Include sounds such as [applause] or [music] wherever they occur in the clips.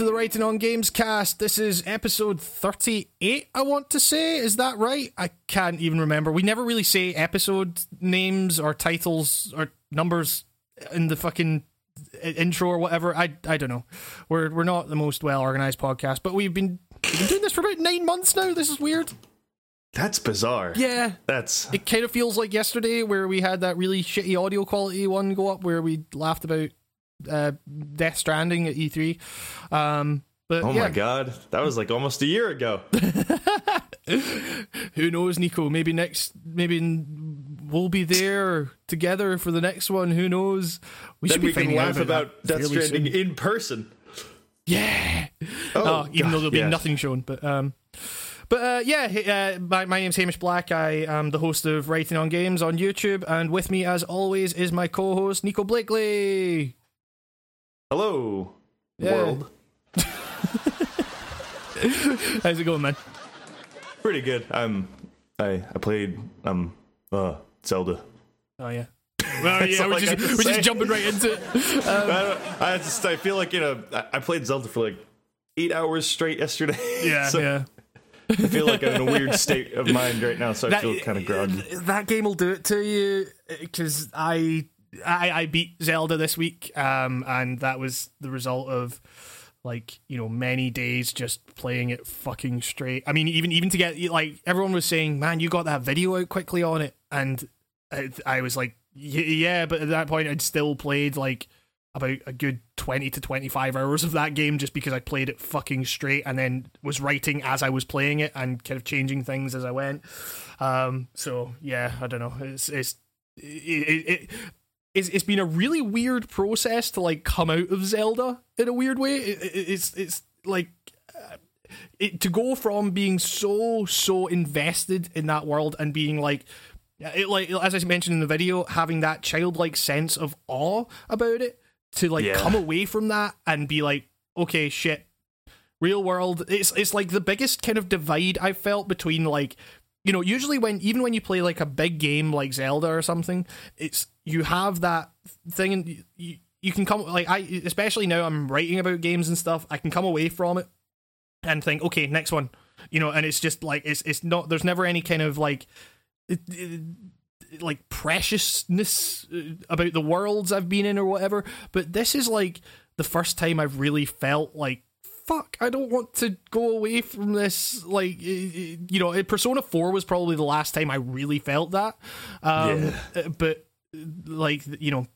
to the Writing on Games cast. This is episode 38, I want to say. Is that right? I can't even remember. We never really say episode names or titles or numbers in the fucking uh, intro or whatever. I I don't know. We're we're not the most well organized podcast, but we've been we've been doing this for about 9 months now. This is weird. That's bizarre. Yeah. That's It kind of feels like yesterday where we had that really shitty audio quality one go up where we laughed about uh, Death Stranding at E3. Um, but Oh yeah, my god. That was like almost a year ago. [laughs] who knows, Nico? Maybe next, maybe we'll be there together for the next one. Who knows? We then should be we can laugh about that Death Stranding soon. in person. Yeah. Oh, Oh, even though there'll be yes. nothing shown, but um, but uh, yeah, uh, my my name's Hamish Black. I am the host of Writing on Games on YouTube, and with me, as always, is my co-host Nico Blakely. Hello, Yeah. world. [laughs] How's it going, man? Pretty good. I'm. I I played um uh Zelda. Oh yeah. [laughs] Well, yeah, we're just, we're just jumping right into it. [laughs] I, I just I feel like you know I, I played Zelda for like eight hours straight yesterday. Yeah, so yeah. I feel like I'm in a weird state of mind right now, so I That- feel kind of groggy. That game will do it to you because I, I I beat Zelda this week, um, and that was the result of like you know many days just playing it fucking straight. I mean, even even to get like everyone was saying, man, you got that video out quickly on it, and I, I was like, "Y- yeah, but at that point, I'd still played like about a good 20 to 25 hours of that game just because I played it fucking straight and then was writing as I was playing it and kind of changing things as I went. Um, so yeah, I don't know. It's it's it, it, it it's, it's been a really weird process to like come out of Zelda in a weird way. It, it, it's it's like uh, it, to go from being so so invested in that world and being like it like as I mentioned in the video, having that childlike sense of awe about it to like Yeah. come away from that and be like, okay, shit, real world. It's it's like the biggest kind of divide I've felt between like you know usually when even when you play like a big game like Zelda or something, it's you have that thing and you you can come like I especially now I'm writing about games and stuff. I can come away from it and think, okay, next one, you know, and it's just like it's it's not. There's never any kind of like. It, it, like preciousness uh, about the worlds I've been in or whatever, but this is like the first time I've really felt like fuck, I don't want to go away from this. Like, you know, Persona 4 was probably the last time I really felt that. Um, uh, But, uh, like, you know,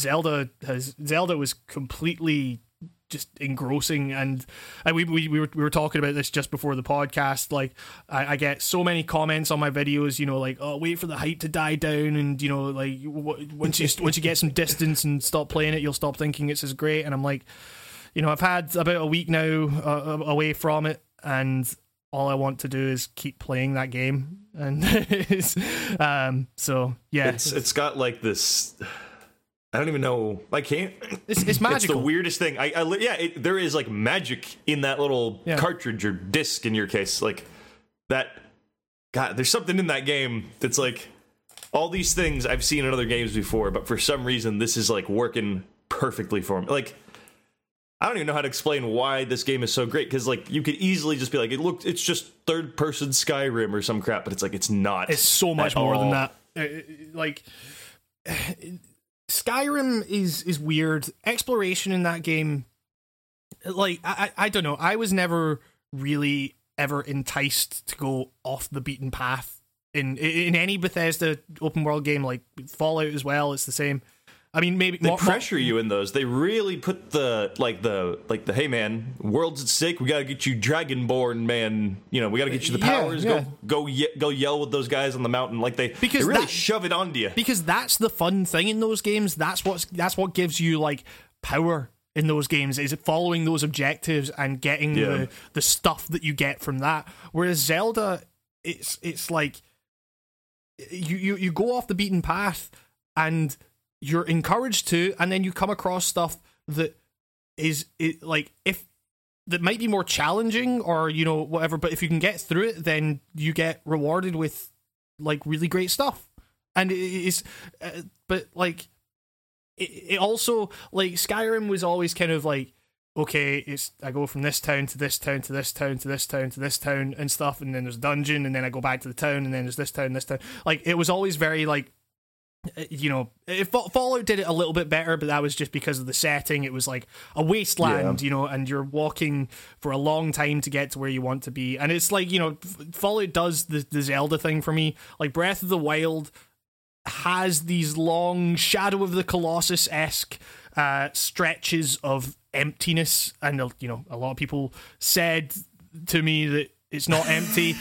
Zelda has, Zelda was completely just engrossing and, and we, we, we, were, we were talking about this just before the podcast like I, I get so many comments on my videos you know like oh wait for the hype to die down and you know like w- once you once you get some distance and stop playing it you'll stop thinking it's as great and i'm like you know i've had about a week now uh, away from it and all i want to do is keep playing that game [laughs] and it's, um so yeah It's it's got like this. I don't even know. I can't. it's, it's It's the weirdest thing. I, I yeah, it, there is like magic in that little Yeah. cartridge or disc in your case. Like that. God, there's something in that game that's like all these things I've seen in other games before, but for some reason this is like working perfectly for me. Like I don't even know how to explain why this game is so great because like you could easily just be like, it looked, it's just third person Skyrim or some crap, but it's like it's not. It's so much more than all. that. Uh, Like Skyrim is is weird. Exploration in that game, like I I I don't know. I was never really ever enticed to go off the beaten path in in any Bethesda open world game. Like Fallout as well, it's the same. I mean, maybe They pressure you in those. They really put the like the like the hey man, world's at stake. We gotta get you dragonborn man. You know, we gotta get you the Yeah, powers. yeah. Go go ye- go yell with those guys on the mountain. Like they Because they really that- shove it onto you. because that's the fun thing in those games. That's what's that's what gives you like power in those games is it following those objectives and getting Yeah. the the stuff that you get from that. Whereas Zelda, it's it's like you you you go off the beaten path and you're encouraged to, and then you come across stuff that is it like if that might be more challenging or you know whatever but if you can get through it then you get rewarded with like really great stuff and it is uh, but like it, it also like skyrim was always kind of like okay, it's I go from this town to this town to this town to this town to this town and stuff, and then there's a dungeon, and then I go back to the town, and then there's this town, this town. Like it was always very like you know, if Fallout did it a little bit better, but that was just because of the setting. It was like a wasteland, Yeah. you know, and you're walking for a long time to get to where you want to be. And it's like, you know, Fallout does the, the Zelda thing for me. Like Breath of the Wild has these long Shadow of the Colossus esque uh, stretches of emptiness, and uh, you know, a lot of people said to me that it's not empty.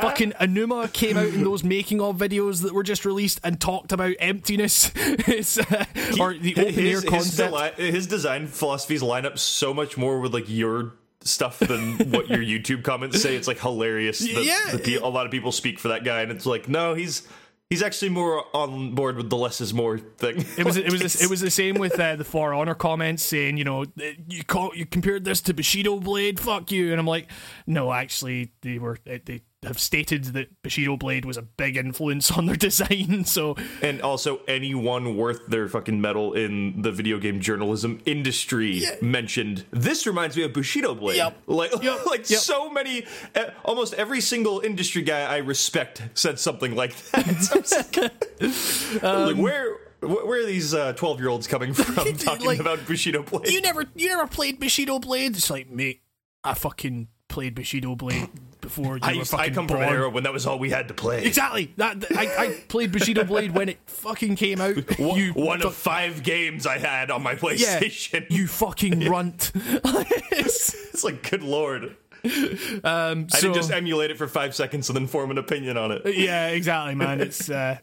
Fucking Aonuma came out in those making of videos that were just released and talked about emptiness. [laughs] uh, or the open air his, his, concept. deli- his design philosophies line up so much more with like your stuff than [laughs] what your YouTube comments say. It's like hilarious. That Yeah. the a lot of people speak for that guy, and it's like, no, he's he's actually more on board with the less is more thing. It was it was it's- [laughs] it was the same with uh, the For Honor comments saying you know you call, you compared this to Bushido Blade fuck you and I'm like no actually they were they have stated that Bushido Blade was a big influence [laughs] on their design so and also anyone worth their fucking metal in the video game journalism industry mentioned this reminds me of Bushido Blade. Yep. Like Yep. [laughs] like Yep. so many uh, almost every single industry guy I respect said something like that. [laughs] Like, Um, like, where where are these twelve year olds coming from talking Like, about Bushido Blade? you never you never played Bushido Blade it's like mate I fucking played Bushido Blade before you I, were used- I come born. from an era when that was all we had to play. Exactly. That I, I played Bushido Blade when it fucking came out. [laughs] One, you one fu- of five games I had on my yeah, PlayStation. you fucking [laughs] runt. It's- [laughs] it's like, good lord. um, I didn't just emulate it for five seconds and then form an opinion on it. yeah, exactly, man. It's uh,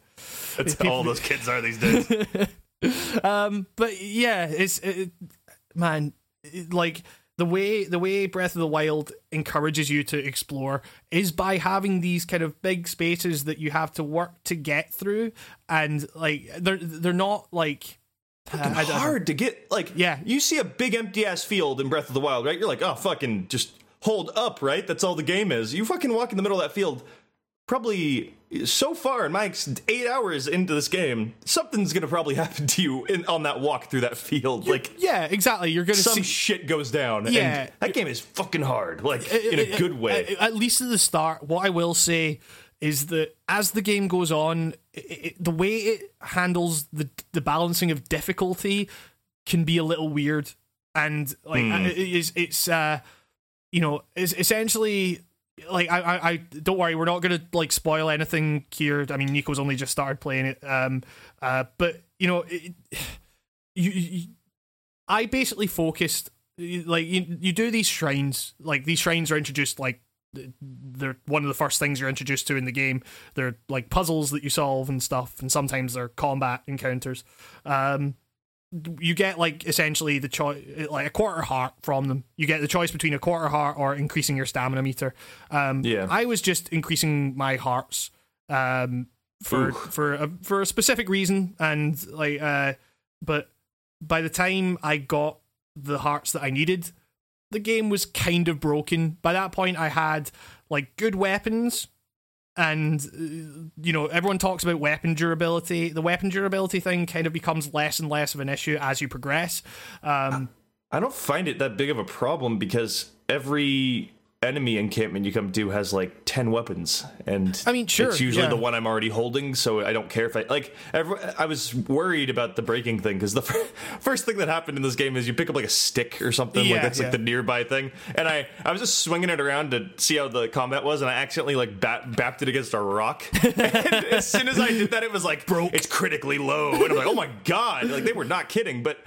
That's how all those kids are these days. um, but yeah, it's it, man, it, like the way the way Breath of the Wild encourages you to explore is by having these kind of big spaces that you have to work to get through, and like they're they're not like. uh, hard to get like Yeah. you see a big empty ass field in breath of the wild right you're like oh fucking just hold up right that's all the game is you fucking walk in the middle of that field probably so far in my eight hours into this game something's gonna probably [laughs] happen to you in, on that walk through that field like yeah, exactly. You're gonna some see shit goes down Yeah. and that game is fucking hard like in a good way At, least at the start, what I will say is that as the game goes on, it, the way it handles the the balancing of difficulty can be a little weird, and like Hmm. it is it's uh you know it's essentially like I, I I don't worry we're not gonna like spoil anything here. I mean Nico's only just started playing it, um uh but you know it, [sighs] you, you I basically focused like you, you do these shrines like these shrines are introduced like they're one of the first things you're introduced to in the game they're like puzzles that you solve and stuff and sometimes they're combat encounters um you get like essentially the choice like a quarter heart from them. You get the choice between a quarter heart or increasing your stamina meter. Um Yeah. i was just increasing my hearts um for for a, for a specific reason and like uh but by the time i got the hearts that i needed the game was kind of broken. By that point i had like good weapons and uh, you know everyone talks about weapon durability. The weapon durability thing kind of becomes less and less of an issue as you progress. Um I don't find it that big of a problem because every enemy encampment you come to has like 10 weapons and I mean, sure, it's usually yeah. the one i'm already holding so i don't care if i like every, i was worried about the breaking thing because the fir- [laughs] first thing that happened in this game is you pick up like a stick or something Yeah, like that's yeah. like the nearby thing and i i was just swinging it around to see how the combat was and i accidentally like bat, bapped it against a rock [laughs] and as soon as i did that it was like broke it's critically low and i'm like oh my god like they were not kidding but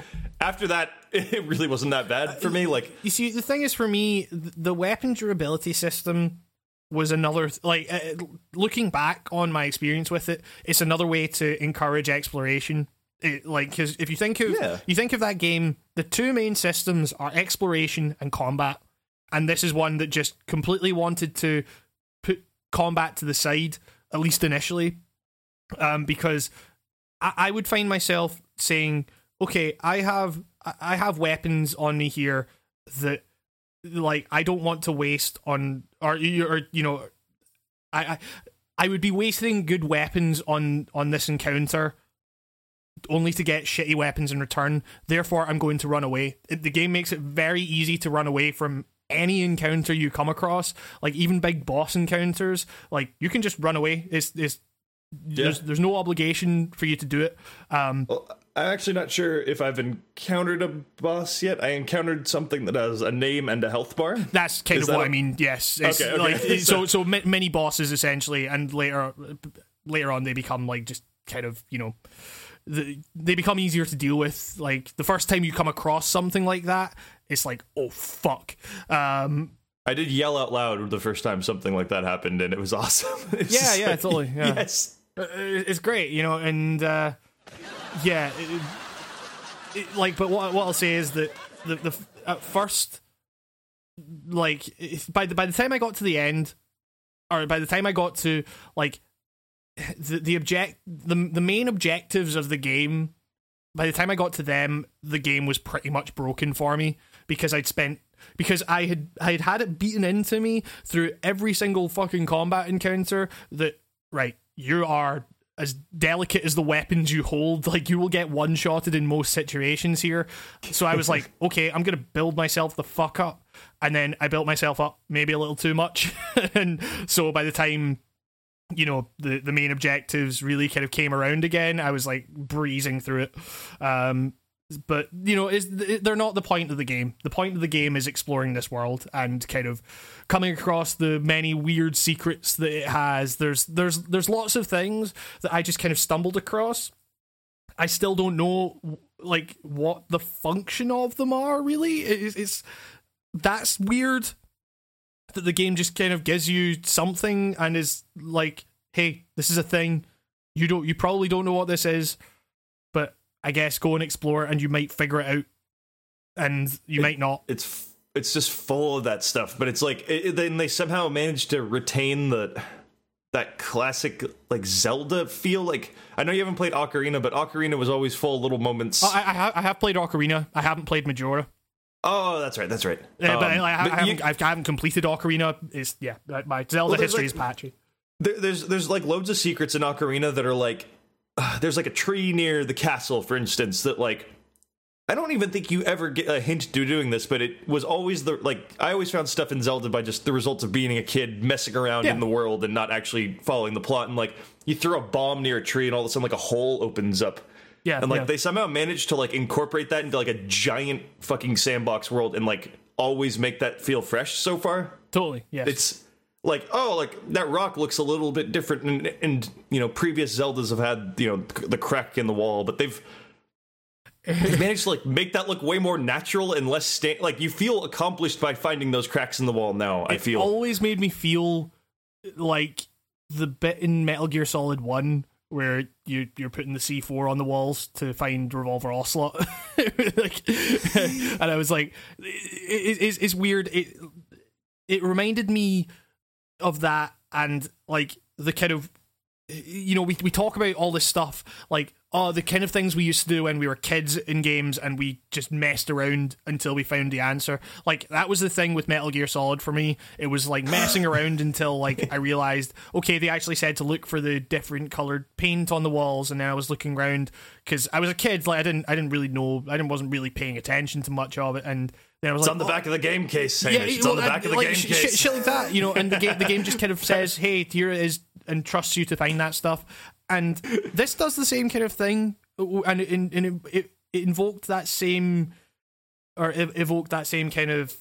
after that [laughs] it really wasn't that bad for me like you see the thing is for me the weapon durability system was another like uh, looking back on my experience with it it's another way to encourage exploration. It, like because if you think of Yeah. you think of that game the two main systems are exploration and combat. And this is one that just completely wanted to put combat to the side at least initially. Um, because I, I would find myself saying, "Okay, I have I- I have weapons on me here that like I don't want to waste on or you or you know I I, I would be wasting good weapons on on this encounter." only to get shitty weapons in return. Therefore, I'm going to run away. It, the game makes it very easy to run away from any encounter you come across, like even big boss encounters. Like you can just run away. It's it's Yeah. there's there's no obligation for you to do it. Um, Well, I'm actually not sure if I've encountered a boss yet. I encountered something that has a name and a health bar. That's kind Is of that what a- I mean. Yes, it's Okay, okay. like [laughs] so so mi- mini bosses essentially, and later later on they become like just kind of you know the, they become easier to deal with. Like the first time you come across something like that, it's like oh fuck. Um, I did yell out loud the first time something like that happened, and it was [laughs] awesome. It's Yeah, just yeah, totally, yeah. Yes. uh, it's great, you know, and uh, yeah, it, it, like, but what what I'll say is that the the at first, like, if- by the by the time I got to the end, or by the time I got to like the the object the the main objectives of the game, by the time I got to them, the game was pretty much broken for me because I'd spent because I had I had had it beaten into me through every single fucking combat encounter that right you are as delicate as the weapons you hold like you will get one shotted in most situations here. So i was like [laughs] okay i'm gonna build myself the fuck up. And then i built myself up maybe a little too much. [laughs] And so by the time you know the the main objectives really kind of came around again i was like breezing through it. Um but you know is they're not the point of the game. The point of the game is exploring this world and kind of coming across the many weird secrets that it has. There's there's there's lots of things that i just kind of stumbled across. I still don't know like what the function of them are really. It's, it's that's weird that the game just kind of gives you something and is like hey this is a thing. You don't you probably don't know what this is I guess go and explore and you might figure it out, and you It- might not. It's it's just full of that stuff, but it's like it, it- then they somehow managed to retain the that classic like Zelda feel. Like I know you haven't played Ocarina, but Ocarina was always full of little moments. Oh, I, I, have, I have played Ocarina. I haven't played Majora, oh, that's right, that's right. But Um, I, I, but I, you- haven't, I haven't completed Ocarina. Is yeah, my Zelda Well, history like- is patchy. There, there's there's like loads of secrets in Ocarina that are like uh, [sighs] there's like a tree near the castle, for instance, that like I don't even think you ever get a hint to doing this, but it was always the like I always found stuff in Zelda by just the results of being a kid messing around Yeah. in the world and not actually following the plot. And like you throw a bomb near a tree, and all of a sudden like a hole opens up. Yeah, And like yeah. they somehow managed to like incorporate that into like a giant fucking sandbox world and like always make that feel fresh so far totally. Yes. it's like oh like that rock looks a little bit different and, and you know previous zeldas have had you know the crack in the wall but they've they've [laughs] managed to like make that look way more natural and less sta- like you feel accomplished by finding those cracks in the wall now i it feel always made me feel like the bit in Metal Gear Solid One where you you're putting the C four on the walls to find Revolver Ocelot, [laughs] like, [laughs] and I was like, it, it, it's, it's weird. It it reminded me of that and like the kind of you know we we talk about all this stuff like oh the kind of things we used to do when we were kids in games and we just messed around until we found the answer. Like that was the thing with Metal Gear Solid for me. It was like messing [laughs] around until like I realized okay they actually said to look for the different colored paint on the walls and then I was looking around cuz I was a kid like I didn't I didn't really know I didn't wasn't really paying attention to much of it and then I was it's like on the "Oh, back of the game case Hamish. it's on the well, back of the like, game sh- case Shit, like that, you know, and the game the game just kind of [laughs] says, "Hey, here it is," and trusts you to find that stuff. And this does the same kind of thing, and it, and it, it, invoked that same, or ev- evoked that same kind of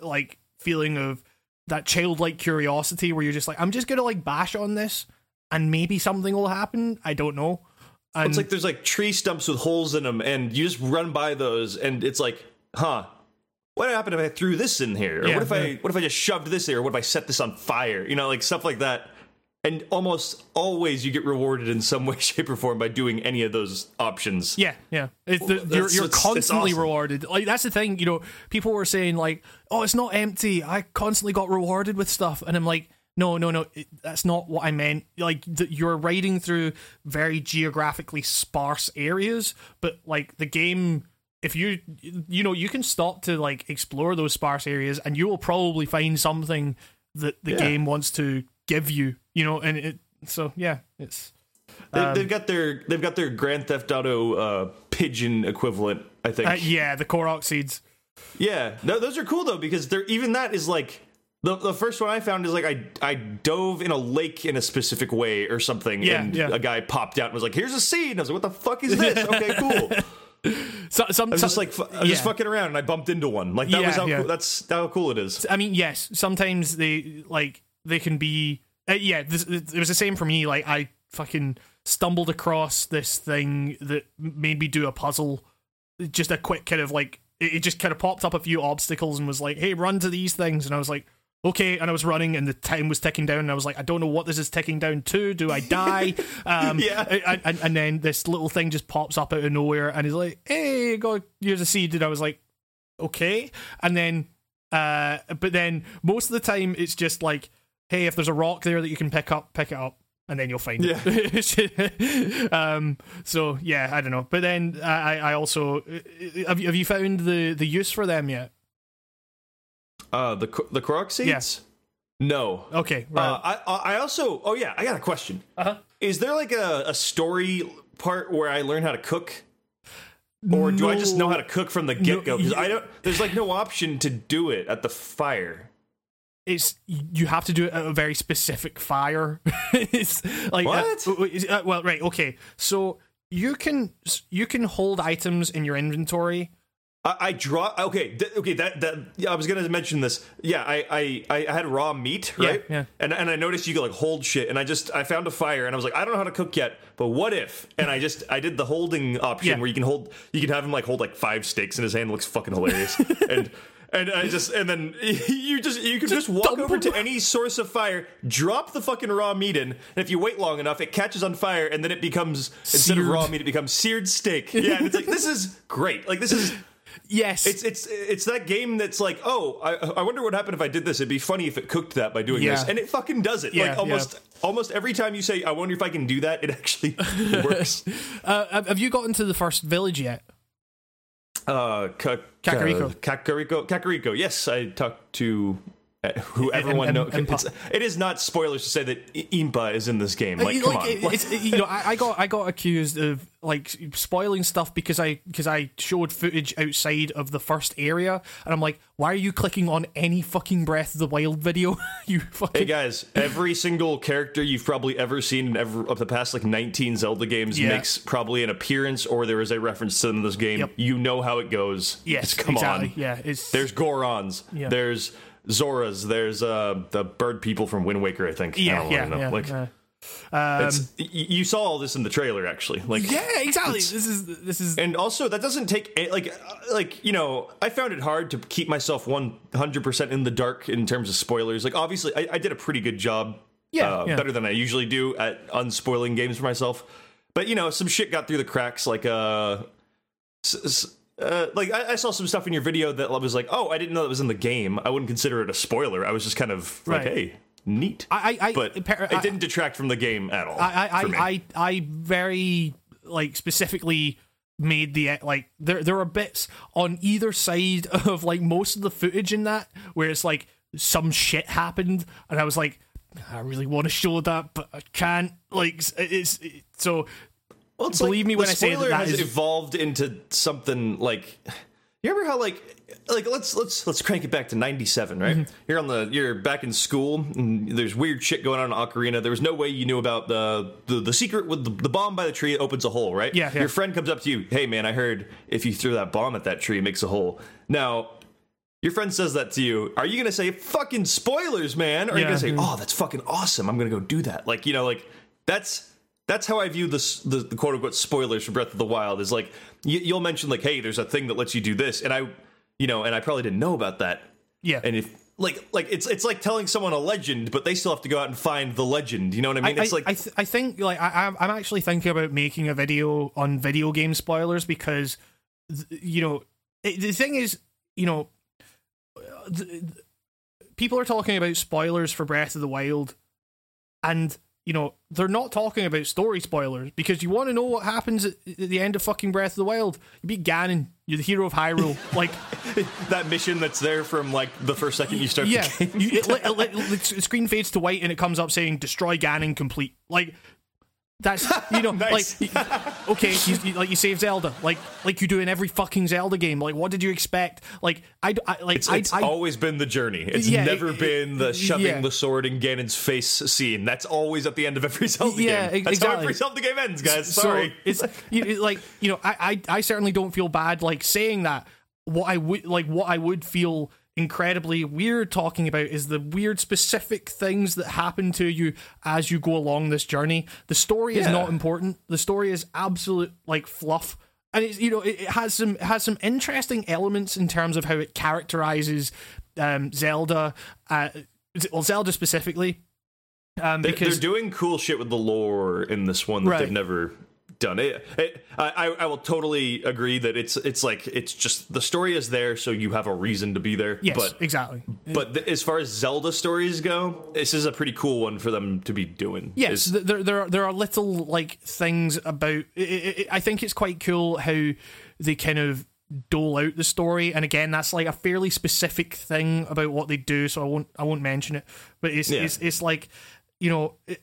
like feeling of that childlike curiosity, where you're just like, "I'm just gonna like bash on this, and maybe something will happen." I don't know. And it's like there's like tree stumps with holes in them and you just run by those and it's like huh what happened if I threw this in here? Or Yeah, what if I what if I just shoved this there? Or what if I set this on fire? You know, like stuff like that. And almost always you get rewarded in some [laughs] way, shape, or form by doing any of those options. Yeah, yeah. It's the, Well, you're you're constantly awesome. rewarded. Like that's the thing. You know, people were saying like, "Oh, it's not empty. I constantly got rewarded with stuff," and I'm like, "No, no, no. That's not what I meant. Like th- you're riding through very geographically sparse areas, but like the game." If you you know you can stop to like explore those sparse areas and you will probably find something that the Yeah. game wants to give you you know and it so yeah it's They, Um, they've got their they've got their Grand Theft Auto uh, pigeon equivalent. I think. Uh, yeah, the Korok seeds. Yeah, no, those are cool though because they're even that is like the the first one I found is like I I dove in a lake in a specific way or something, Yeah, and yeah. a guy popped out and was like, "Here's a seed," and I was like, "What the fuck is this?" [laughs] okay, cool. So, some, I was just like fu- I was just fucking around and I bumped into one. Like that Yeah, was how yeah. cool, that's how cool it is. I mean, yes, sometimes they like they can be. Uh, yeah, this, it was the same for me. Like I fucking stumbled across this thing that made me do a puzzle. Just a quick kind of like it, it just kind of popped up a few obstacles and was like, "Hey, run to these things," and I was like. Okay, and I was running, and the time was ticking down, and I was like, I don't know what this is ticking down to. Do I die? [laughs] Um, Yeah. and, and, then this little thing just pops up out of nowhere, and he's like, "Hey, go here's a seed," and I was like, okay and then uh but then most of the time it's just like hey if there's a rock there that you can pick up pick it up and then you'll find it [laughs] um so yeah i don't know but then i i also have you, have you found the the use for them yet Uh, the the Korok seeds. Yes. No. okay right. Uh, I I also oh yeah I got a question. Uh-huh. Is there like a, a story part where I learn how to cook? Or do I just know how to cook from the get go? Because I don't. There's like no option to do it at the fire. it's you have to do it at a very specific fire. [laughs] it's like uh, uh, well, right, okay. So you can you can hold items in your inventory. I, I draw. Okay, th- okay. That that yeah, I was gonna mention this. Yeah, I I I had raw meat, right? yeah. And and I noticed you could like hold shit, and I just I found a fire, and I was like, I don't know how to cook yet, but what if? And I just I did the holding option Yeah. where you can hold, you can have him like hold like five steaks in his hand. It looks fucking hilarious, [laughs] and. And I just and then [laughs] you just you can just, walk dump over to any source of fire, drop the fucking raw meat in, and if you wait long enough, it catches on fire, and then it becomes instead of Seared. raw meat, it becomes seared steak. [laughs] Yeah, and it's like this is great. Like this is Yes, it's it's it's that game that's like, oh, I, I wonder what happened if I did this. It'd be funny if it cooked that by doing this, and it fucking does it. Yeah, like almost almost every time you say, I wonder if I can do that, it actually [laughs] works. uh, have you gotten to the first village yet? Uh, Ka- Kakariko. Kakariko, Kakariko. Yes, I talked to. Uh, Who everyone knows. It's, it is not spoilers to say that Impa is in this game. Like, come like, on. it- it's, [laughs] you know, I, I got I got accused of like spoiling stuff because I because I showed footage outside of the first area, and I'm like, why are you clicking on any fucking Breath of the Wild video? [laughs] you fucking Hey guys, every single character you've probably ever seen in ever of the past like 19 Zelda games Yeah. makes probably an appearance or there is a reference to them in this game. Yep. You know how it goes. yes, Just come exactly. on. Yeah, it's There's Gorons. Yeah. There's Zoras. There's uh the bird people from Wind Waker, I think. I yeah, don't yeah, yeah. Like uh, um, you saw all this in the trailer actually. Like yeah, exactly. This is this is and also that doesn't take like uh, like you know i found it hard to keep myself 100% in the dark in terms of spoilers like obviously i, I did a pretty good job Yeah, uh, yeah. better than i usually do at unspoiling games for myself but you know some shit got through the cracks like uh, s- s- uh like I, I saw some stuff in your video that I was like, oh, I didn't know that was in the game. I wouldn't consider it a spoiler. I was just kind of like, Right. hey, neat. I I, I but per- it didn't detract from the game at all. I I. I, I I very like specifically made the like there there are bits on either side of like most of the footage in that where it's like some shit happened and I was like I really want to show that but I can't like it's it, so Well, Believe like, me when I say that that has is- evolved into something like. You remember how like like let's let's let's crank it back to '97, right? Mm-hmm. You're on the you're back in school, and there's weird shit going on in Ocarina. There was no way you knew about the the, the secret with the, the bomb by the tree opens a hole, right? Yeah, yeah. Your friend comes up to you, hey man, I heard if you throw that bomb at that tree, it makes a hole. Now. Your friend says that to you. Are you gonna say fucking spoilers, man? Or are you gonna say, "Oh, that's fucking awesome. I'm gonna go do that." Like you know, like that's that's how I view this the, the quote unquote spoilers for Breath of the Wild is like you, you'll mention like, hey, there's a thing that lets you do this, and I, you know, and I probably didn't know about that. yeah And if like like it's it's like telling someone a legend, but they still have to go out and find the legend. You know what I mean? I, it's like I, th- I think like I, I'm- I'm actually thinking about making a video on video game spoilers because th- you know it, the thing is you know people are talking about spoilers for Breath of the Wild and you know they're not talking about story spoilers because you want to know what happens at, the end of fucking Breath of the Wild you beat Ganon you're the hero of Hyrule [laughs] like that mission that's there from like the first second you start. yeah, the game. you, it, [laughs] it, it, the screen fades to white and it comes up saying "Destroy Ganon complete." Like, That's you know [laughs] like okay, you, you, like you save Zelda, like like you do in every fucking Zelda game. Like what did you expect? Like I, I like It's, I, it's I always been the journey. It's Yeah, never it- been the shoving yeah. the sword in Ganon's face scene. That's always at the end of every [laughs] Zelda Yeah, game. That's how exactly. every Zelda game ends, guys. So Sorry. it's you, like you know I, I I certainly don't feel bad like saying that. What I would like what I would feel incredibly weird talking about is the weird specific things that happen to you as you go along this journey. The story is not important. The story is absolute like fluff. And it's you know it, it has some it has some interesting elements in terms of how it characterizes um, Zelda, uh, well Zelda specifically, um, because they're doing cool shit with the lore in this one that Right. they've never done. It, it I, I will totally agree that it's it's like it's just the story is there, so you have a reason to be there. yes, but exactly. but th- as far as Zelda stories go, this is a pretty cool one for them to be doing. Yes, Is- th- there there are, there are little like things about. i i I think it's quite cool how they kind of dole out the story, and again, that's like a fairly specific thing about what they do. So I won't I won't mention it, but it's Yeah. it's it's like you know it,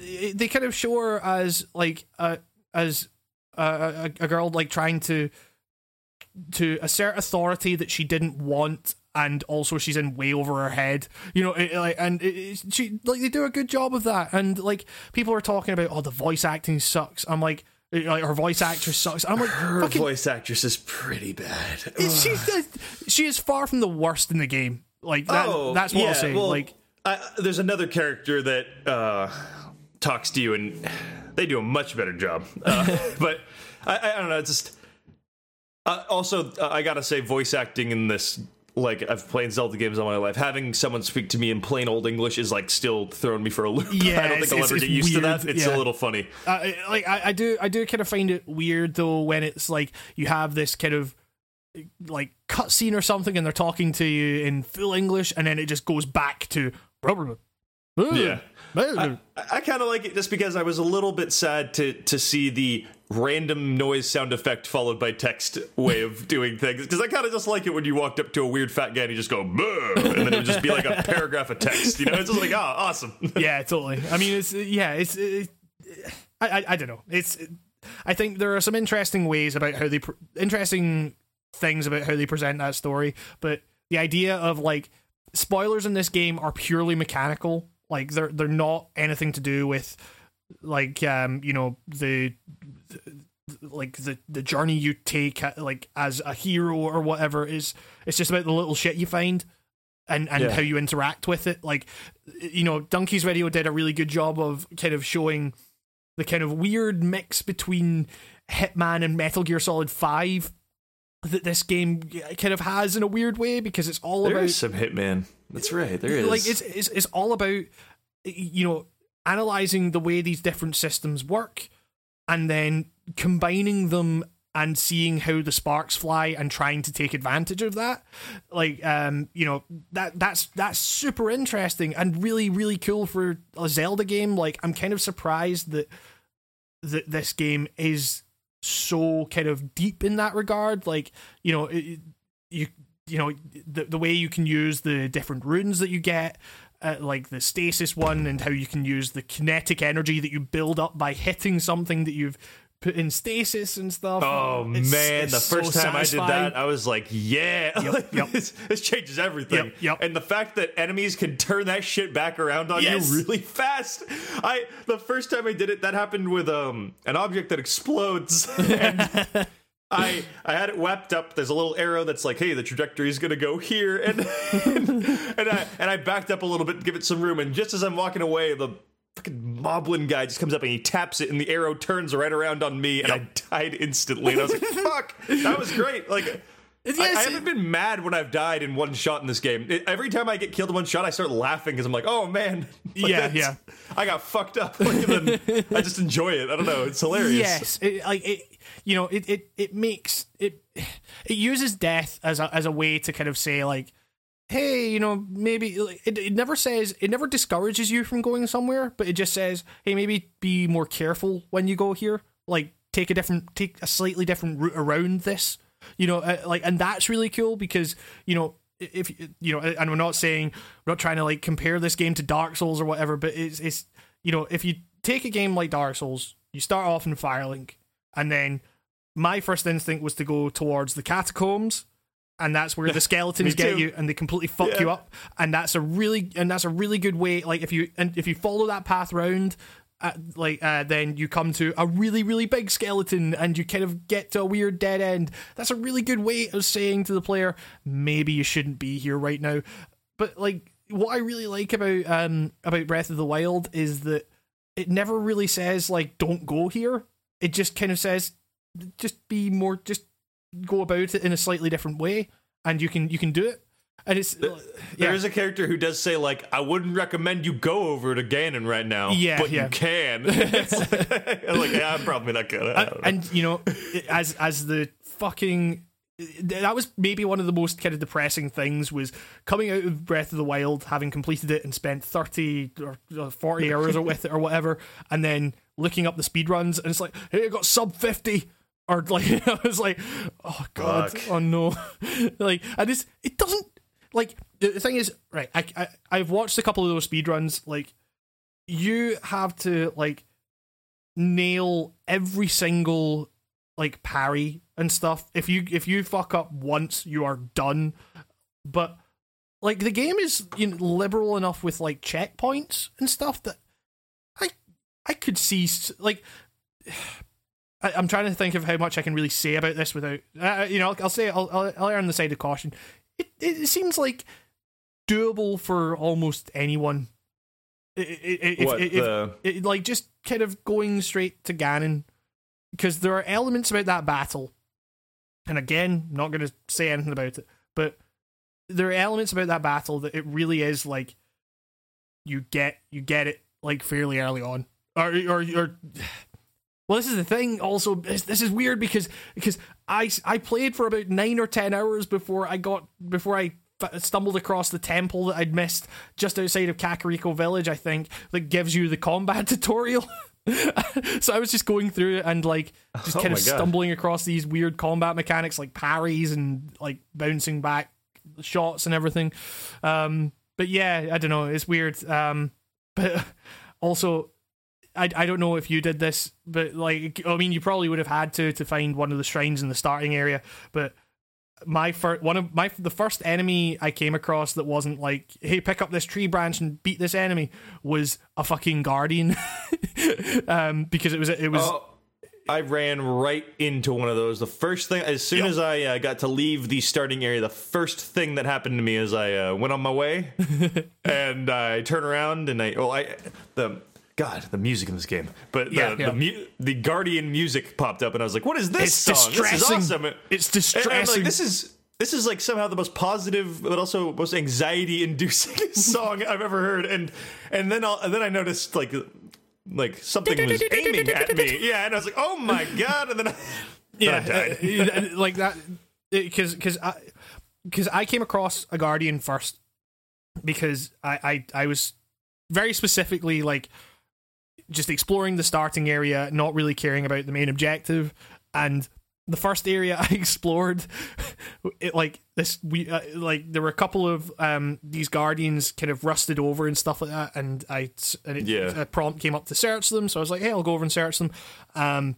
it- they kind of show her as like a as a, a, a girl like trying to to assert authority that she didn't want and also she's in way over her head. You know it, like and it, she like they do a good job of that. And like people are talking about oh the voice acting sucks. I'm like like her voice actress sucks. I'm like her fucking voice actress is pretty bad. she, she is far from the worst in the game. Like that, that's what i'll say Oh, well, like I, there's another character that uh, talks to you, and they do a much better job. Uh, [laughs] but I, I don't know. It's just uh, also uh, I gotta say, voice acting in this. Like I've played Zelda games all my life, having someone speak to me in plain old English is like still throwing me for a loop. Yeah, [laughs] I don't think I'll ever get used weird, to that. It's yeah. a little funny. uh, like I, I do I do kind of find it weird though when it's like you have this kind of like cutscene or something and they're talking to you in full English and then it just goes back to Yeah. I, I kind of like it just because I was a little bit sad to to see the random noise sound effect followed by text way of [laughs] doing things because I kind of just like it when you walked up to a weird fat guy and you just go "Buh," and then it would just be like a paragraph of text. You know, it's just like ah, awesome. [laughs] yeah, totally. I mean, it's yeah, it's. It, I, I I don't know. It's. I think there are some interesting ways about how they pr- interesting things about how they present that story, but the idea of like spoilers in this game are purely mechanical. Like they're they're not anything to do with like um you know the like the the journey you take uh, like as a hero or whatever is it's just about the little shit you find and and Yeah. how you interact with it like you know donkey's video did a really good job of kind of showing the kind of weird mix between hitman and metal gear solid 5 that this game kind of has in a weird way because it's all There about is some Hitman. That's right. There is. like it's, it's it's all about you know analyzing the way these different systems work and then combining them and seeing how the sparks fly and trying to take advantage of that like um you know that that's that's super interesting and really really cool for a Zelda game like I'm kind of surprised that that this game is so kind of deep in that regard. Like you know it, you you know the the way you can use the different runes that you get uh, like the stasis one and how you can use the kinetic energy that you build up by hitting something that you've put in stasis and stuff Oh It's- man, it's the first so time I did that, I was like, "Yeah, Yep, [laughs] yep. this, this changes everything." Yep, yep. And the fact that enemies can turn that shit back around on Yes. you really fast. I the first time I did it, that happened with um an object that explodes. [laughs] and [laughs] I I had it wrapped up. There's a little arrow that's like, "Hey, the trajectory is gonna go here," and and I and I backed up a little bit to give it some room. And just as I'm walking away, the fucking moblin guy just comes up and he taps it, and the arrow turns right around on me, and I died instantly. And I was like, [laughs] "Fuck, that was great!" Like. I, I haven't been mad when I've died in one shot in this game. It- every time I get killed in one shot, I start laughing because I'm like, "Oh man, [laughs] Like, Yeah, yeah. I got fucked up." [laughs] Like, I just enjoy it. I don't know. It's hilarious. Yes, it, like it, you know, it, it it makes it it uses death as a as a way to kind of say like, hey, you know, maybe it it never says it never discourages you from going somewhere, but it just says, hey, maybe be more careful when you go here. Like, take a different, take a slightly different route around this. You know, uh, like, and that's really cool because you know if you know, and we're not saying we're not trying to like compare this game to Dark Souls or whatever, but it's it's you know if you take a game like Dark Souls, you start off in Firelink, and then my first instinct was to go towards the catacombs and that's where the skeletons get you and they completely fuck Yeah. you up. And that's a really and that's a really good way like if you and if you follow that path round uh, like uh, then you come to a really really big skeleton and you kind of get to a weird dead end. That's a really good way of saying to the player maybe you shouldn't be here right now. But like what i really like about um about breath of the wild is that it never really says like don't go here. It just kind of says just be more just go about it in a slightly different way and you can you can do it and it's There yeah is a character who does say like, "I wouldn't recommend you go over to Ganon right now, Yeah, but yeah. you can." [laughs] It's like, [laughs] like, yeah, I'm probably not gonna. I and you know as as the fucking that was maybe one of the most kind of depressing things was coming out of Breath of the Wild, having completed it and spent thirty or forty hours with it or whatever, and then looking up the speed runs and it's like, hey, I got sub fifty. Or [laughs] like I was like, oh god, Fuck. oh no, [laughs] like I just it doesn't like the the thing is right. I, I I've watched a couple of those speed runs. Like you have to like nail every single like parry and stuff. If you if you fuck up once, you are done. But like the game is you know, liberal enough with like checkpoints and stuff that I I could see s- like. I, I'm trying to think of how much I can really say about this without, uh, you know, I'll, I'll say I'll, I'll I'll err on the side of caution. It it seems like doable for almost anyone. I- I- I- if- what if- the? it, like just kind of going straight to Ganon because there are elements about that battle, and again, not going to say anything about it, but there are elements about that battle that it really is like you get you get it like fairly early on, or or or. Well, this is the thing. Also, this, this is weird because because I I played for about nine or ten hours before I got before I f- stumbled across the temple that I'd missed just outside of Kakariko Village. I think that gives you the combat [laughs] tutorial. so I was just going through it and like just [laughs] Oh kind of God. stumbling across these weird combat mechanics like parries and like bouncing back shots and everything. Um, but yeah, I don't know. It's weird. Um, but [laughs] also I, I don't know if you did this, but like I mean, you probably would have had to to find one of the shrines in the starting area. But my first one of my the first enemy I came across that wasn't like, hey, pick up this tree branch and beat this enemy was a fucking guardian, [laughs] um, because it was it was Oh, I ran right into one of those. The first thing, as soon Yep. as I uh, got to leave the starting area, the first thing that happened to me is I uh, went on my way, [laughs] and I turn around and I, well, I the. God, the music in this game, but the Yeah, yeah. the, mu- the Guardian music popped up, and I was like, "What is this It's song? This is distressing. awesome!" It's distressing. like, "This is this is like somehow the most positive, but also most anxiety-inducing [laughs] song I've ever heard." And and then I'll, and then I noticed like like something was aiming at me. Yeah, and I was like, "Oh my god!" And then I, [laughs] yeah, I uh, like that because because I because I came across a guardian first because I, I I was very specifically like just exploring the starting area, not really caring about the main objective, and the first area [laughs] I explored, it like this we uh, like there were a couple of um these guardians kind of rusted over and stuff like that, and I and it, Yeah. a prompt came up to search them, so I was like, hey, I'll go over and search them. Um,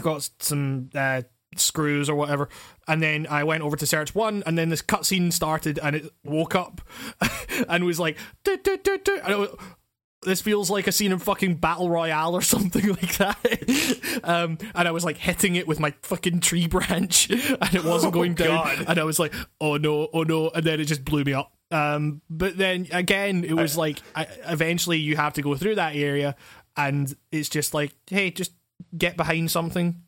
got some uh, screws or whatever, and then I went over to search one, and then this cutscene started, and it woke up [laughs] and was like, and it was, this feels like a scene in fucking Battle Royale or [laughs] something like that. um, and I was like hitting it with my fucking tree branch, [laughs] and it wasn't Oh, going down. God. And I was like, oh no, oh no, and then it just blew me up. Um, but then again, it was like I, eventually you have to go through that area, and it's just like, hey, just get behind something,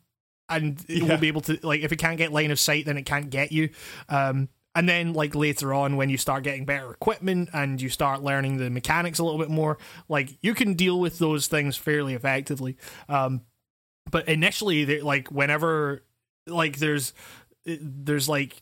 and it Yeah. will be able to like if it can't get line of sight, then it can't get you. Um, and then like later on when you start getting better equipment and you start learning the mechanics a little bit more, like you can deal with those things fairly effectively. Um, but initially, like whenever like there's there's like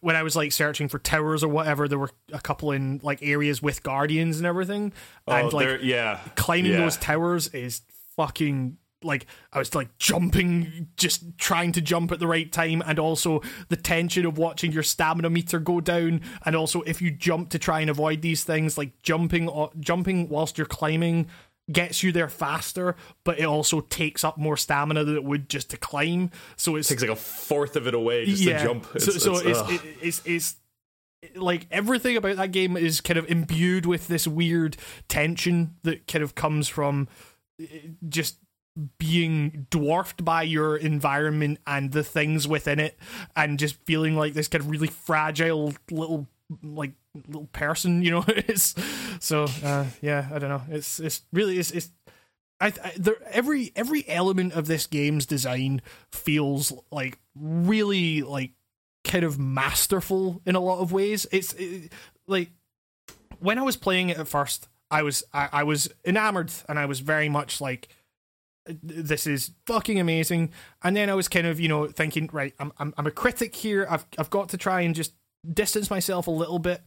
when I was like searching for towers or whatever, there were a couple in like areas with guardians and everything, and oh, like yeah, climbing yeah. those towers is fucking like I was like jumping, just trying to jump at the right time, and also the tension of watching your stamina meter go down, and also if you jump to try and avoid these things, like jumping, jumping whilst you're climbing gets you there faster, but it also takes up more stamina than it would just to climb. So it's takes like a fourth of it away just yeah. to jump. so It's, so it's, it's, it, it's it's like everything about that game is kind of imbued with this weird tension that kind of comes from uh, just being dwarfed by your environment and the things within it and just feeling like this kind of really fragile little like little person you know [laughs] it's so uh yeah i don't know it's it's really it's, it's I, I there every every element of this game's design feels like really like kind of masterful in a lot of ways. It's it, like when I was playing it at first, I was I, I was enamored and I was very much like this is fucking amazing. And then I was kind of you know thinking right, I'm I'm, I'm a critic here. I've I've got to try and just distance myself a little bit.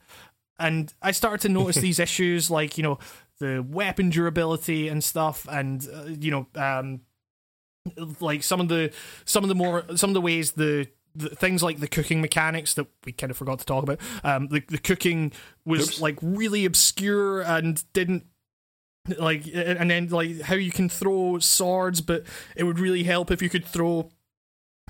And I started to notice [laughs] these issues like you know the weapon durability and stuff, and uh, you know um like some of the some of the more some of the ways the things like the cooking mechanics that we kind of forgot to talk about. Um, the the cooking was Oops. like really obscure and didn't like, and then like how you can throw swords, but it would really help if you could throw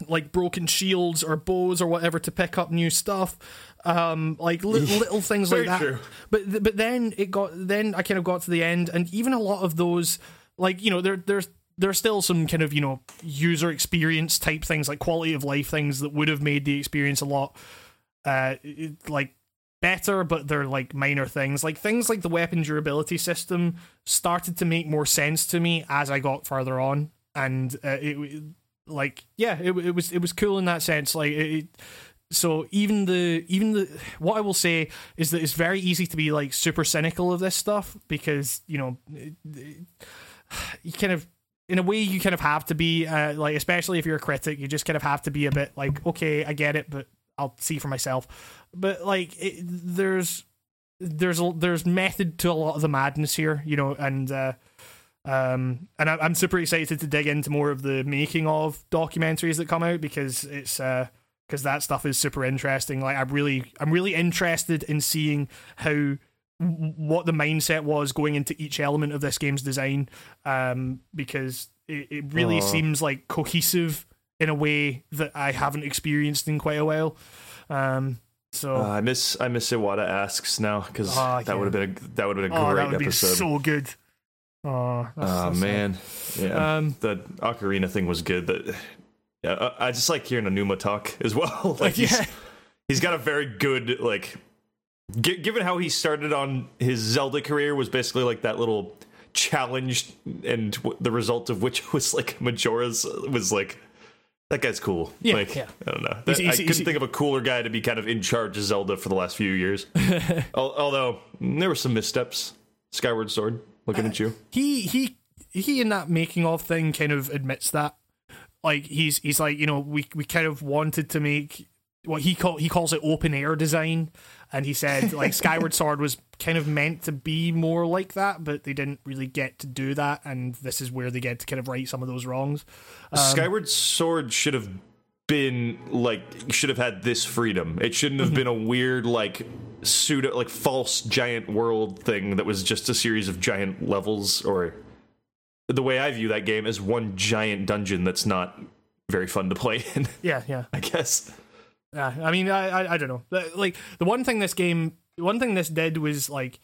like broken shields or bows or whatever to pick up new stuff. Um, like li- [laughs] little things like that. true. But th- but then it got then I kind of got to the end, and even a lot of those like you know there there's there's still some kind of you know user experience type things like quality of life things that would have made the experience a lot uh like better but they're like minor things. Like things like the weapon durability system started to make more sense to me as i got further on. And uh, it like yeah it, it was it was cool in that sense. Like it, it so even the even the what I will say is that it's very easy to be like super cynical of this stuff because you know you kind of in a way you kind of have to be uh, like especially if you're a critic you just kind of have to be a bit like okay I get it but I'll see for myself but like it, there's there's a, there's method to a lot of the madness here you know and uh um and I, I'm super excited to dig into more of the making of documentaries that come out because it's uh because that stuff is super interesting. Like I'm really, I'm really interested in seeing how what the mindset was going into each element of this game's design, um, because it, it really seems like cohesive in a way that I haven't experienced in quite a while. Um, so Uh, I miss I miss Iwata asks now because Ah, that yeah. would have been a, that would have been a oh, great that would be episode. so good. Oh, that's- oh that's sad. man, yeah. Um, the ocarina thing was good, but yeah, I, I just like hearing Aonuma talk [laughs] as well. [laughs] like he's, he's got a very good like gi- given how he started on his Zelda career was basically like that little challenge and w- the result of which [laughs] was like Majora's was like that guy's cool. Yeah, like yeah. I don't know. That- he's- I couldn't he's- think of a cooler guy to be kind of in charge of Zelda for the last few years. [laughs] Although there were some missteps. Skyward Sword, looking uh, at you. he he he in that making of thing kind of admits that like he's he's like you know we we kind of wanted to make what he call he calls it open air design. And he said [laughs] like skyward sword was kind of meant to be more like that but they didn't really get to do that. And this is where they get to kind of right some of those wrongs. Um, Skyward Sword should have been like should have had this freedom. It shouldn't have been a weird like pseudo like false giant world thing that was just a series of giant levels or the way I view that game is one giant dungeon that's not very fun to play in, yeah yeah. [laughs] I guess. Yeah, I mean, I, I, I don't know. Like the one thing this game, one thing this did was like,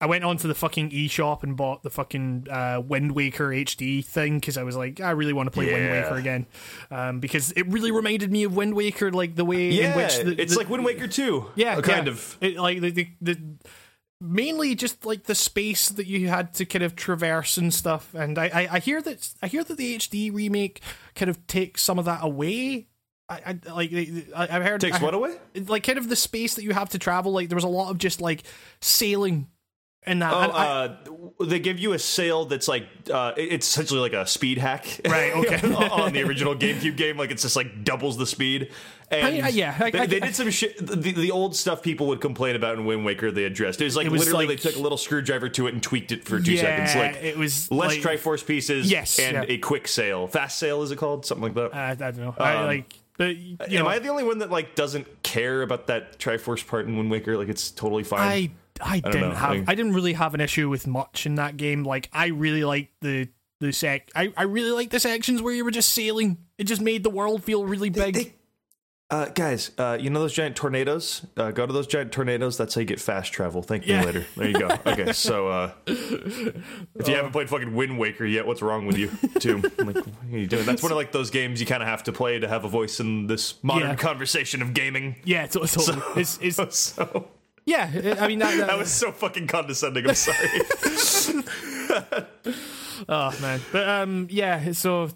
I went onto the fucking eShop and bought the fucking uh, Wind Waker HD thing because I was like, I really want to play Wind Waker again, um, because it really reminded me of Wind Waker, like the way Yeah, in which the, it's the- like Wind Waker 2. yeah, uh, kind yeah. of. It, like the, the the mainly just like the space that you had to kind of traverse and stuff. And I, I, I hear that I hear that the HD remake kind of takes some of that away. I, I like I, I've heard Takes I, what away? like kind of the space that you have to travel. Like there was a lot of just like sailing in that. Oh, And I- uh, they give you a sail that's like uh, it's essentially like a speed hack, Right, okay. [laughs] on the original GameCube game, like it's just like doubles the speed. And I- yeah, I- they, they did some shit. The, the old stuff people would complain about in Wind Waker, they addressed. It was like It was literally like- they took a little screwdriver to it and tweaked it for two yeah, seconds, like it was less like, Triforce pieces, Yes, and yeah. a quick sail, fast sail is it called, something like that. I, I don't know. I Um, like. But, uh, you Am know, I the only one that like doesn't care about that Triforce part in Wind Waker? Like it's totally fine. I I don't didn't know, have like- I didn't really have an issue with much in that game. Like I really liked the the sec I, I really liked the sections where you were just sailing. It just made the world feel really big. They- uh, guys, uh, you know those giant tornadoes? Uh, go to those giant tornadoes. That's how you get fast travel. Thank me later. There you go. [laughs] Okay, so uh, if you haven't played fucking Wind Waker yet, what's wrong with you? [laughs] Too like, what are you doing? That's one of like those games you kind of have to play to have a voice in this modern Yeah. conversation of gaming. yeah, so, so it's, it's [laughs] So yeah. I mean that, that, that was so fucking condescending. I'm sorry. Oh man, but um, yeah. So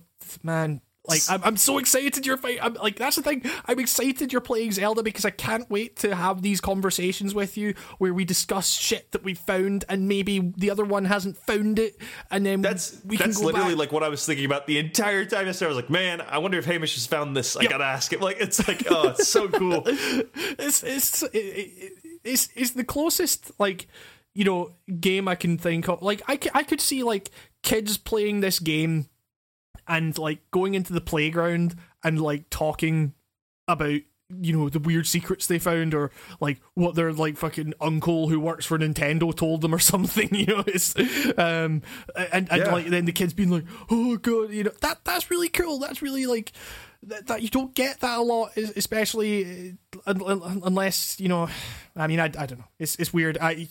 man, like I'm, I'm so excited you're fight. I'm like that's the thing. I'm excited you're playing Zelda because I can't wait to have these conversations with you where we discuss shit that we found and maybe the other one hasn't found it, and then That's we that's can go literally back. like what I was thinking about the entire time. I was like, man, I wonder if Hamish has found this. I Yep. gotta ask him. Like, it's like, oh, it's so cool. [laughs] it's it's it, it, it's it's the closest like you know game I can think of. Like I, c- I could see like kids playing this game and like going into the playground and like talking about you know the weird secrets they found or like what their like fucking uncle who works for Nintendo told them or [laughs] something you know it's um and, and Yeah. like then the kids being like oh god you know that that's really cool. That's really like that, that you don't get that a lot especially uh, un- un- unless you know I mean I, I don't know. It's it's weird. I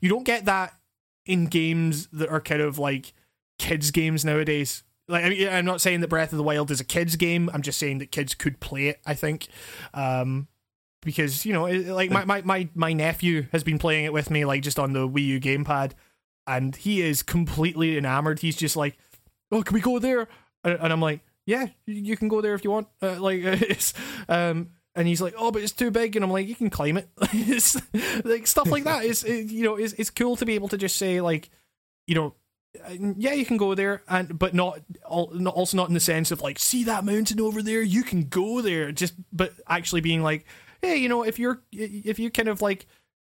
you don't get that in games that are kind of like kids games nowadays like I mean, I'm not saying that Breath of the Wild is a kids game. I'm just saying that kids could play it. I think, um, because you know, like my, my my my nephew has been playing it with me, like just on the Wii U gamepad, and he is completely enamored. He's just like, "Oh, can we go there?" And, I'm like, "Yeah, you- can go there if you want." Uh, like, [laughs] it's um. And he's like, "Oh, but it's too big," and I'm like, "You can climb it." [laughs] it's, like stuff like that is, it, you know, it's it's cool to be able to just say like, you know, Uh, yeah, you can go there, and but not, not also not in the sense of like, see that mountain over there, you can go there. Just but actually being like, hey, you know, if you're if you kind of like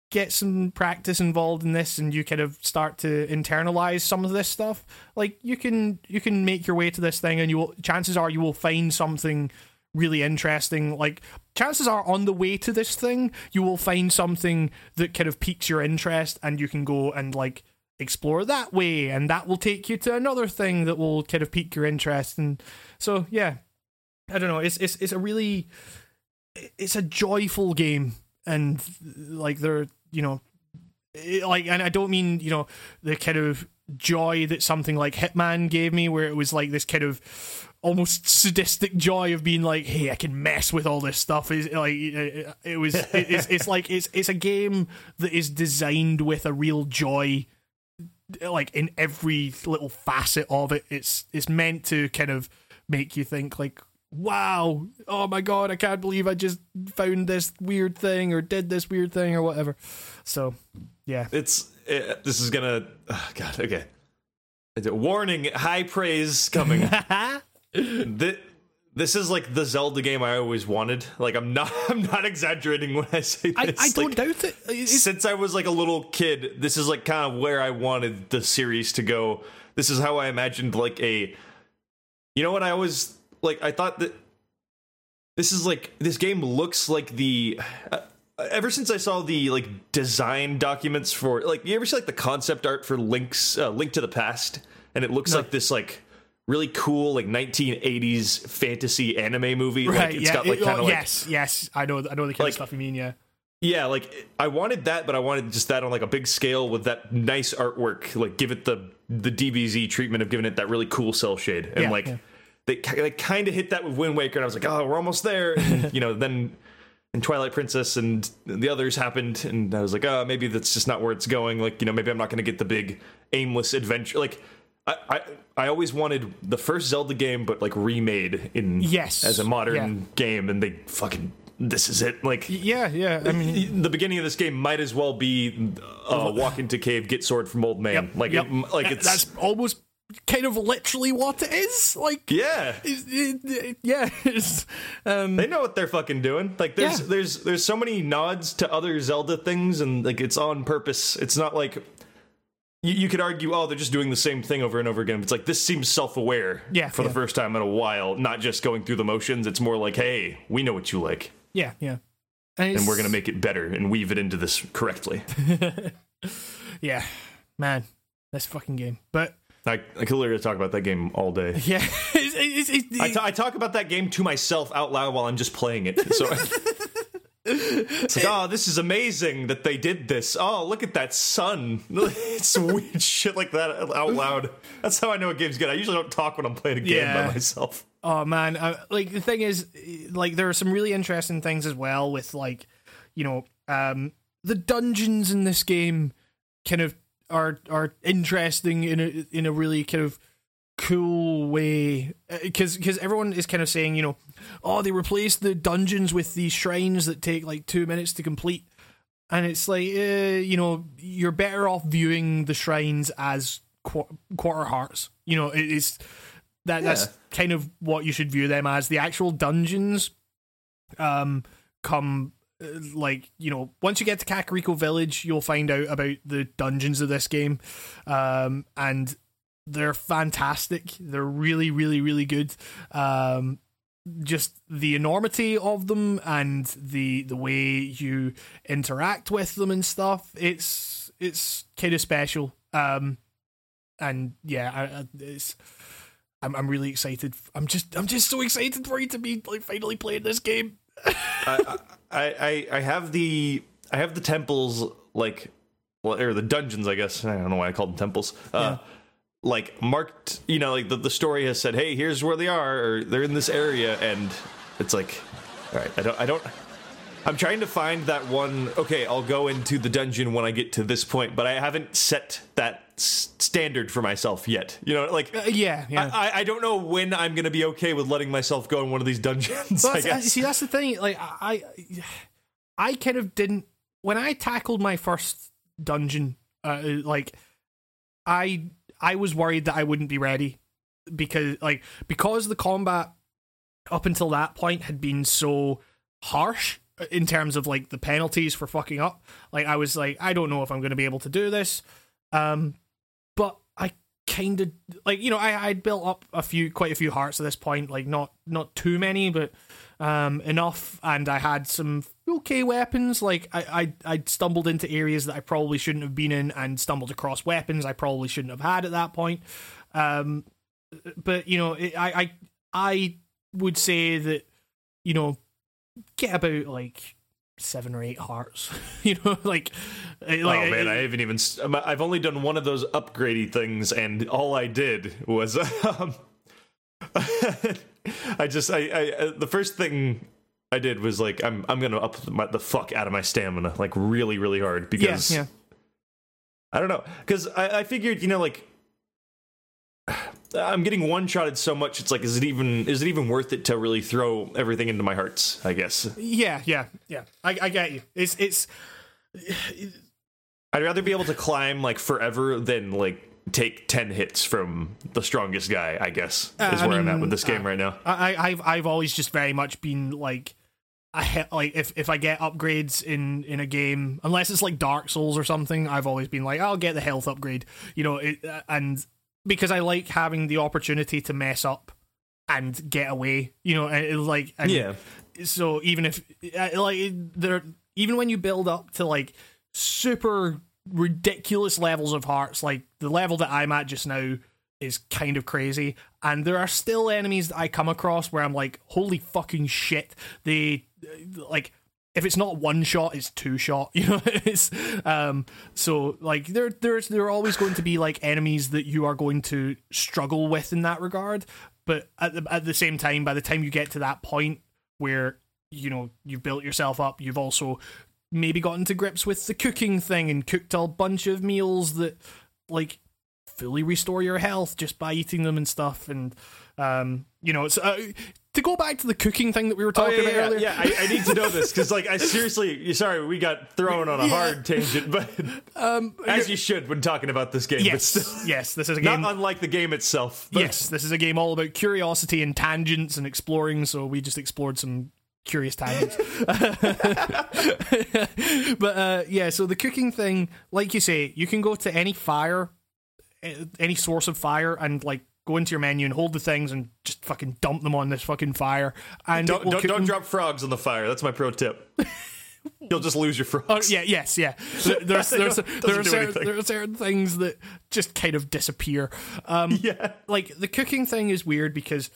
get some practice involved in this and you kind of start to internalize some of this stuff, like you can you can make your way to this thing, and you will chances are you will find something really interesting. Like chances are on the way to this thing, you will find something that kind of piques your interest, and you can go and like explore that way and that will take you to another thing that will kind of pique your interest. And so yeah i don't know. It's it's it's a really it's a joyful game. And like they're you know it- like and i don't mean you know the kind of joy that something like hitman gave me where it was like this kind of almost sadistic joy of being like hey i can mess with all this stuff. Is like it, was it, it's, it's like it's it's a game that is designed with a real joy like in every little facet of it it's it's meant to kind of make you think like wow oh my god i can't believe i just found this weird thing or did this weird thing or whatever so yeah It's uh, this is gonna. Oh God. Okay. Warning: high praise coming. [laughs] Thi- this is like the Zelda game I always wanted. Like I'm not. [laughs] I'm not exaggerating when I say I, this. I don't Like, doubt it It's- since I was like a little kid, this is like kind of where I wanted the series to go. This is how I imagined like a You know what I always like I thought that this is like this game looks like the uh, ever since I saw the like design documents for like you ever see like the concept art for Link's uh, Link to the Past and it looks No. like this like really cool like 1980s fantasy anime movie right like it's yeah got like kind of like yes yes i know i know the kind Like- of stuff you mean yeah yeah, like I wanted that, but I wanted just that on like a big scale with that nice artwork. Like give it the the DBZ treatment of giving it that really cool cel shade, and Yeah, like yeah. they, they kind of hit that with Wind Waker, and I was like, oh, we're almost there. [laughs] And, you know, then and Twilight Princess and the others happened, and I was like, oh, maybe that's just not where it's going. Like you know, maybe I'm not going to get the big aimless adventure. Like I, I I always wanted the first Zelda game, but like remade in Yes, as a modern yeah. game, and they fucking this is it. Like yeah yeah i mean [laughs] the beginning of this game might as well be uh, walk into cave, get sword from old man. Yep, like, yep. it, like it's that's almost kind of literally what it is like yeah. it- it- yeah [laughs] um They know what they're fucking doing. Like there's Yeah. there's there's so many nods to other Zelda things, and like it's on purpose. It's not like you, you could argue, oh, they're just doing the same thing over and over again. It's like this seems self-aware, Yeah, for the first time in a while, not just going through the motions. It's more like, hey, we know what you like. yeah yeah And, and we're gonna make it better and weave it into this correctly. [laughs] yeah, man, this fucking game. But I, I could literally talk about that game all day. yeah, [laughs] it's, it's, it's, I, ta- I talk about that game to myself out loud while I'm just playing it. So [laughs] it's like, oh, this is amazing that they did this. Oh, look at that sun. [laughs] It's weird [laughs] shit like that out loud. That's how I know a game's good. I usually don't talk when I'm playing a game Yeah. by myself. Oh man, uh, like the thing is, like there are some really interesting things as well with like, you know, um, the dungeons in this game kind of are are interesting in a in a really kind of cool way because because everyone is kind of saying you know oh they replaced the dungeons with these shrines that take like two minutes to complete. And it's like uh, you know you're better off viewing the shrines as qu- quarter hearts. You know it is that that's kind of what you should view them as. The actual dungeons um come uh, like you know once you get to kakariko village you'll find out about the dungeons of this game. Um and they're fantastic. They're really really really good. Um just the enormity of them and the the way you interact with them and stuff it's it's kind of special. Um and yeah I, I, it's I'm, I'm really excited. I'm just i'm just so excited for you to be like finally playing this game. I, I I have the I have the temples like well or the dungeons I guess. I don't know why I called them temples. Uh, like marked, you know, like the, the story has said, hey, here's where they are, or they're in this area, and it's like, all right, I don't, I don't, I'm trying to find that one. Okay, I'll go into the dungeon when I get to this point, but I haven't set that s- standard for myself yet. You know, like Uh, yeah yeah I, I don't know when I'm gonna be okay with letting myself go in one of these dungeons. But I uh, guess. see, that's the thing. Like, I, I kind of didn't when I tackled my first dungeon. Uh, like, I, I was worried that I wouldn't be ready because, like, because the combat up until that point had been so harsh in terms of like the penalties for fucking up. Like, I was like, I don't know if I'm going to be able to do this. Um, but I kind of like you know I I'd built up a few quite a few hearts at this point like not not too many but um enough and I had some okay weapons like I I I stumbled into areas that I probably shouldn't have been in and stumbled across weapons I probably shouldn't have had at that point um but you know it, I I I would say that you know get about like seven or eight hearts [laughs] you know [laughs] like like oh man, I haven't even. I've only done one of those upgradey things, and all I did was, [laughs] um, [laughs] I just, I, I, uh, the first thing I did was like, I'm, I'm gonna up my, the fuck out of my stamina, like really, really hard yeah because yeah I don't know, because I, I figured, you know, like. I'm getting one shotted so much. It's like, is it even is it even worth it to really throw everything into my hearts? I guess Yeah, yeah, yeah. I, I get you. It's it's [sighs] I'd rather be able to climb like forever than like take ten hits from the strongest guy. I guess Uh, is I where I'm at with this game uh, right now. I I- I've I've always just very much been like I he- like if if I get upgrades in in a game, unless it's like Dark Souls or something, I've always been like I'll get the health upgrade. You know, it, uh, and because I like having the opportunity to mess up and get away. You know, and it, like and Yeah. so even if uh, like there even when you build up to like super ridiculous levels of hearts. Like the level that i'm at just now is kind of crazy. And there are still enemies that i come across where i'm like holy fucking shit. They like if it's not one shot it's two shot. [laughs] You know it's um so like there there's there are always going to be like enemies that you are going to struggle with in that regard. But at the, at the same time by the time you get to that point where you know you've built yourself up you've also maybe gotten to grips with the cooking thing and cooked a bunch of meals that like fully restore your health just by eating them and stuff and um you know it's uh, to go back to the cooking thing that we were Oh, talking yeah, about yeah, earlier yeah. I, I need to know this because, like, I seriously, sorry, we got thrown on a Yeah. hard tangent, but um as you should when talking about this game. But yes still, yes this is a game not unlike the game itself. But yes this is a game all about curiosity and tangents and exploring so we just explored some curious tangents [laughs] [laughs] but uh yeah so the cooking thing like you say you can go to any fire any source of fire and like go into your menu and hold the things and just fucking dump them on this fucking fire and Don't don't, don't drop frogs on the fire. That's my pro tip. [laughs] You'll just lose your frogs. Oh yeah, yes, yeah. There- There's there's there are certain, there are certain things that just kind of disappear. Um, Yeah. like the cooking thing is weird because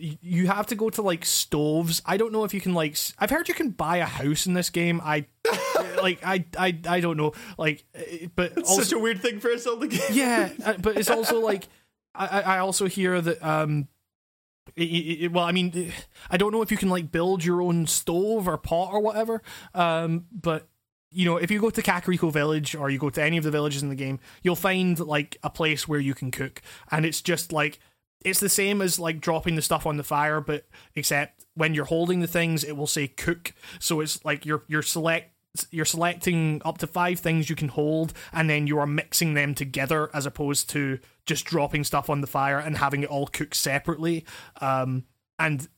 you have to go to like stoves. I don't know if you can like. I've heard you can buy a house in this game. I [laughs] like I I I don't know. Like, eh, but also Such a weird thing for a Zelda game. yeah, uh, [laughs] but it's also like I, I also hear that um. It, it, it- well, I mean, eh, I don't know if you can like build your own stove or pot or whatever. Um, but you know, if you go to Kakariko Village or you go to any of the villages in the game, you'll find like a place where you can cook, and it's just like it's the same as like dropping the stuff on the fire, but except when you're holding the things, it will say cook. So it's like you're you're select you're selecting up to five things you can hold, and then you are mixing them together as opposed to just dropping stuff on the fire and having it all cook separately. Um, and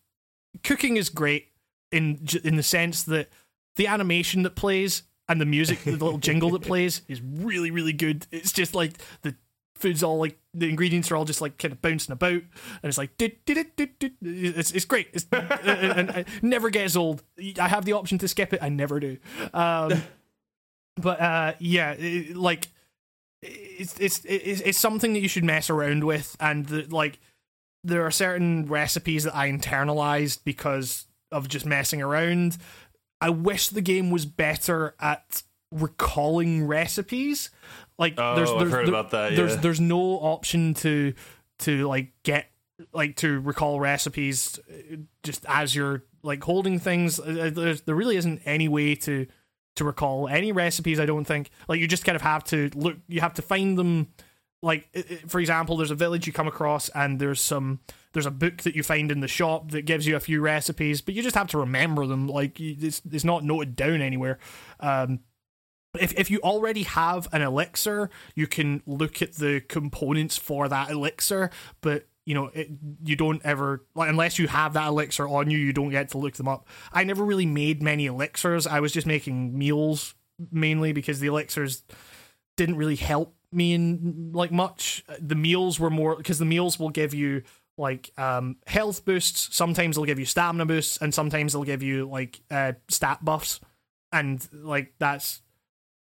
cooking is great in in the sense that the animation that plays and the music, the little [laughs] jingle that plays, is really really good. It's just like the food's all like the ingredients are all just like kind of bouncing about, and it's like. It's it's great. It's and it never gets old. I have the option to skip it. I never do. Um, [laughs] but uh, yeah, it, like it's it's it's it's something that you should mess around with, and the, like there are certain recipes that I internalized because of just messing around. I wish the game was better at recalling recipes. Like Oh, there's I've there's heard there- about that, There's yeah. there's no option to to like get like to recall recipes uh, just as you're like holding things. Uh, There's, there really isn't any way to to recall any recipes. I don't think. Like you just kind of have to look. You have to find them. Like for example, there's a village you come across, and there's some there's a book that you find in the shop that gives you a few recipes, but you just have to remember them. Like it's it's not noted down anywhere. Um, if if you already have an elixir, you can look at the components for that elixir, but you know it, you don't ever like unless you have that elixir on you, you don't get to look them up. I never really made many elixirs. I was just making meals mainly because the elixirs didn't really help me in like much. The meals were more because the meals will give you like um health boosts. Sometimes they'll give you stamina boosts, and sometimes they'll give you like uh stat buffs, and like that's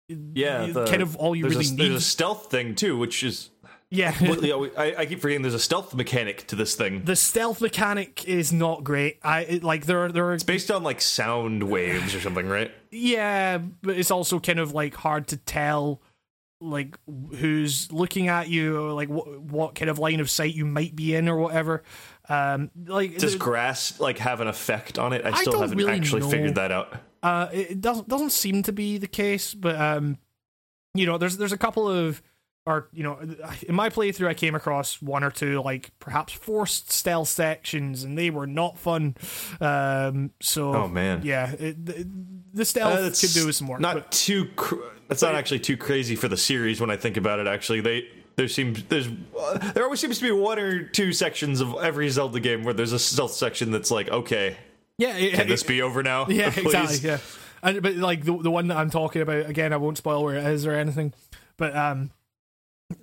Yeah, the- kind of all you really a, need. There's a stealth thing too, which is yeah. [laughs] I, I keep forgetting there's a stealth mechanic to this thing. the stealth mechanic is not great. I it, like there are there are Based on like sound waves or something, right? yeah, but it's also kind of like hard to tell like who's looking at you or like what what kind of line of sight you might be in or whatever. Um, like Does grass like have an effect on it? I still don't haven't really actually know. figured that out. Uh, it doesn't doesn't seem to be the case, but um, you know, there's there's a couple of, or you know, in my playthrough, I came across one or two like perhaps forced stealth sections, and they were not fun. Um, so Oh man, yeah, it, the, the stealth Uh, could do with some work. Not but too. Cr- that's not actually too crazy for the series when I think about it. Actually, they there seems there's uh, there always seems to be one or two sections of every Zelda game where there's a stealth section that's like, okay, yeah, it, can it- this be over now? [laughs] yeah, [laughs] please? exactly, yeah. And but like the the one that I'm talking about again, I won't spoil where it is or anything, but um,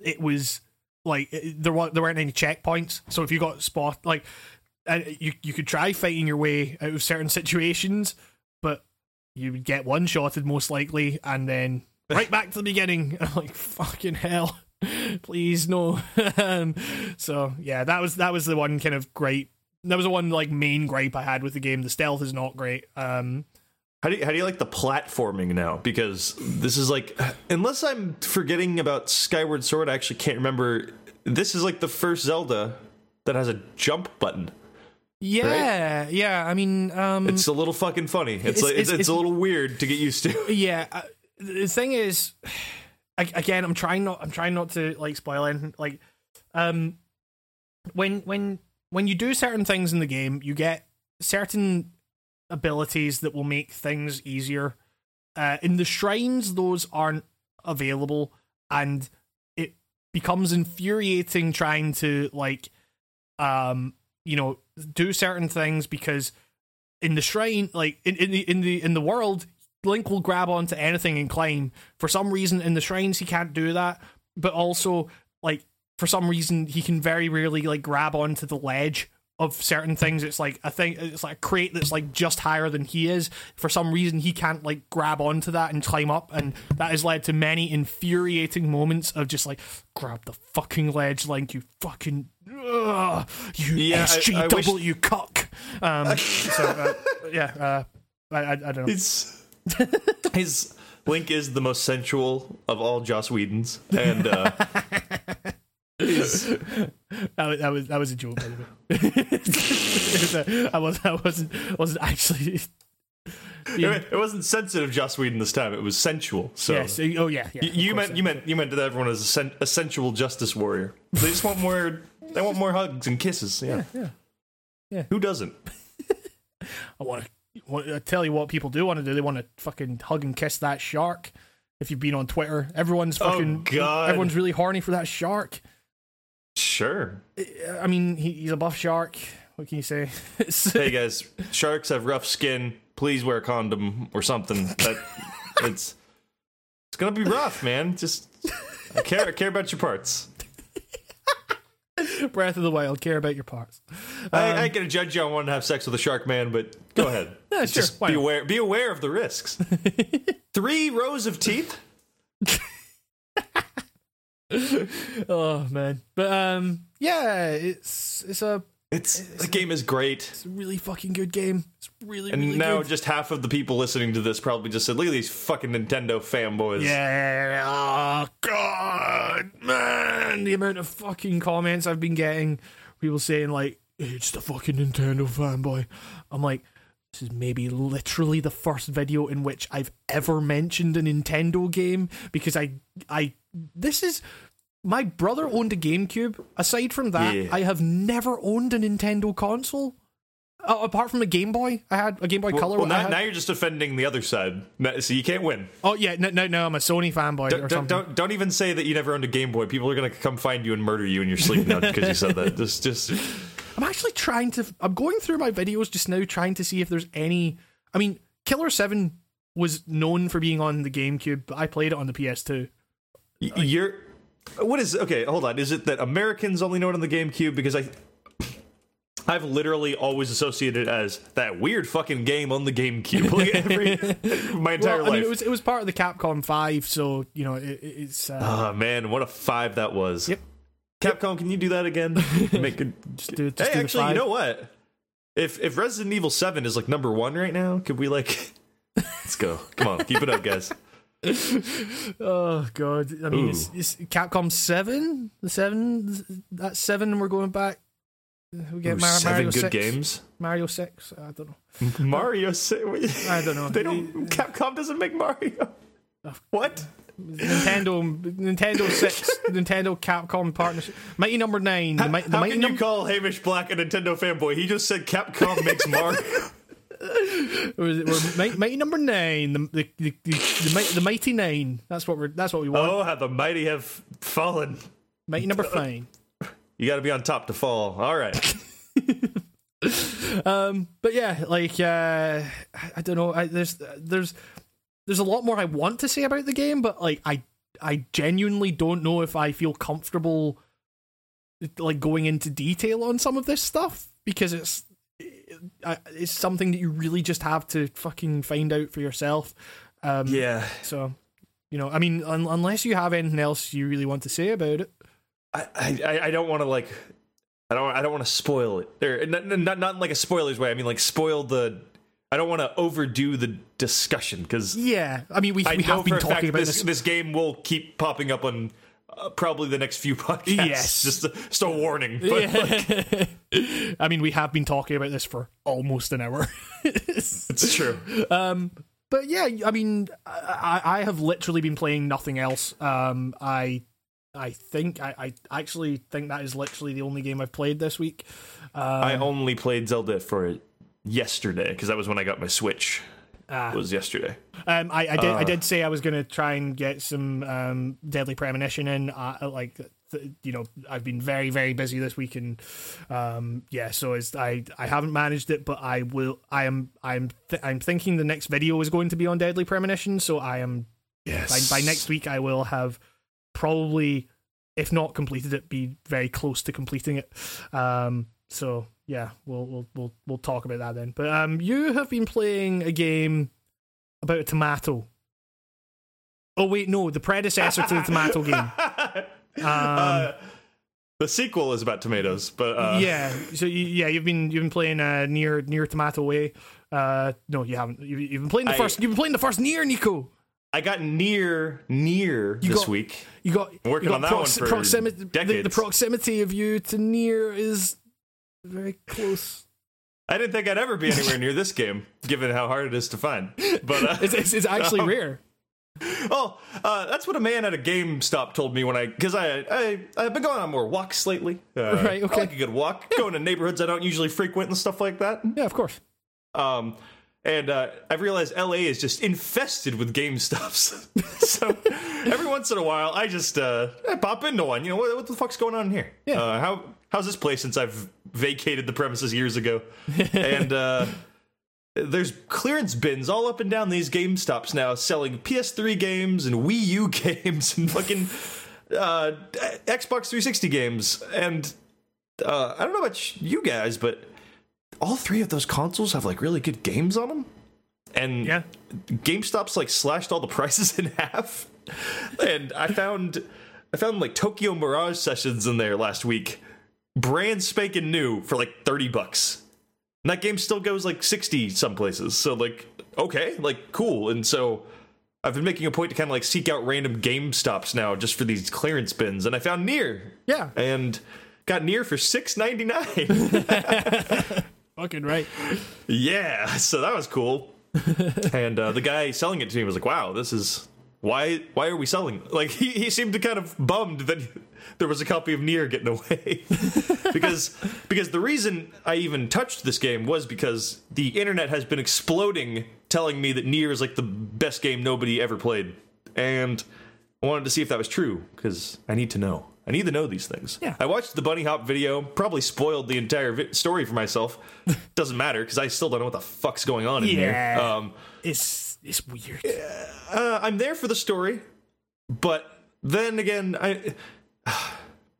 it was like it, there was there weren't any checkpoints, so if you got spot like, uh, you you could try fighting your way out of certain situations, but you would get one shotted most likely, and then [laughs] right back to the beginning. I'm like fucking hell, please no. um, so yeah, that was that was the one kind of gripe. That was the one like main gripe I had with the game. The stealth is not great. Um, How do you, how do you like the platforming now? Because this is like, unless I'm forgetting about Skyward Sword, I actually can't remember. This is like the first Zelda that has a jump button. Yeah, yeah. I mean, um, It's a little fucking funny. It's, It's- like it's, it's- it's, a little weird to get used to. [laughs] yeah. Uh, the thing is, [sighs] again, I'm trying not. I'm trying not to like spoil anything. Like, um, when when when you do certain things in the game, you get certain abilities that will make things easier. Uh, in the shrines, those aren't available, and it becomes infuriating trying to like, um, you know, do certain things because in the shrine, like in, in the in the in the world, Link will grab onto anything and climb. For some reason, in the shrines, he can't do that. But also, like for some reason, he can very rarely like grab onto the ledge of certain things. It's like a thing. It's like a crate that's like just higher than he is. For some reason, he can't like grab onto that and climb up, and that has led to many infuriating moments of just like grab the fucking ledge, Link. You fucking ugh, you Yeah, I- I SGW wish- cuck. Um, so uh, yeah, uh, I, I I don't know. It's his Link is the most sensual of all Joss Whedons, and uh, [laughs] [laughs] That was, that was that was a joke. By the was [laughs] a- I was I wasn't wasn't actually. [laughs] it wasn't sensitive Joss Whedon this time. It was sensual. So Yes. Oh yeah. yeah you, you meant you meant you meant that everyone is a, sen- a sensual justice warrior. They just want more. They want more hugs and kisses. Yeah. Yeah. Yeah. Who doesn't? I want to. I tell you what people do want to do. They want to fucking hug and kiss that shark. If you've been on Twitter, everyone's Oh, fucking. God. Everyone's really horny for that shark. Sure. I mean, he, he's a buff shark. What can you say? [laughs] Hey guys, sharks have rough skin. Please wear a condom or something. That [laughs] it's it's gonna be rough, man. Just I care I care about your parts. Breath of the Wild. Care about your parts. I, I ain't gonna judge you on wanting to have sex with a shark man, but go [laughs] ahead. Um, Yeah, sure, Just be aware. Be aware of the risks. Three rows of teeth. [laughs] Oh man, but um, yeah, it's it's a It's the game is great. it's a really fucking good game. It's really And really now good. just half of the people listening to this probably just said, "Look at these fucking Nintendo fanboys." Yeah. Oh god, man, the amount of fucking comments I've been getting, people saying like, "It's the fucking Nintendo fanboy." I'm like, this is maybe literally the first video in which I've ever mentioned a Nintendo game because I, I, this is. My brother owned a GameCube. Aside from that, Yeah. I have never owned a Nintendo console. Uh, apart from a Game Boy, I had a Game Boy Well, Color. well, now, now you're just offending the other side, so you can't win. oh yeah, no, no, no, I'm a Sony fanboy Don't, don't, something. don't don't even say that you never owned a Game Boy. People are gonna come find you and murder you in your sleep now because you said that. [laughs] Just just I'm actually trying to. I'm going through my videos just now, trying to see if there's any. I mean, Killer Seven was known for being on the GameCube, but I played it on the PS2. y- you're. What is okay? Hold on. Is it that Americans only know it on the GameCube? Because I. I've literally always associated it as that weird fucking game on the GameCube like [laughs] every, my entire Well, I life. mean, it was it was part of the Capcom Five, so you know it, it- it's. Uh, oh man, what a five that was. Yep. Capcom, can you do that again? [laughs] Make it. just do, just Hey, actually, you know what? If if Resident Evil Seven is like number one right now, could we like? [laughs] Let's go. Come on, keep it up, guys. [laughs] Oh god! I mean, it's, it's Capcom Seven, the seven, that seven, and we're going back. We get Ooh, Mar- seven Mario good 6. games. Mario Six. I don't know. [laughs] Mario. si- I don't know. [laughs] They don't. Capcom doesn't make Mario. Oh, what? Nintendo, Nintendo Six, Nintendo Capcom partnership. Mighty Number Nine. The, mi- the How Mighty can you call Hamish Black a Nintendo fanboy? He just said Capcom makes Mario. It- we're mighty, number nine, the the the, the, the, mighty, the mighty nine. That's what we're. That's what we want. oh, how the mighty have fallen. Mighty number nine. You got to be on top to fall. All right. [laughs] [laughs] Um, but yeah, like uh, I, I don't know. I, there's there's there's a lot more I want to say about the game, but like I I genuinely don't know if I feel comfortable like going into detail on some of this stuff because it's I- it's something that you really just have to fucking find out for yourself. Um, Yeah. So, you know, I mean, un- unless you have anything else you really want to say about it. I, I, I don't want to like I don't I don't want to spoil it. Or not, not not in like a spoilers way. I mean like spoil the I don't want to overdo the discussion because Yeah, I mean, we, we have been talking about this, this. this game will keep popping up on uh, probably the next few [laughs] podcasts. Yes. just a, just a warning. But like, [laughs] I mean, we have been talking about this for almost an hour. [laughs] it's true. um, but yeah, I mean, I, I have literally been playing nothing else. Um, I I think I, I actually think that is literally the only game I've played this week. I only played Zelda for yesterday because that was when I got my Switch. Ah. was yesterday. Um, I, I did. I Uh. did say I was going to try and get some um, Deadly Premonition in. Uh, like, th- you know, I've been very, very busy this week, and um, yeah. So it's, I, I haven't managed it, but I will. I am. I'm. Th- I'm thinking the next video is going to be on Deadly Premonition. So I am. Yes. By, by next week, I will have probably, if not completed it, be very close to completing it. Um, so yeah, we'll we'll we'll we'll talk about that then. But um, you have been playing a game about a tomato. Oh wait, no, the predecessor to the tomato [laughs] game. uh, the sequel is about tomatoes, but uh, yeah. So you, yeah, you've been you've been playing uh, Nier near Tomato Way. Uh, no, you haven't. You, you've been playing the I- first. You've been playing the first Nier Nico. I got near near this got- week. You got Working you on got that one for proximity. The, the proximity of you to Nier is very close. I didn't think I'd ever be anywhere near this game, given how hard it is to find. But uh, It's, it's, it's actually Um, [laughs] rare. oh, uh, that's what a man at a GameStop told me when I, because I, I, I've been going on more walks lately. Uh, [laughs] Right, okay. I like a good walk, going to neighborhoods I don't usually frequent and stuff like that. Yeah, of course. Um, and uh, I've realized LA is just infested with GameStops. [laughs] so every once in a while, I just uh, I pop into one. You know, what, what the fuck's going on here? Yeah. Uh, how how's this place since I've vacated the premises years ago? [laughs] and uh, there's clearance bins all up and down these GameStops now, selling PS3 games and Wii U [laughs] games and fucking uh, Xbox 360 games. And uh, I don't know about you guys, but all three of those consoles have like really good games on them. And Yeah. GameStop's like slashed all the [laughs] prices in half. And I found I found like Tokyo Mirage sessions in there last week. Brand spanking new for like 30 bucks. And that game still goes like 60 some places. So like okay, like cool. And so I've been making a point to kind of like seek out random game stops now just for these clearance bins and I found Nier Yeah, and got Nier for 6.99. [laughs] fucking right. Yeah, so that was cool. [laughs] and uh, the guy selling it to me was like, "Wow, this is why? Why are we selling?" Like he, he seemed to kind of bummed that [laughs] there was a copy of Nier getting away [laughs] because because the reason I even touched this game was because the internet has been exploding, telling me that Nier is like the best game nobody ever played, and I wanted to see if that was true because I need to know. I need to know these things. Yeah. I watched the bunny hop video, probably spoiled the entire vi- story for myself. Doesn't matter because I still don't know what the fuck's going on in Yeah. here. Um, It's it's weird. uh, I'm there for the story, but then again, I [sighs]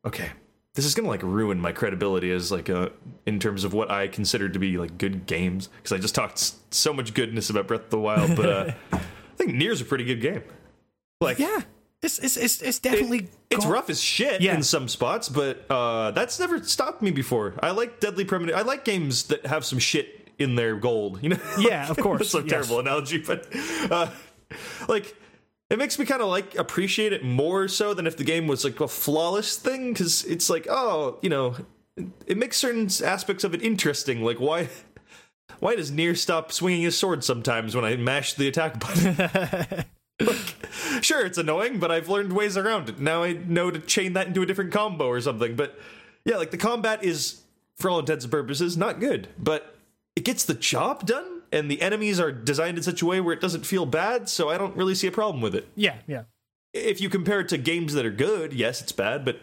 okay. This is gonna like ruin my credibility as like uh in terms of what I consider to be like good games because I just talked so much goodness about Breath of the Wild, but uh, [laughs] I think Nier's a pretty good game. Like Yeah, it's it's it's, it's definitely it's got- rough as shit Yeah. in some spots, but uh, that's never stopped me before. I like Deadly Premonition. I like games that have some shit in their gold. You know? Yeah, of [laughs] course, that's a yes. terrible analogy, but uh, like it makes me kind of like appreciate it more so than if the game was like a flawless thing because it's like oh you know it makes certain aspects of it interesting. Like why. Why does Nier stop swinging his sword sometimes when I mash the attack button? [laughs] sure, it's annoying, but I've learned ways around it. Now I know to chain that into a different combo or something. But yeah, like the combat is, for all intents and purposes, not good, but it gets the job done, and the enemies are designed in such a way where it doesn't feel bad, so I don't really see a problem with it. Yeah, yeah. If you compare it to games that are good, yes, it's bad, but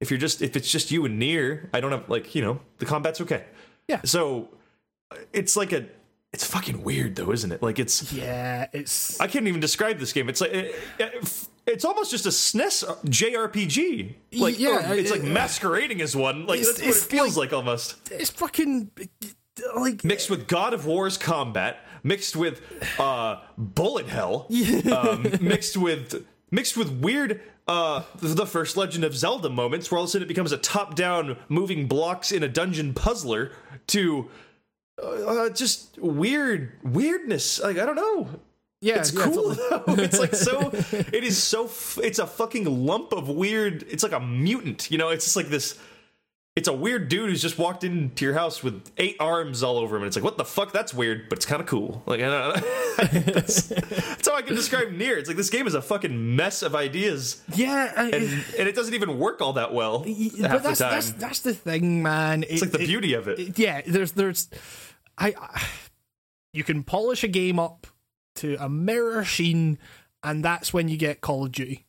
if you're just if it's just you and Nier, I don't have like you know the combat's okay. Yeah. So it's like a it's fucking weird though, isn't it? Like it's Yeah, it's I can't even describe this game. It's like it, it- it's almost just a SNES JRPG. Like Yeah, oh, it's like masquerading as one. Like that's what it feels like- like, almost. it's fucking like Mixed with God of War's combat, mixed with uh bullet hell, [laughs] um, mixed with mixed with weird uh the first Legend of Zelda moments where all of a sudden it becomes a top-down moving blocks in a dungeon puzzler to uh, just weird weirdness. Like I don't know. yeah, It's yeah, cool totally. [laughs] though. It's like so. [laughs] It is so. F- it's a fucking lump of weird. It's like a mutant. You know. It's just like this. It's a weird dude who's just walked into your house with eight arms all over him, and it's like, what the fuck? That's weird, but it's kind of cool. Like, I don't know. [laughs] that's, that's how I can describe Nier. It's like this game is a fucking mess of ideas, Yeah, I- and and it doesn't even work all that well but half the that's, time. that's that's the thing, man. it's like the beauty of it. yeah there's there's I, I you can polish a game up to a mirror sheen and that's when you get call of duty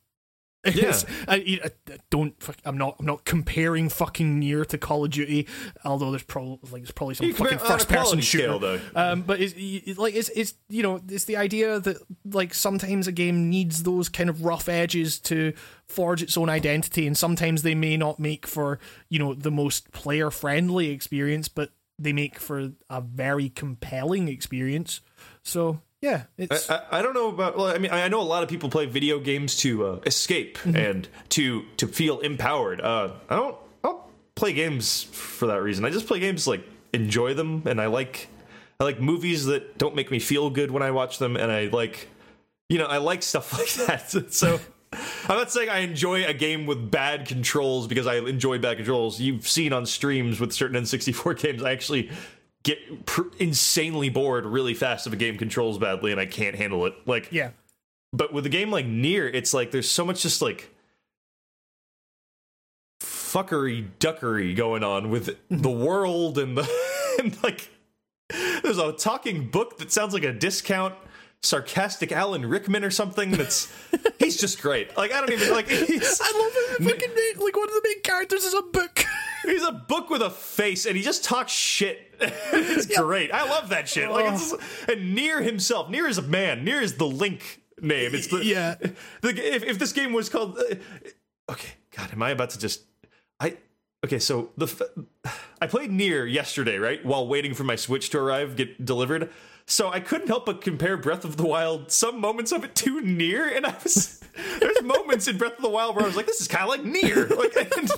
It's- I, I, don't. I'm not. I'm not comparing fucking Nier to Call of Duty. Although there's probably like there's probably some You fucking first person shooter. scale, though. Um, but it's, it's like it's it's you know it's the idea that like sometimes a game needs those kind of rough edges to forge its own identity, and sometimes they may not make for you know the most player friendly experience, but they make for a very compelling experience. So yeah, it's I, I don't know about. Well, I mean, I know a lot of people play video games to uh, escape Mm-hmm. and to to feel empowered. Uh, I don't. I don't play games for that reason. I just play games like enjoy them, and I like I like movies that don't make me feel good when I watch them, and I like you know I like stuff [laughs] like that. [laughs] So. I'm not saying I enjoy a game with bad controls because I enjoy bad controls. You've seen on streams with certain N64 games, I actually get pr- insanely bored really fast if a game controls badly and I can't handle it. Like, yeah. but with a game like Nier, it's like there's so much just like fuckery duckery going on with mm-hmm. the world and the [laughs] and like there's a talking book that sounds like a discount sarcastic Alan Rickman or something that's [laughs] he's just great. Like I don't even like [laughs] he's I love it. Fucking like one of the main characters is a book. He's a book with a face, and he just talks shit. It's great. I love that shit. Like, it's, and Nier himself, Nier is a man. Nier is the Link name. It's the Yeah. The, if, if this game was called, uh, okay, God, am I about to just? I okay. So the I played Nier yesterday, right, while waiting for my Switch to arrive, get delivered. So I couldn't help but compare Breath of the Wild, some moments of it to Nier, and I was there's moments in Breath of the Wild where I was like, this is kind of like Nier, like. [laughs] And,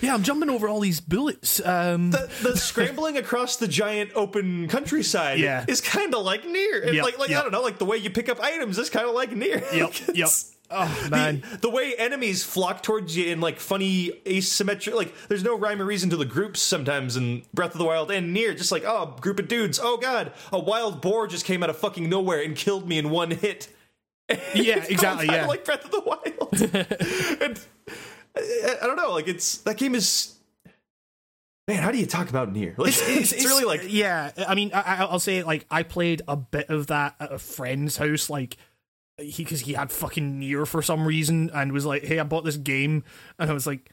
Yeah, I'm jumping over all these bullets. Um, the, the scrambling across the giant open countryside Yeah. is kind of like Nier. And Yep, like, like I don't know, like the way you pick up items is kind of like Nier. [laughs] yep, Like, yep. It's- Oh man, The, the way enemies flock towards you in like funny asymmetric, like there's no rhyme or reason to the groups sometimes in Breath of the Wild and Nier. Just like oh, group of dudes. Oh god, a wild boar just came out of fucking nowhere and killed me in one hit. [laughs] yeah, exactly. Yeah, like Breath of the Wild. [laughs] and I, I don't know, like it's that game is. Man, how do you talk about Nier? Like, it's, [laughs] really like yeah. I mean, I, I- I'll say like I played a bit of that at a friend's house, like he because he had fucking Nier for some reason and was like, "Hey, I bought this game," and I was like.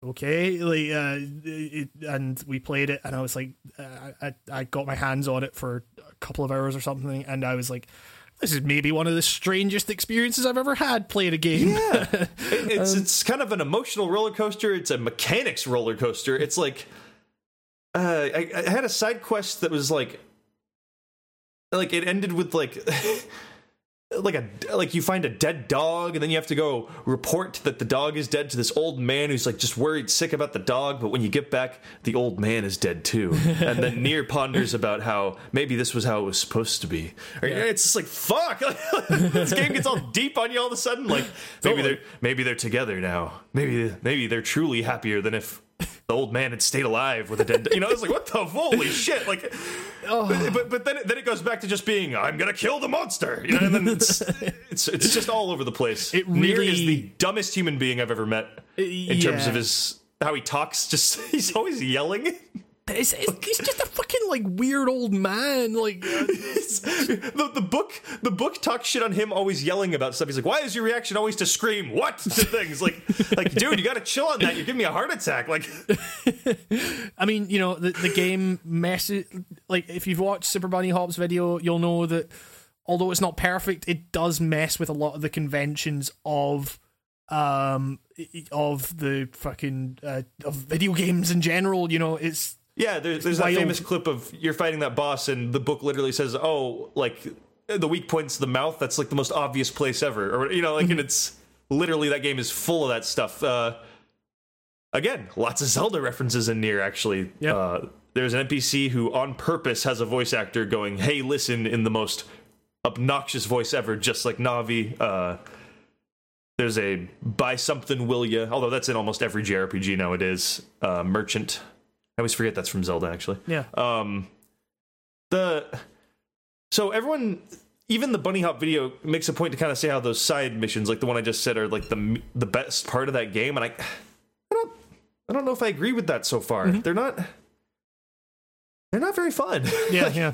Okay, like, uh, it, and we played it, and I was like, uh, I, I got my hands on it for a couple of hours or something, and I was like, this is maybe one of the strangest experiences I've ever had playing a game. Yeah, [laughs] It- it's Um, it's kind of an emotional roller coaster. It's a mechanics roller coaster. It's like uh, I, I had a side quest that was like like it ended with like [laughs] like a like you find a dead dog and then you have to go report that the dog is dead to this old man who's like just worried sick about the dog but when you get back the old man is dead too. And then [laughs] Nier ponders about how maybe this was how it was supposed to be. Or, it's just like fuck! [laughs] This game gets all deep on you all of a sudden like maybe they're maybe they're together now. Maybe maybe they're truly happier than if the old man had stayed alive with a dead you know it's like what the holy [laughs] shit like oh. but but then it, then it goes back to just being I'm gonna kill the monster, you know, and then it's [laughs] it's it's just all over the place. It Nier is the dumbest human being I've ever met uh, in terms of his how he talks. Just [laughs] he's always yelling. It's, it's, he's just a fucking like weird old man. Like, [laughs] the the book the book talks shit on him always yelling about stuff. He's like, why is your reaction always to scream? What to things like like dude, you got to chill on that. You're giving me a heart attack. Like [laughs] I mean, you know, the the game messes. Like, if you've watched Super Bunny Hop's video, you'll know that although it's not perfect, it does mess with a lot of the conventions of um of the fucking uh, of video games in general. You know, it's Yeah, there, there's that famous clip of you're fighting that boss, and the book literally says, "Oh, like the weak point's the mouth. That's like the most obvious place ever." Or you know, like, and it's literally that game is full of that stuff. Uh, again, lots of Zelda references in Nier. Actually, Yep. uh, there's an NPC who on purpose has a voice actor going, "Hey, listen," in the most obnoxious voice ever, just like Navi. Uh, there's a buy something will ya although that's in almost every jrpg nowadays uh merchant i always forget that's from zelda actually. Yeah, um the so everyone even the bunny hop video makes a point to kind of say how those side missions like the one i just said are like the the best part of that game and i i don't i don't know if i agree with that so far. They're not they're not very fun. Yeah, [laughs] yeah.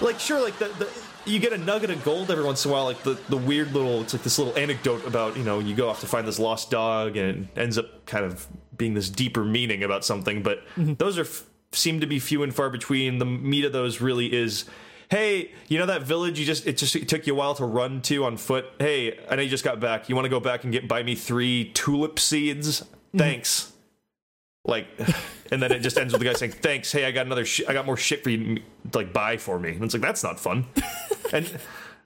like sure like the, the you get a nugget of gold every once in a while, like the, the weird little, it's like this little anecdote about, you know, you go off to find this lost dog and it ends up kind of being this deeper meaning about something. But mm-hmm. those are f- seem to be few and far between. The meat of those really is, hey, you know that village you just, it just it took you a while to run to on foot. Hey, I know you just got back. You want to go back and get buy me three tulip seeds? Mm-hmm. Thanks. Like, and then it just ends with the guy saying, "Thanks. Hey, I got another. Sh- I got more shit for you. to, Like, buy for me." And it's like that's not fun. [laughs] and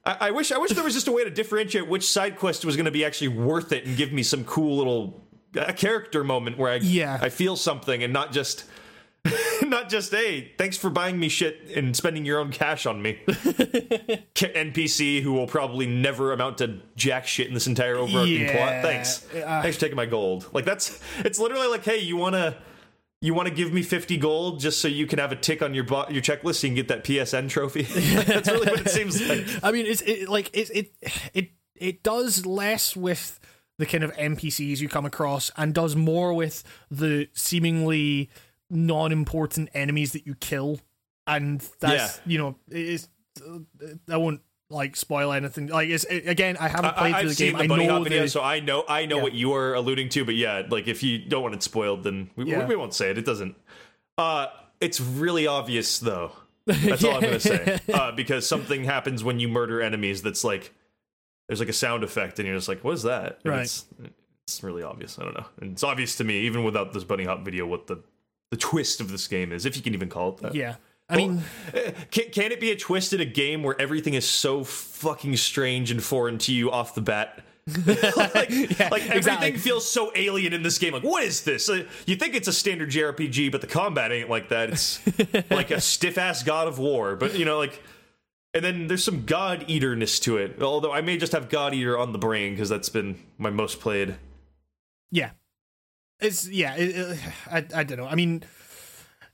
I, I wish, I wish there was just a way to differentiate which side quest was going to be actually worth it and give me some cool little uh, character moment where I, Yeah. I feel something and not just. [laughs] Not just hey, thanks for buying me shit and spending your own cash on me. [laughs] K- NPC who will probably never amount to jack shit in this entire overarching Yeah, plot. Thanks, uh, thanks for taking my gold. Like that's it's literally like, hey, you wanna you want to give me 50 gold just so you can have a tick on your bo- your checklist so you can get that PSN trophy. [laughs] that's really what it seems like. [laughs] I mean, it's it, like it it it it does less with the kind of NPCs you come across, and does more with the seemingly non-important enemies that you kill, and that's you know it is. Uh, I won't like spoil anything. Like it's it, again, I haven't played I, through the game. the I know hop video, so I know I know Yeah. what you are alluding to. But yeah, like if you don't want it spoiled, then we, Yeah. we won't say it. It doesn't. Uh, it's really obvious though. [laughs] That's all I'm gonna say. Uh, because something happens when you murder enemies. That's like there's like a sound effect, and you're just like, what is that? And Right. It's, it's really obvious. I don't know. And it's obvious to me, even without this bunny hop video, what the the twist of this game is, if you can even call it that. yeah. I mean, [laughs] Can, can it be a twist in a game where everything is so fucking strange and foreign to you off the bat? [laughs] like, [laughs] like everything exactly. feels so alien in this game. Like, what is this? Uh, you think it's a standard JRPG, but the combat ain't like that. It's like a stiff ass God of War. But you know, like, and then there's some God Eaterness to it. Although I may just have God Eater on the brain because that's been my most played. yeah, it's yeah. It, it- [sighs] I I don't know. I mean,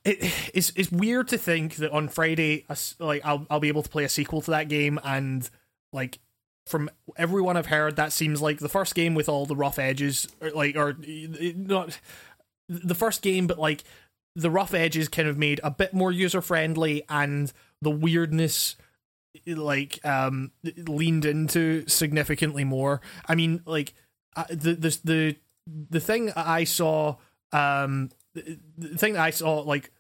it, it's it's weird to think that on Friday, like I'll I'll be able to play a sequel to that game, and like from everyone I've heard, that seems like the first game with all the rough edges, or like or not the first game, but like the rough edges kind of made a bit more user friendly, and the weirdness like um leaned into significantly more. I mean, like uh, the the the the thing I saw um the the thing that I saw like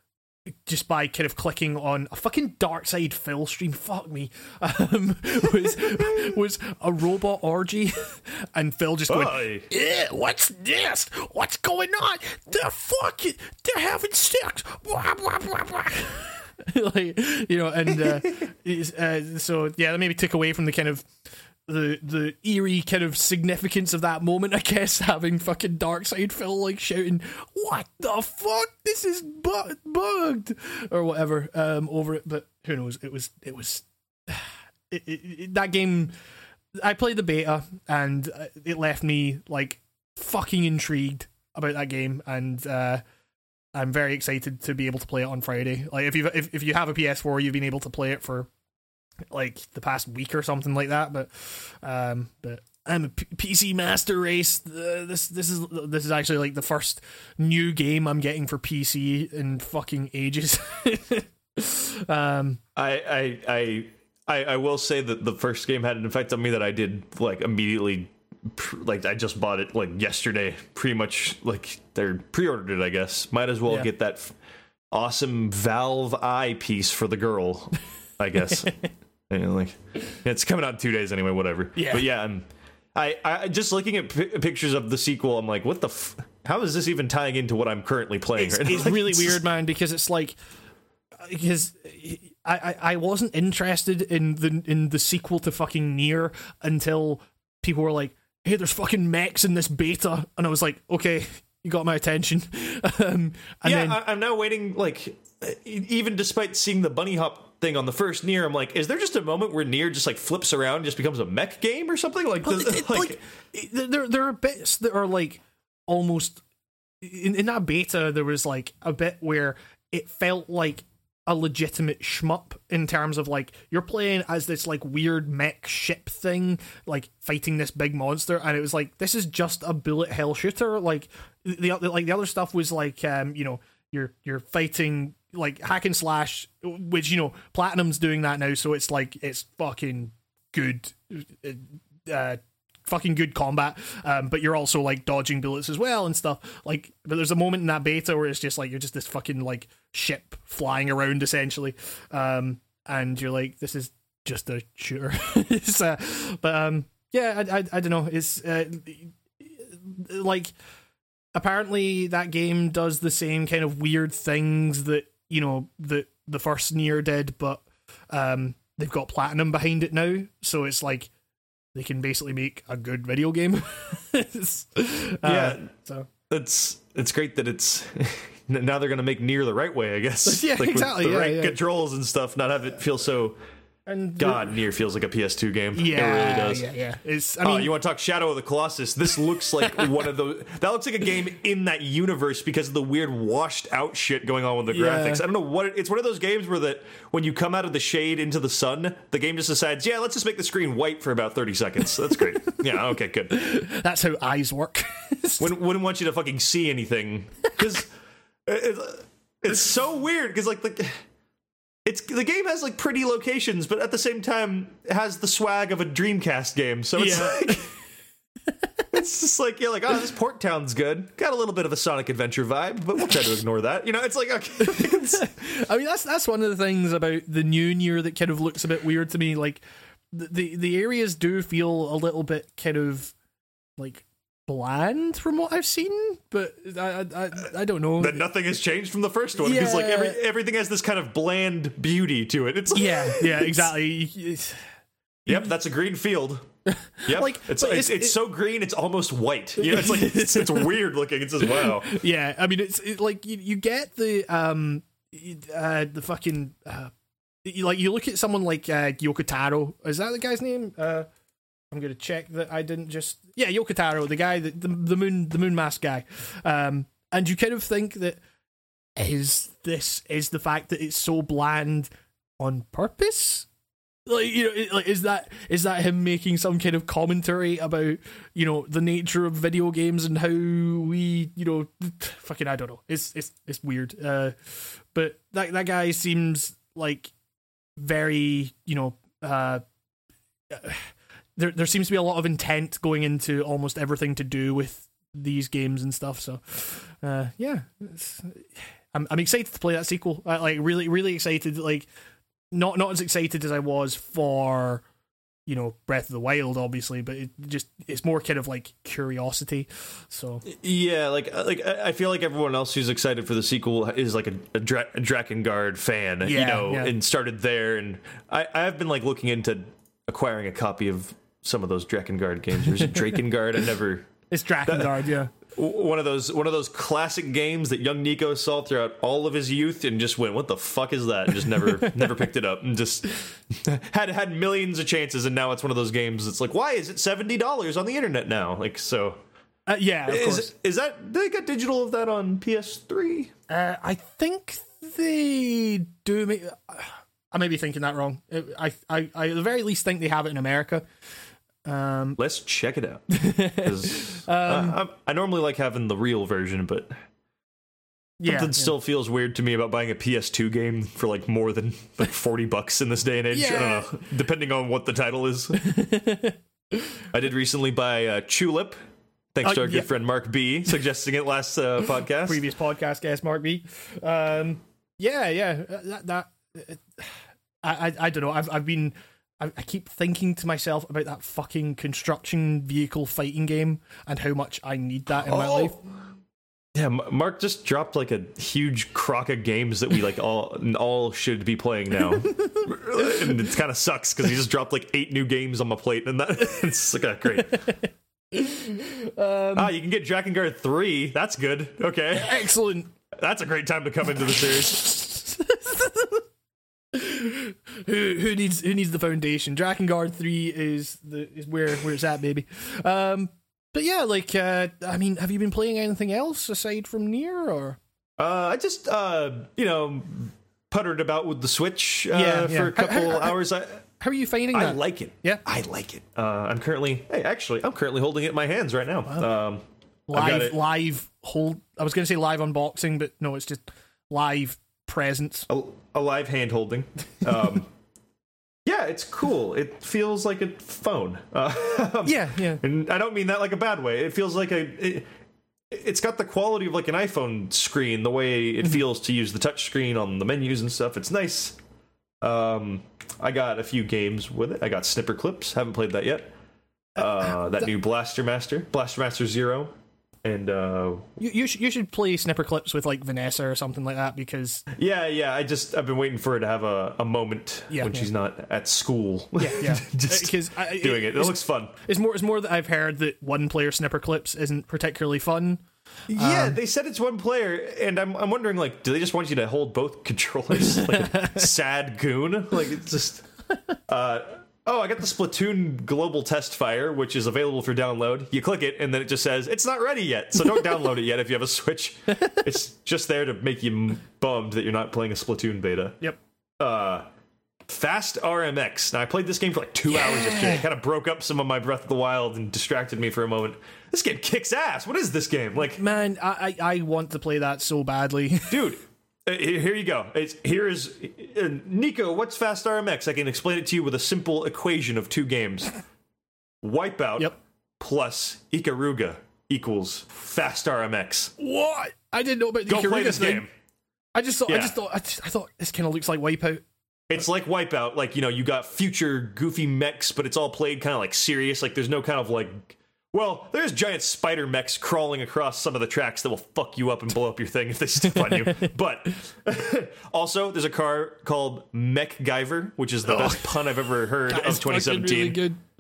just by kind of clicking on a fucking dark side Phil stream, fuck me, um, [laughs] was [laughs] was a robot orgy, [laughs] and Phil just going, Aye. yeah, what's this? What's going on? They're fucking, they're having sex. Blah, blah, blah, blah. like you know, and uh, uh, so yeah, that maybe took away from the kind of the the eerie kind of significance of that moment. [laughs] I guess having fucking Dark Side Phil like shouting, "What the fuck? This is bu- bugged," or whatever um, over it. But who knows? It was it was [sighs] it, it, it- that game. I played the beta and uh, it left me like fucking intrigued about that game and. uh I'm very excited to be able to play it on Friday. Like if you if if you have a PS4, you've been able to play it for like the past week or something like that. But um, but I'm a P- PC master race. Uh, this this is this is actually like the first new game I'm getting for PC in fucking ages. [laughs] um, I, I I I I will say that the first game had an effect on me that I did like immediately pr- like I just bought it like yesterday pretty much like they're pre-ordered it I guess might as well Yeah. get that f- awesome Valve eye piece for the girl I guess [laughs] and like it's coming out in 2 days anyway whatever Yeah. but yeah I'm I, I just looking at pi pictures of the sequel I'm like what the f- how is this even tying into what I'm currently playing it's, [laughs] right it's Like, really just- weird, man, because it's like because I, I I wasn't interested in the in the sequel to fucking Nier until people were like, "Hey, there's fucking mechs in this beta," and I was like, "Okay, you got my attention." [laughs] um, and yeah, then I, I'm now waiting. Like, even despite seeing the bunny hop thing on the first Nier, I'm like, is there just a moment where Nier just like flips around, and just becomes a mech game or something? Like, Well, the- it- [laughs] like, like, there there are bits that are like almost in, in that beta there was like a bit where it felt like a legitimate shmup in terms of like you're playing as this like weird mech ship thing like fighting this big monster and it was like this is just a bullet hell shooter like the other like the other stuff was like um you know you're you're fighting like hack and slash, which you know Platinum's doing that now, so it's like it's fucking good, uh, fucking good combat. Um, but you're also like dodging bullets as well and stuff. Like, but there's a moment in that beta where it's just like you're just this fucking like ship flying around essentially, um, and you're like, this is just a shooter. [laughs] uh, but um, yeah, I, I, I don't know. It's uh, like apparently that game does the same kind of weird things that you know the the first Nier did, but um, they've got platinum behind it now, so it's like they can basically make a good video game. [laughs] uh, Yeah. so it's it's great that it's [laughs] now they're gonna make Nier the right way, I guess. [laughs] Yeah, like exactly, With the yeah, right yeah. controls and stuff, not have it feel so. And God, Nier feels like a PS2 game. yeah, it really does. yeah, yeah. It's I Oh, mean, you want to talk Shadow of the Colossus? This looks like [laughs] one of those. That looks like a game in that universe because of the weird washed out shit going on with the Yeah. graphics. I don't know what it, it's. One of those games where that when you come out of the shade into the sun, the game just decides, yeah, let's just make the screen white for about thirty seconds. That's great. [laughs] yeah, okay, good. that's how eyes work. [laughs] Wouldn't, wouldn't want you to fucking see anything because it, it's so weird because like the. It's the game has like pretty locations, but at the same time has the swag of a Dreamcast game. So it's Yeah. like [laughs] it's just like you're like, oh, this Port Town's good. Got a little bit of a Sonic Adventure vibe, but we'll try to ignore that. You know, it's like okay, it's- [laughs] I mean, that's that's one of the things about the new year that kind of looks a bit weird to me. Like the the, the areas do feel a little bit kind of like bland from what I've seen, but I I, I, don't know. that nothing has changed from the first one because like every everything has this kind of bland beauty to it. It's like, yeah, yeah, [laughs] exactly. It's- Yep, that's a green field. [laughs] Yep, Like, it's it's, it's- it's, it- so green it's almost white. You know, it's like it's, it's [laughs] weird looking. It's just wow. yeah, I mean, it's it, like you, you get the um uh the fucking uh you, like you look at someone like uh Yoko Taro. Is that the guy's name? Uh I'm gonna check that I didn't just yeah Yoko Taro, the guy that the the moon the moon mask guy. Um, and you kind of think that is this is the fact that it's so bland on purpose? Like you know like is that is that him making some kind of commentary about you know the nature of video games and how we you know fucking i don't know. It's it's it's weird. Uh but that that guy seems like very you know uh there there seems to be a lot of intent going into almost everything to do with these games and stuff so uh yeah I'm I'm excited to play that sequel. Uh, like really, really excited. Like not not as excited as I was for you know Breath of the Wild, obviously, but it just it's more kind of like curiosity. So Yeah, like uh, like I I feel like everyone else who's excited for the sequel is like a, a, Dra- a Drakengard fan, you know, yeah. and started there. And I I have been like looking into acquiring a copy of some of those Drakengard games. Is it [laughs] Drakengard? I never. it's Drakengard, yeah. One of those one of those classic games that young Nico saw throughout all of his youth and just went, "What the fuck is that?" and just never [laughs] never picked it up and just [laughs] had had millions of chances and now it's one of those games. It's like, why is it seventy dollars on the internet now? Like so. Uh, yeah, of course. Is, is that they got digital of that on PS3? Uh, I think they do. Make, I may be thinking that wrong. I, I, I at the very least think they have it in America. Um, Let's check it out. [laughs] Um, uh, I, I normally like having the real version, but yeah, something yeah. still feels weird to me about buying a PS2 game for like more than like forty bucks in this day and age. I Yeah. don't know, depending on what the title is. [laughs] I did recently buy uh, Tulip. Thanks Oh, to our yeah. good friend Mark B suggesting it last uh, [laughs] podcast. previous podcast guest Mark B. Um, yeah, yeah, uh, that that uh, I I, I don't know. I've I've been. I, I keep thinking to myself about that fucking construction vehicle fighting game and how much I need that in my Oh. life. Yeah, Mark just dropped like a huge crock of games that we like all all should be playing now, [laughs] and it kind of sucks because he just dropped like eight new games on my plate, and that [laughs] it's like uh, great. ah, you can get Drakengard three. That's good. Okay, Excellent. that's a great time to come into the series. Who who needs who needs the foundation? Drakengard three is the is where where it's at, baby. Um, but yeah, like uh, I mean, have you been playing anything else aside from Nier or? Uh, I just uh, you know puttered about with the Switch uh, Yeah, for a couple How- how- hours. I How are you finding that? I that? like it. Yeah. I like it. Uh, I'm currently hey, actually, I'm currently holding it in my hands right now. Um, live live hold. I was going to say live unboxing, but no, it's just live presence. a, a live hand holding. Um, [laughs] yeah, it's cool. It feels like a phone. Uh, [laughs] Yeah, yeah. and I don't mean that like a bad way. It feels like a. It, it's got the quality of like an iPhone screen, the way it Mm-hmm. feels to use the touch screen on the menus and stuff. It's nice. Um, I got a few games with it. I got Snipper Clips. Haven't played that yet. Uh, that new Blaster Master, Blaster Master Zero, and uh, You you should you should play snipper clips with like Vanessa or something like that because Yeah, yeah. I just I've been waiting for her to have a, a moment Yeah, when yeah. she's not at school. yeah yeah [laughs] just because doing it. It looks fun. It's more it's more that I've heard that one player snipper clips isn't particularly fun. Yeah, Um, they said it's one player, and I'm I'm wondering like, do they just want you to hold both [laughs] controllers like a [laughs] sad goon? Like it's just. Uh, oh, I got the Splatoon global test fire, which is available for download. You click it, and then it just says it's not ready yet, so don't download it yet if you have a Switch. [laughs] It's just there to make you bummed that you're not playing a Splatoon beta. Yep. uh Fast RMX. Now I played this game for like two hours yesterday. It kind of broke up some of my Breath of the Wild and distracted me for a moment. This game kicks ass. What is this game? Like, Man, I I, I want to play that so badly. [laughs] dude, here here you go. It's here is uh, Nico. What's Fast RMX? I can explain it to you with a simple equation of two games: Wipeout Yep. plus Ikaruga equals Fast RMX. what? I didn't know about the Go play this thing. game. I just thought I just thought I, just- I thought this kind of looks like Wipeout. It's like Wipeout, like you know, you got future goofy mechs, but it's all played kind of like serious. Like there's no kind of like, well, there's giant spider mechs crawling across some of the tracks that will fuck you up and blow up your thing if they step on you. [laughs] But [laughs] also, there's a car called MechGyver, which is the best pun I've ever heard That of 2017.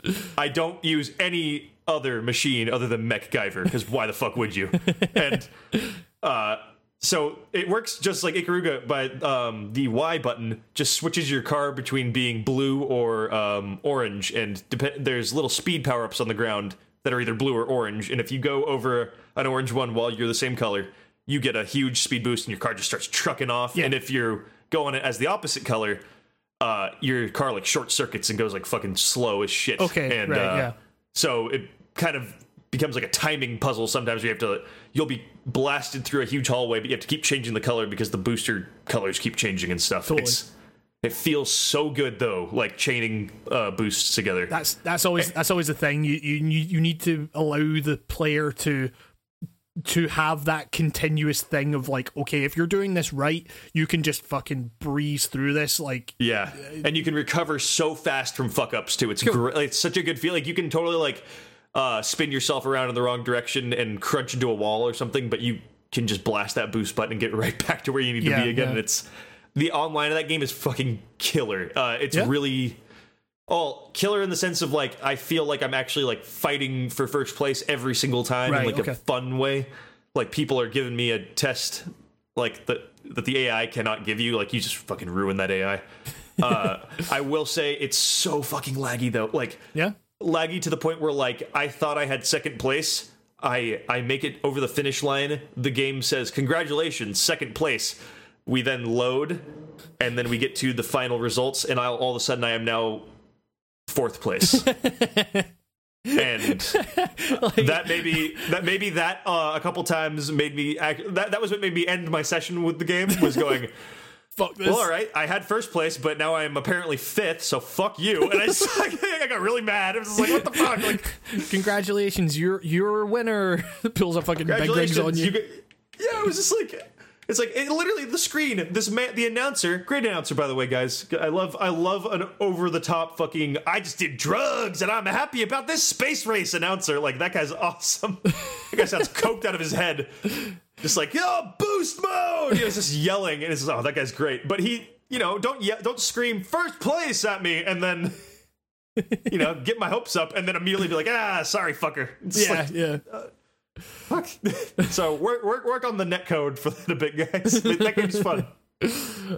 Really. I don't use any other machine other than MechGyver because why the fuck would you? [laughs] And uh, so it works just like Ikaruga, but um, the Y button just switches your car between being blue or um, orange, and dep- there's little speed power ups on the ground that are either blue or orange. And if you go over an orange one while you're the same color, you get a huge speed boost, and your car just starts trucking off. Yeah. And if you're going as the opposite color, uh, your car like short circuits and goes like fucking slow as shit. Okay, and right, uh, yeah. so it kind of becomes like a timing puzzle. Sometimes you have to, you'll be blasted through a huge hallway, but you have to keep changing the color because the booster colors keep changing and stuff. Totally. It's, it feels so good though, like chaining uh, boosts together. That's that's always that's always the thing. You you you need to allow the player to to have that continuous thing of like, okay, if you're doing this right, you can just fucking breeze through this. Like, Yeah, and you can recover so fast from fuck ups too. It's great. It's such a good feel. Like you can totally like uh, spin yourself around in the wrong direction and crunch into a wall or something, but you can just blast that boost button and get [laughs] right back to where you need Yeah, to be again. yeah. And it's the online of that game is fucking killer. Uh, it's Yeah. really. Oh, killer in the sense of like I feel like I'm actually like fighting for first place every single time Right, in like okay. a fun way. Like people are giving me a test like that that the AI cannot give you. Like you just fucking ruin that AI. Uh, [laughs] I will say it's so fucking laggy though. Like yeah, laggy to the point where like I thought I had second place. I I make it over the finish line. The game says congratulations, second place. We then load, and then we get to the final results, and I'll, all of a sudden I am now fourth place. [laughs] and that maybe that maybe that uh, a couple times made me act, that that was what made me end my session with the game was going [laughs] fuck this. well all right I had first place but now I'm apparently fifth so fuck you and I just like, [laughs] I got really mad it was just like what the fuck like Congratulations, you're you're a winner. Pulls a fucking big rigs on you. you got- yeah it was just like it's like it, literally the screen this man the announcer great announcer by the way guys. I love I love an over the top fucking I just did drugs and I'm happy about this space race announcer. Like that guy's awesome. [laughs] That guy sounds coked out of his head. Just like yo boost mode! He was just yelling and it's just, oh that guy's great. But he you know don't ye- don't scream first place at me and then you know get my hopes up and then immediately be like ah sorry fucker. It's yeah, like, yeah. Fuck. [laughs] so work work work on the net code for that a bit, guys. that game's fun. [laughs]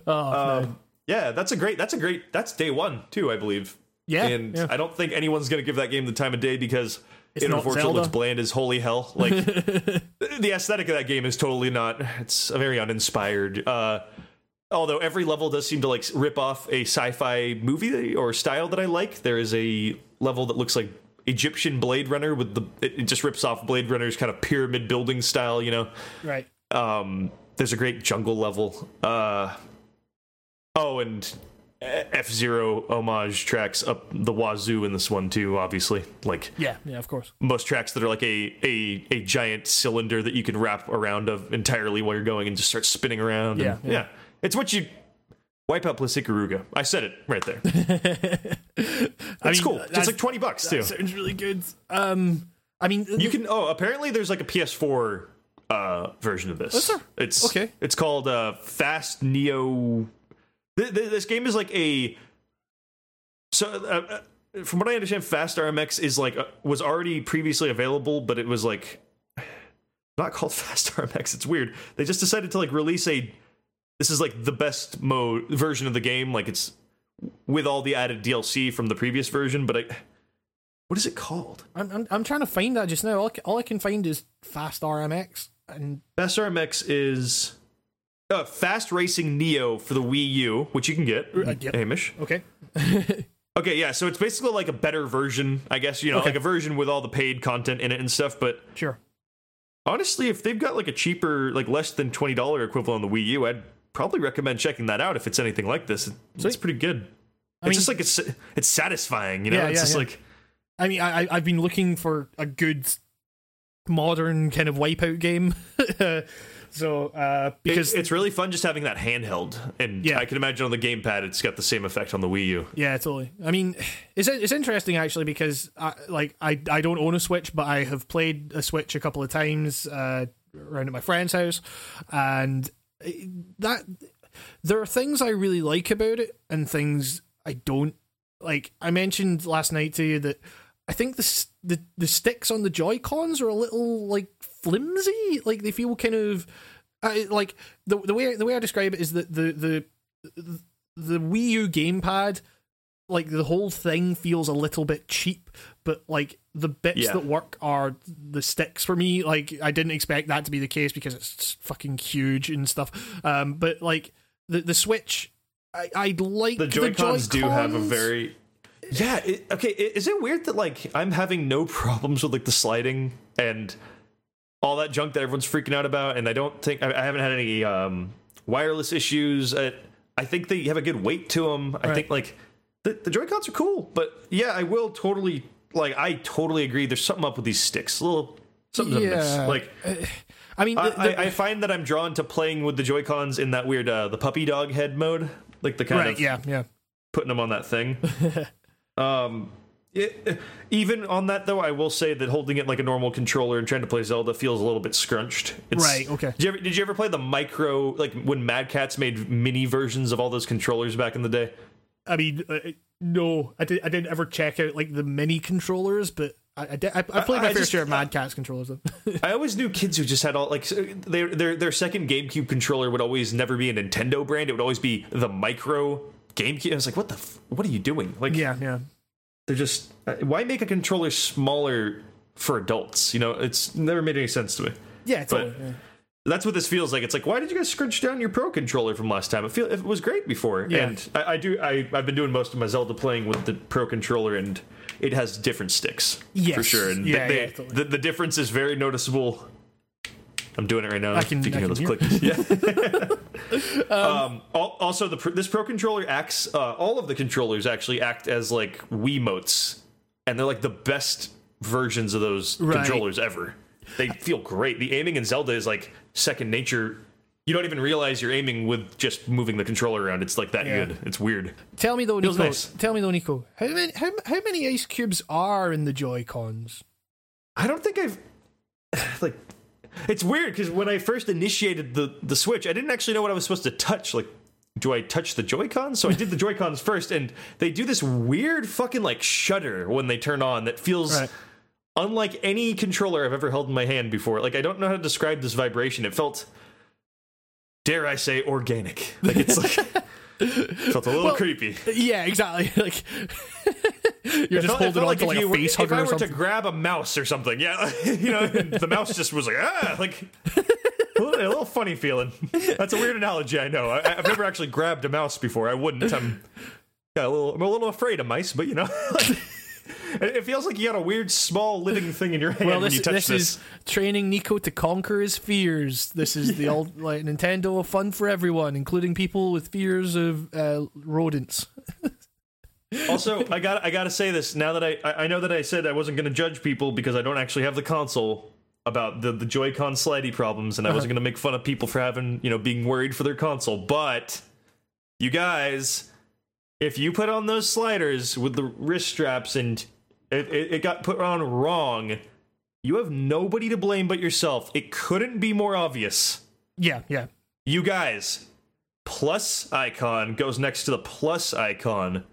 Oh, Um, yeah, that's a great. That's a great. That's day one too, I believe. Yeah, and yeah. I don't think anyone's gonna give that game the time of day because it unfortunately Zelda. looks bland as holy hell. Like [laughs] the aesthetic of that game is totally not. It's a very uninspired. Uh, although every level does seem to like rip off a sci-fi movie or style that I like. There is a level that looks like Egyptian Blade Runner with the it, it just rips off Blade Runner's kind of pyramid building style, you know. Right. Um, there's a great jungle level. Uh, oh, and F Zero homage tracks up the wazoo in this one too. Obviously, like Yeah. Yeah. Of course. most tracks that are like a a a giant cylinder that you can wrap around of entirely while you're going and just start spinning around. Yeah, and- yeah. It's what you wipe out plus Ikaruga. I said it right there. [laughs] It's mean, cool. that's- It's like twenty bucks too. Sounds really good. Um, I mean, You can. Oh, apparently there's like a PS4 uh, version of this. It's Okay. It's called uh, Fast Neo. Th- th- this game is like a. So, uh, uh, from what I understand, Fast RMX is like uh, was already previously available, but it was like [sighs] not called [laughs] Fast RMX. It's weird. They just decided to like release a. This is like the best mode version of the game. Like it's with all the added DLC from the previous version, but I. What is it called? I'm, I'm I'm trying to find that just now. All I, all I can find is Fast RMX, and Fast RMX is uh, Fast Racing Neo for the Wii U, which you can get. Uh, yep. Hamish. okay, [laughs] Okay, yeah, so it's basically like a better version, I guess, you know, Okay. like a version with all the paid content in it and stuff. But sure. honestly, if they've got like a cheaper, like less than $20 equivalent on the Wii U, I'd probably recommend checking that out if it's anything like this. It's Sweet. pretty good. I it's mean- just like it's it's satisfying, you know? Yeah, it's yeah, just yeah. like I mean, I I've been looking for a good modern kind of wipeout game. [laughs] so uh, because it's, it's really fun just having that handheld. And Yeah. I can imagine on the gamepad it's got the same effect on the Wii U. Yeah, totally. I mean, it's it's interesting actually because I like I I don't own a Switch, but I have played a Switch a couple of times uh, around at my friend's house, and that there are things I really like about it and things I don't like. I mentioned last night to you that I think the the the sticks on the Joy Cons are a little like flimsy. Like they feel kind of like the the way the way I describe it is that the the the Wii U gamepad, like the whole thing feels a little bit cheap, but like the bits Yeah. that work are the sticks for me. Like I didn't expect that to be the case because it's fucking huge and stuff. Um, but like the the Switch, I I like the Joy Cons do have a very yeah. It, okay, is it weird that like I'm having no [laughs] problems with like the sliding and all that junk that everyone's freaking out about, and I don't think I, I haven't had any um, wireless issues. I, I think they have a good weight to them. I Right. think like the, the Joy Cons are cool, but yeah, I will totally like I totally agree. There's something up with these sticks. A little something amiss. Yeah. Like I mean, I, the, the- I, I find that I'm drawn to playing with the Joy Cons in that weird uh, the puppy dog head mode, like the kind right, of yeah, yeah. putting them on that thing. [laughs] um, it, even on that though, I will say that holding it like a normal controller and trying to play Zelda feels a little bit scrunched. It's, Right, okay. Did you, ever, did you ever play the micro like when Mad Catz made mini versions of all those controllers back in the day? I mean, uh, no, I did. I didn't ever check out like the mini controllers, but I I, I, I played my I fair just- share of Mad Catz controllers. Though. [laughs] I always knew kids who just had all like their their their second GameCube controller would always never be a Nintendo brand. It would always be the micro GameCube. I was like, what the? F- what are you doing? Like, yeah, yeah. they're just uh, why make a controller smaller for adults? You know, it's never made any sense to me. Yeah, totally. yeah. That's what this feels like. It's like, why did you guys scrunch down your Pro controller from last time? It feel it was great before, Yeah. and I, I do. I I've been doing most of my Zelda playing with the Pro controller, and it has different sticks for sure. And Yeah, they, yeah, totally. the the difference is very noticeable. I'm doing it right now. I can- if you can I hear can those hear. clicks. Yeah. [laughs] [laughs] um, al- also, the this Pro controller acts. Uh, all of the controllers actually act as like Wiimotes, and they're like the best versions of those Right. controllers ever. They feel great. The aiming in Zelda is like second nature. You don't even realize you're aiming with just moving the controller around. It's like that Yeah. good. It's weird. Tell me though, Feels Nico. nice. Tell me though, Nico. How many how, how many ice cubes are in the Joy Cons? I don't think I've [sighs] like. It's weird because when I first initiated the the Switch, I didn't actually know what I was supposed to touch. Like, do I touch the Joy Cons? So I did the Joy Cons first, and they do this weird fucking like shudder when they turn on that feels Right. Unlike any controller I've ever held in my hand before. Like, I don't know how to describe this vibration. It felt, dare I say, organic. [laughs] Like it's like it felt a little Well, creepy. Yeah, exactly. [laughs] Like you're It just felt- it holding on to if like a were- face if I were to grab a mouse or something, yeah, [laughs] you know, the mouse just was like ah, like a little, a little funny feeling. That's a weird analogy, I know. I, I've never actually grabbed a mouse before. I wouldn't. I'm got a little. I'm a little afraid of mice, but you know, It feels like you got a weird small living thing in your hand Well, when this, you touch this, this. is training Nico to conquer his fears. This is the [laughs] old like Nintendo fun for everyone, including people with fears of uh, rodents. [laughs] Also, I got I got to say this now that I I I know that I said I wasn't going to judge people because I don't actually have the console about the the Joy-Con slidey problems, and I wasn't going to make fun of people for having you know being worried for their console. But you guys, if you put on those sliders with the wrist straps and it, it, it got put on wrong, you have nobody to blame but yourself. It couldn't be more obvious. Yeah, yeah. You guys, plus icon goes next to the plus icon.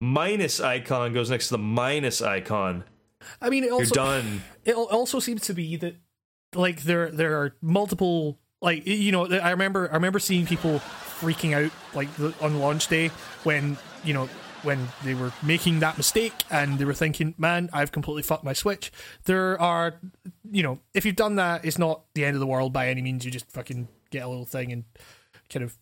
Minus icon goes next to the minus icon. I mean, it You're done. [laughs] it also seems to be that like there there are multiple like you know I remember I remember seeing people freaking out like the, on launch day when you know when they were making that mistake and they were thinking man I've completely fucked my switch there are you know if you've done that it's not the end of the world by any means you just fucking get a little thing and kind of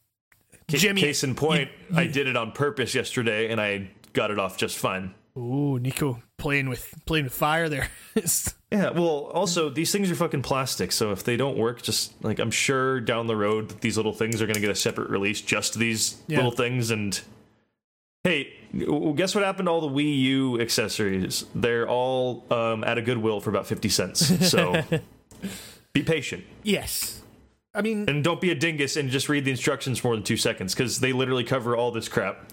Jimmy Case in point, I did it on purpose yesterday and I got it off just fine. oh Nico playing with playing with fire there [laughs] Yeah, well, also these things are fucking plastic, so if they don't work, just like I'm sure down the road that these little things are going to get a separate release, just these Yeah. little things. And hey, guess what happened to all the Wii U accessories? They're all um, at a Goodwill for about fifty cents. So [laughs] be patient yes I mean and don't be a dingus and just read the instructions for more than two seconds because they literally cover all this crap.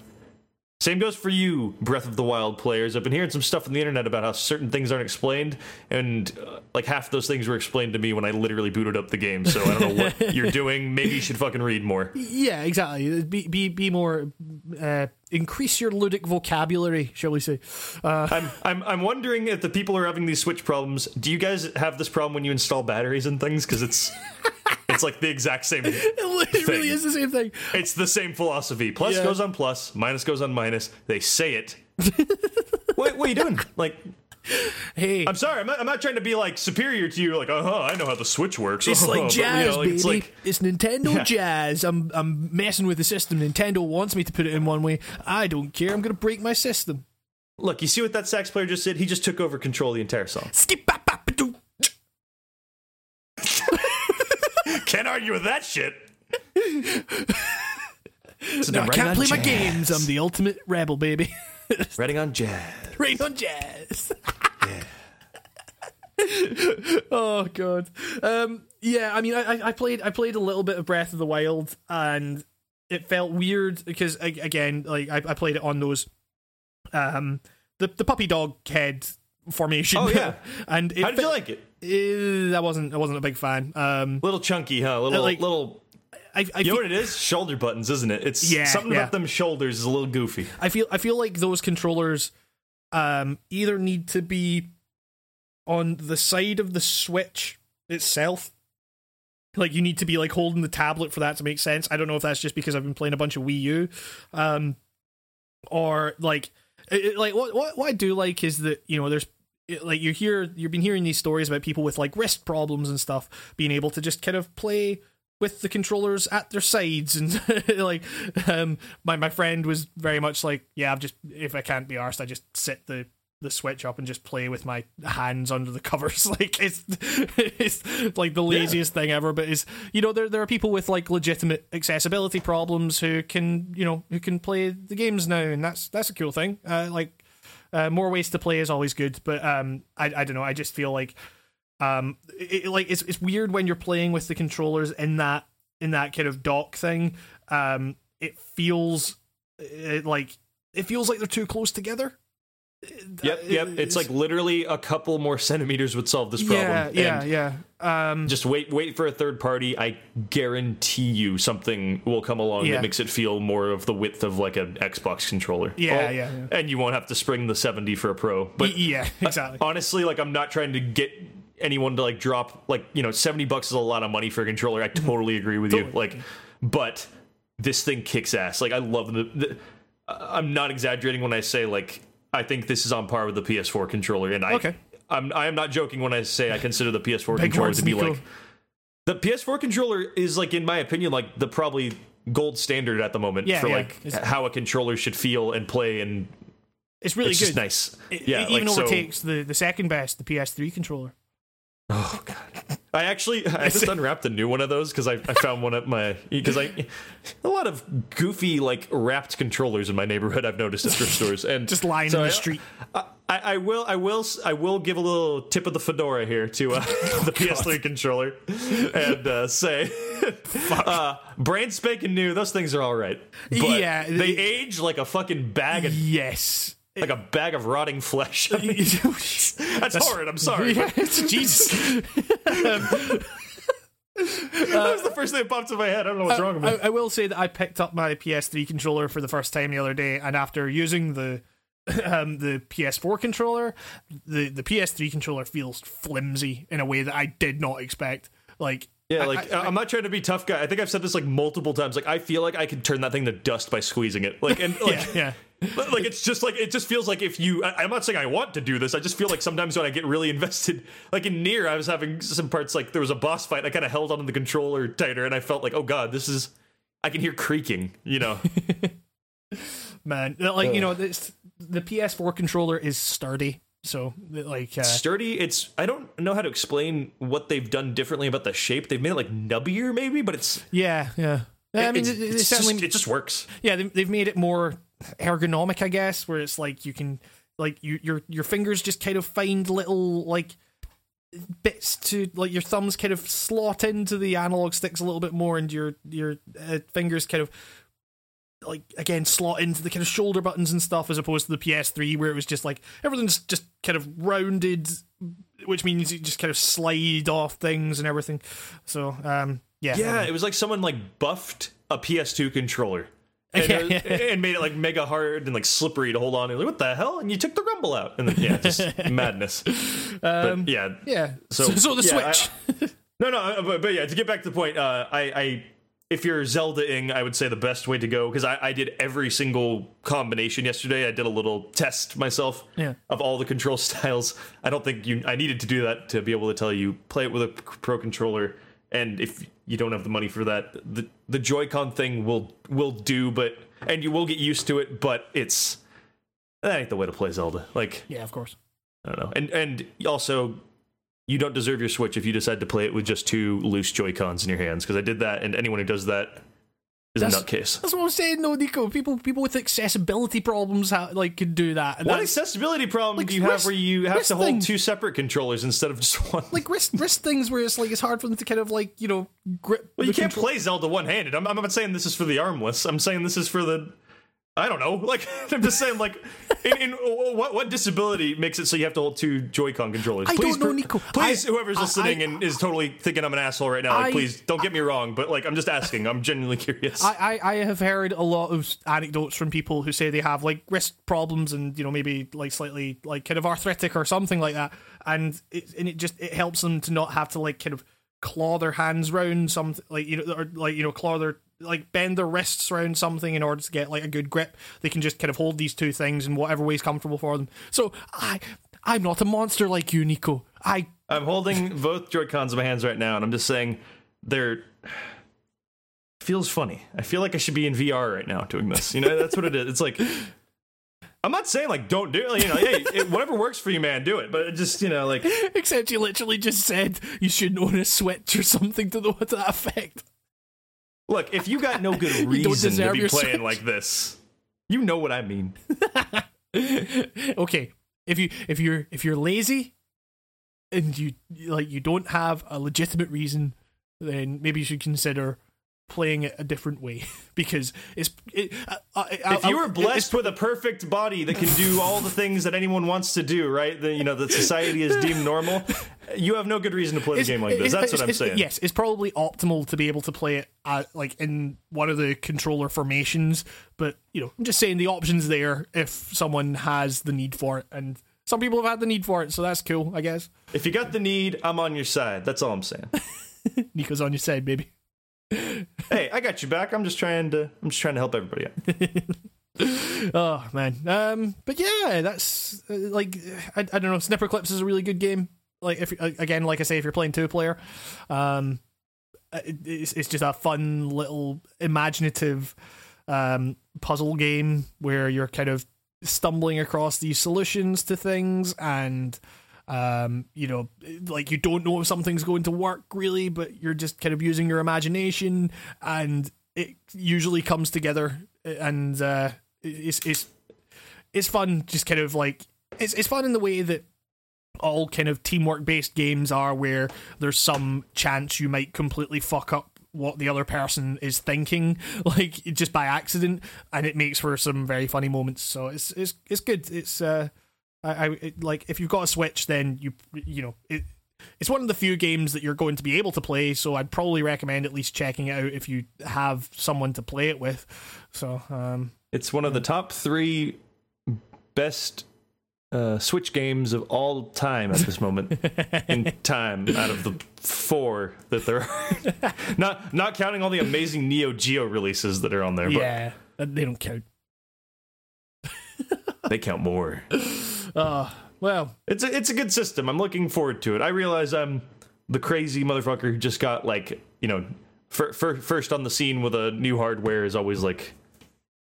Same goes for you, Breath of the Wild players. I've been hearing some stuff on the internet about how certain things aren't explained, and uh, like half those things were explained to me when I literally booted up the game. So I don't know what [laughs] you're doing. Maybe you should fucking read more. Yeah, exactly. Be be be more. Uh, increase your ludic vocabulary, shall we say? Uh, I'm I'm I'm wondering if the people who are having these Switch problems, do you guys have this problem when you install batteries and things? Because it's it's like the exact same. [laughs] it really is the same thing. It's the same philosophy. Plus Yeah. goes on plus, minus goes on minus. They say it. [laughs] what, what are you doing? Like, Hey, I'm sorry, I'm not, I'm not trying to be like superior to you. Like, uh huh, I know how the Switch works. it's uh-huh, like [laughs] but, you jazz, know, like, baby. It's like, it's Nintendo Yeah. jazz. I'm I'm messing with the system. Nintendo wants me to put it in one way. I don't care. I'm gonna break my system. look, you see what that sax player just did? He just took over control of the entire song. Skip bap Can't argue with that shit. [laughs] So No, I can't play on my games. I'm the ultimate rebel, baby. [laughs] Writing on jazz. Rain on jazz. [laughs] oh god. Um, yeah, I mean, I, I- I played I played a little bit of Breath of the Wild, and it felt weird because again, like I, I played it on those, um, the the puppy dog head formation. Oh, yeah. [laughs] and How did you like it? Eh, I wasn't I wasn't a big fan. Um, Little chunky, huh? Little, like- little. I I You know what it is? Shoulder buttons, isn't it? It's Yeah, something yeah. about them shoulders is a little goofy. I feel I feel like those controllers um either need to be on the side of the switch itself like you need to be like holding the tablet for that to make sense i don't know if that's just because i've been playing a bunch of wii u um or like it- like what, what what i do like is that you know there's it- like you hear you've been hearing these stories about people with like wrist problems and stuff being able to just kind of play with the controllers at their sides and [laughs] like um my my friend was very much like yeah i've just if i can't be arsed i just sit the the switch up and just play with my hands under the [laughs] covers. Like it's [laughs] it's like the laziest thing ever but is you know there there are people with like legitimate accessibility problems who can you know who can play the games now and that's that's a cool thing. Uh, like uh, more ways to play is always good but um i i don't know i just feel like um it, like it's it's weird when you're playing with the controllers in that in that kind of dock thing um it feels it, like it feels like they're too close together Yep, yep. It's like literally a couple more centimeters would solve this problem. yeah yeah And yeah um Just wait, wait for a third party. I guarantee you something will come along Yeah. that makes it feel more of the width of like an Xbox controller. Yeah, Oh, yeah, yeah. And you won't have to spring the seventy for a pro. But yeah exactly honestly, like I'm not trying to get anyone to like drop like you know seventy bucks is a lot of money for a controller. I totally agree with you. Like, but this thing kicks ass. Like I love the. the I'm not exaggerating when I say like I think this is on par with the PS4 controller, and I Okay. I'm I am not joking when I say I consider the PS4 controller to be Nico. like the PS4 controller is like in my opinion like the probably gold standard at the moment Yeah, for yeah. like It's- how a controller should feel and play and It's really it's good. just nice. It, yeah, it even like, so- overtakes the, the second best, the PS3 controller. Oh god. I actually [laughs] I just unwrapped a new one of those because I, I found one at my because I a lot of goofy like wrapped controllers in my neighborhood I've noticed at thrift stores and [laughs] Just lying so in the I- street. I, I will I will I will give a little tip of the fedora here to uh, [laughs] the PS3 controller and uh, say uh, brand spanking new those things are all right but Yeah, they they- age like a fucking bag of Yes. Like a bag of rotting flesh [laughs] I mean, [laughs] that's horrid I'm sorry Yeah, [laughs] Jesus. that was the first thing that popped in my head I don't know what's wrong with me I, I will say that I picked up my PS3 controller for the first time the other day, and after using the um, the PS4 controller, the the PS3 controller feels flimsy in a way that I did not expect. Like, Yeah, I- like I, I, am not trying to be tough guy. I think I've said this like multiple times. Like I feel like I could turn that thing to dust by squeezing it. Like and like yeah, but, like it's just like it just feels like if you I, I'm not saying I want to do this. I just feel like sometimes when I get really [laughs] invested, like in Nier, I was having some parts like there was a boss fight. I kind of held onto the controller tighter, and I felt like, oh god, this is. I can hear creaking. You know. [laughs] man. Like you know, this, the PS4 controller is sturdy, so like uh, sturdy it's i don't know how to explain what they've done differently about the shape they've made it like nubbier maybe but it's yeah, yeah. I mean, it's, it, it it's certainly just, it just works yeah they, they've made it more ergonomic i guess where it's like you can like you, your your fingers just kind of find little like bits to like your thumbs kind of slot into the analog sticks a little bit more and your your uh, fingers kind of like again slot into the kind of shoulder buttons and stuff as opposed to the PS3 where it was just like everything's just kind of rounded which means you just kind of slide off things and everything so um yeah Yeah, it was like someone like buffed a PS2 controller. And, was- and made it like mega hard and like slippery to hold on. to. Like, what the hell? And you took the rumble out, and then yeah, just [laughs] madness. but yeah, yeah So- so, [laughs] so the yeah, I- switch no, no, uh, but, but yeah, to get back to the point, uh, I, I, if you're Zelda-ing, I would say the best way to go because I, I did every single combination yesterday. I did a little test myself Yeah. of all the control [laughs] styles. I don't think you, I needed to do that to be able to tell you play it with a pro controller. And if you don't have the money for that, the the Joy-Con thing will will do, but and you will get used to it. But it's that ain't the way to play Zelda. Like yeah of course I don't know. And and also, you don't deserve your Switch if you decide to play it with just two loose Joy Cons in your hands. Because I did that, and anyone who does that is That's- a nutcase. That's what I'm saying, though, Nico. People, people with accessibility problems, ha- like, can do that. And What accessibility problem like do you have where you have to hold two separate controllers instead of just [laughs] one? like wrist, wrist things where it's like it's hard for them to kind of like you know grip. well, you can't control- play Zelda one handed. I'm, I'm not saying this is for the armless. I'm saying this is for the. I don't know. [laughs] Like I'm just saying, like, in, in what what disability makes it so you have to hold two Joy-Con controllers? I please, don't know, Nico. Please, I- whoever's I- listening I- and is totally thinking I'm an asshole right now, like, please don't get me wrong, but like I'm just asking. I'm genuinely curious. I, I, I have heard a lot of anecdotes from people who say they have like wrist problems and you know maybe like slightly like kind of arthritic or something like that, and it and it just it helps them to not have to like kind of claw their hands round something like you know or like you know claw their like bend their wrists around something in order to get like a good grip. They can just kind of hold these two things in whatever way is comfortable for them. So I I'm not a monster like you, Nico. I I'm holding both Joy Cons in my hands right now, and I'm just saying they're [sighs] feels funny. I feel like I should be in VR right now doing this. You know, that's what it is. It's like I'm not saying like don't do it. You know, hey, it, whatever works for you, man, do it. But it just you know, like [laughs] except you literally just said you shouldn't own a Switch or something to the to that effect. Look, if you got no good [laughs] reason to be playing Switch. like this, you know what I mean. [laughs] okay, if you if you're if you're lazy and you like you don't have a legitimate reason, then maybe you should consider playing it a different way [laughs] because it's it, uh, uh, If you were blessed with a perfect body that can do all the things that anyone wants to do, right? The, you know that society is deemed normal. You have no good reason to play a game like this. That's what I'm saying. Yes, it's probably optimal to be able to play it at, like in one of the controller formations, but you know, I'm just saying the options there if someone has the need for it, and some people have had the need for it, so that's cool, I guess. If you got the need, I'm on your side. That's all I'm saying. [laughs] Nico's on your side, baby. Hey, I got you back. I'm just trying to. I'm just trying to help everybody out. [laughs] Oh man, um, but yeah, that's uh, like I, I don't know. Snipperclips is a really good game. Like if uh, again, like I say, if you're playing two player, um, it, it's it's just a fun little imaginative um puzzle game where you're kind of stumbling across these solutions to things and um, you know, like you don't know if something's going to work really, but you're just kind of using your imagination, and it usually comes together, and uh, it's it's it's fun. Just kind of like it's it's fun in the way that all kind of teamwork based games are, where there's some chance you might completely fuck up what the other person is thinking, [laughs] like just by accident, and it makes for some very funny moments. So it's it's it's good. It's uh I, I it, like if you've got a Switch, then you you know it. It's one of the few games that you're going to be able to play, so I'd probably recommend at least checking it out if you have someone to play it with. So, um, It's one of the top three best uh, Switch games of all time at this moment [laughs] in time out of the four that there are. [laughs] not not counting all the amazing Neo Geo releases that are on there, but yeah, they don't count. they count more. [laughs] Uh, well, It's a, it's a good system. I'm looking forward to it. I realize I'm the crazy motherfucker who just got like you know fir- fir- first on the scene with a new hardware is always like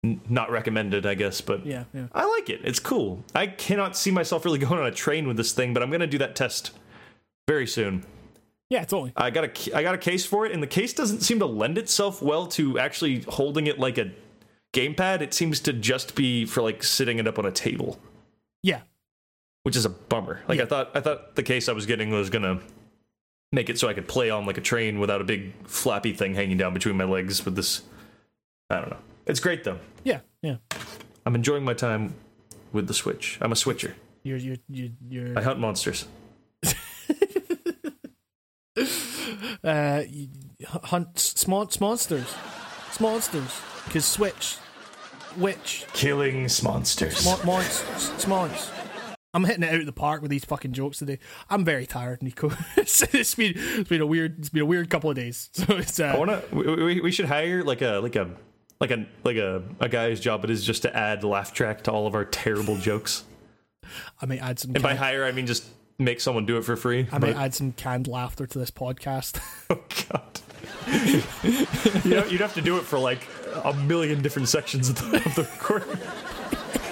n- not recommended, I guess. But yeah, yeah. I like it. It's cool. I cannot see myself really [laughs] going on a train with this thing, but I'm gonna do that test very soon. Yeah, totally. I got a I got a case for it, and the case doesn't seem to lend itself well to actually holding it like a gamepad. It seems to just be for like sitting it up on a table, Yeah, which is a bummer. Like Yeah. I thought I thought the case I was getting was gonna make it so I could play on like a train without a big flappy thing hanging down between my legs with this. I don't know. It's great though. yeah, yeah. I'm enjoying my time with the Switch. I'm a switcher. You're you're you're, you're I hunt monsters. [laughs] uh, you hunt small monsters, monsters. Because Switch, witch, Killing monsters. Mon- mons- smons. I'm hitting it out of the park with these fucking jokes today. I'm very tired, Nico. [laughs] it's, it's been it's been a weird it's been a weird couple of days. [laughs] So it's I uh, wanna. We, we, should hire like a like a like a like a a guy's job. It is just to add laugh track to all of our terrible jokes. I might add some. And by hire, I mean just make someone do it for free. I might But- add some canned laughter to this podcast. [laughs] oh god. you know, you'd have to do it for like a million different sections of the, of the recording.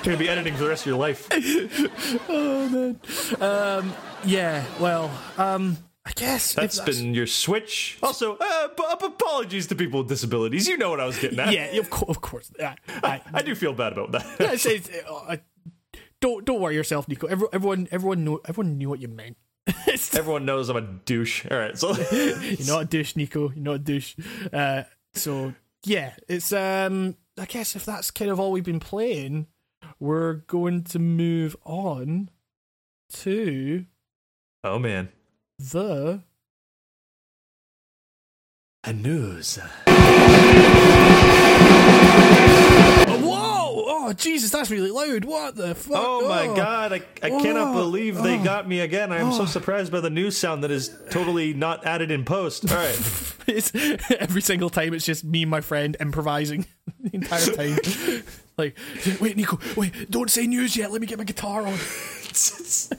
You're gonna be editing for the rest of your life. [laughs] oh man. Um. Yeah. Well. Um. I guess if That's been your switch. Also, uh, p- apologies to people with disabilities. You know what I was getting at. Yeah. Of course. Of course. Yeah. I, [laughs] I do feel bad about that. yeah, it's, it's, uh, don't don't worry yourself, Nico. Every, everyone everyone knew everyone knew what you meant. [laughs] Everyone knows I'm a douche. All right, so You're not a douche, Nico. You're not a douche. Uh, so yeah, it's um. I guess if that's kind of all we've been playing, we're going to move on to oh man, the a news. whoa! Oh Jesus, that's really loud. What the fuck? Oh my oh. god, I, I cannot Oh. believe they Oh. got me again. I am so oh. surprised by the news sound that is totally not added in post. All right. [laughs] It's every single time. It's just me and my friend improvising [laughs] the entire time. [laughs] like, wait, Nico, wait, don't say news yet. Let me get my guitar on. it's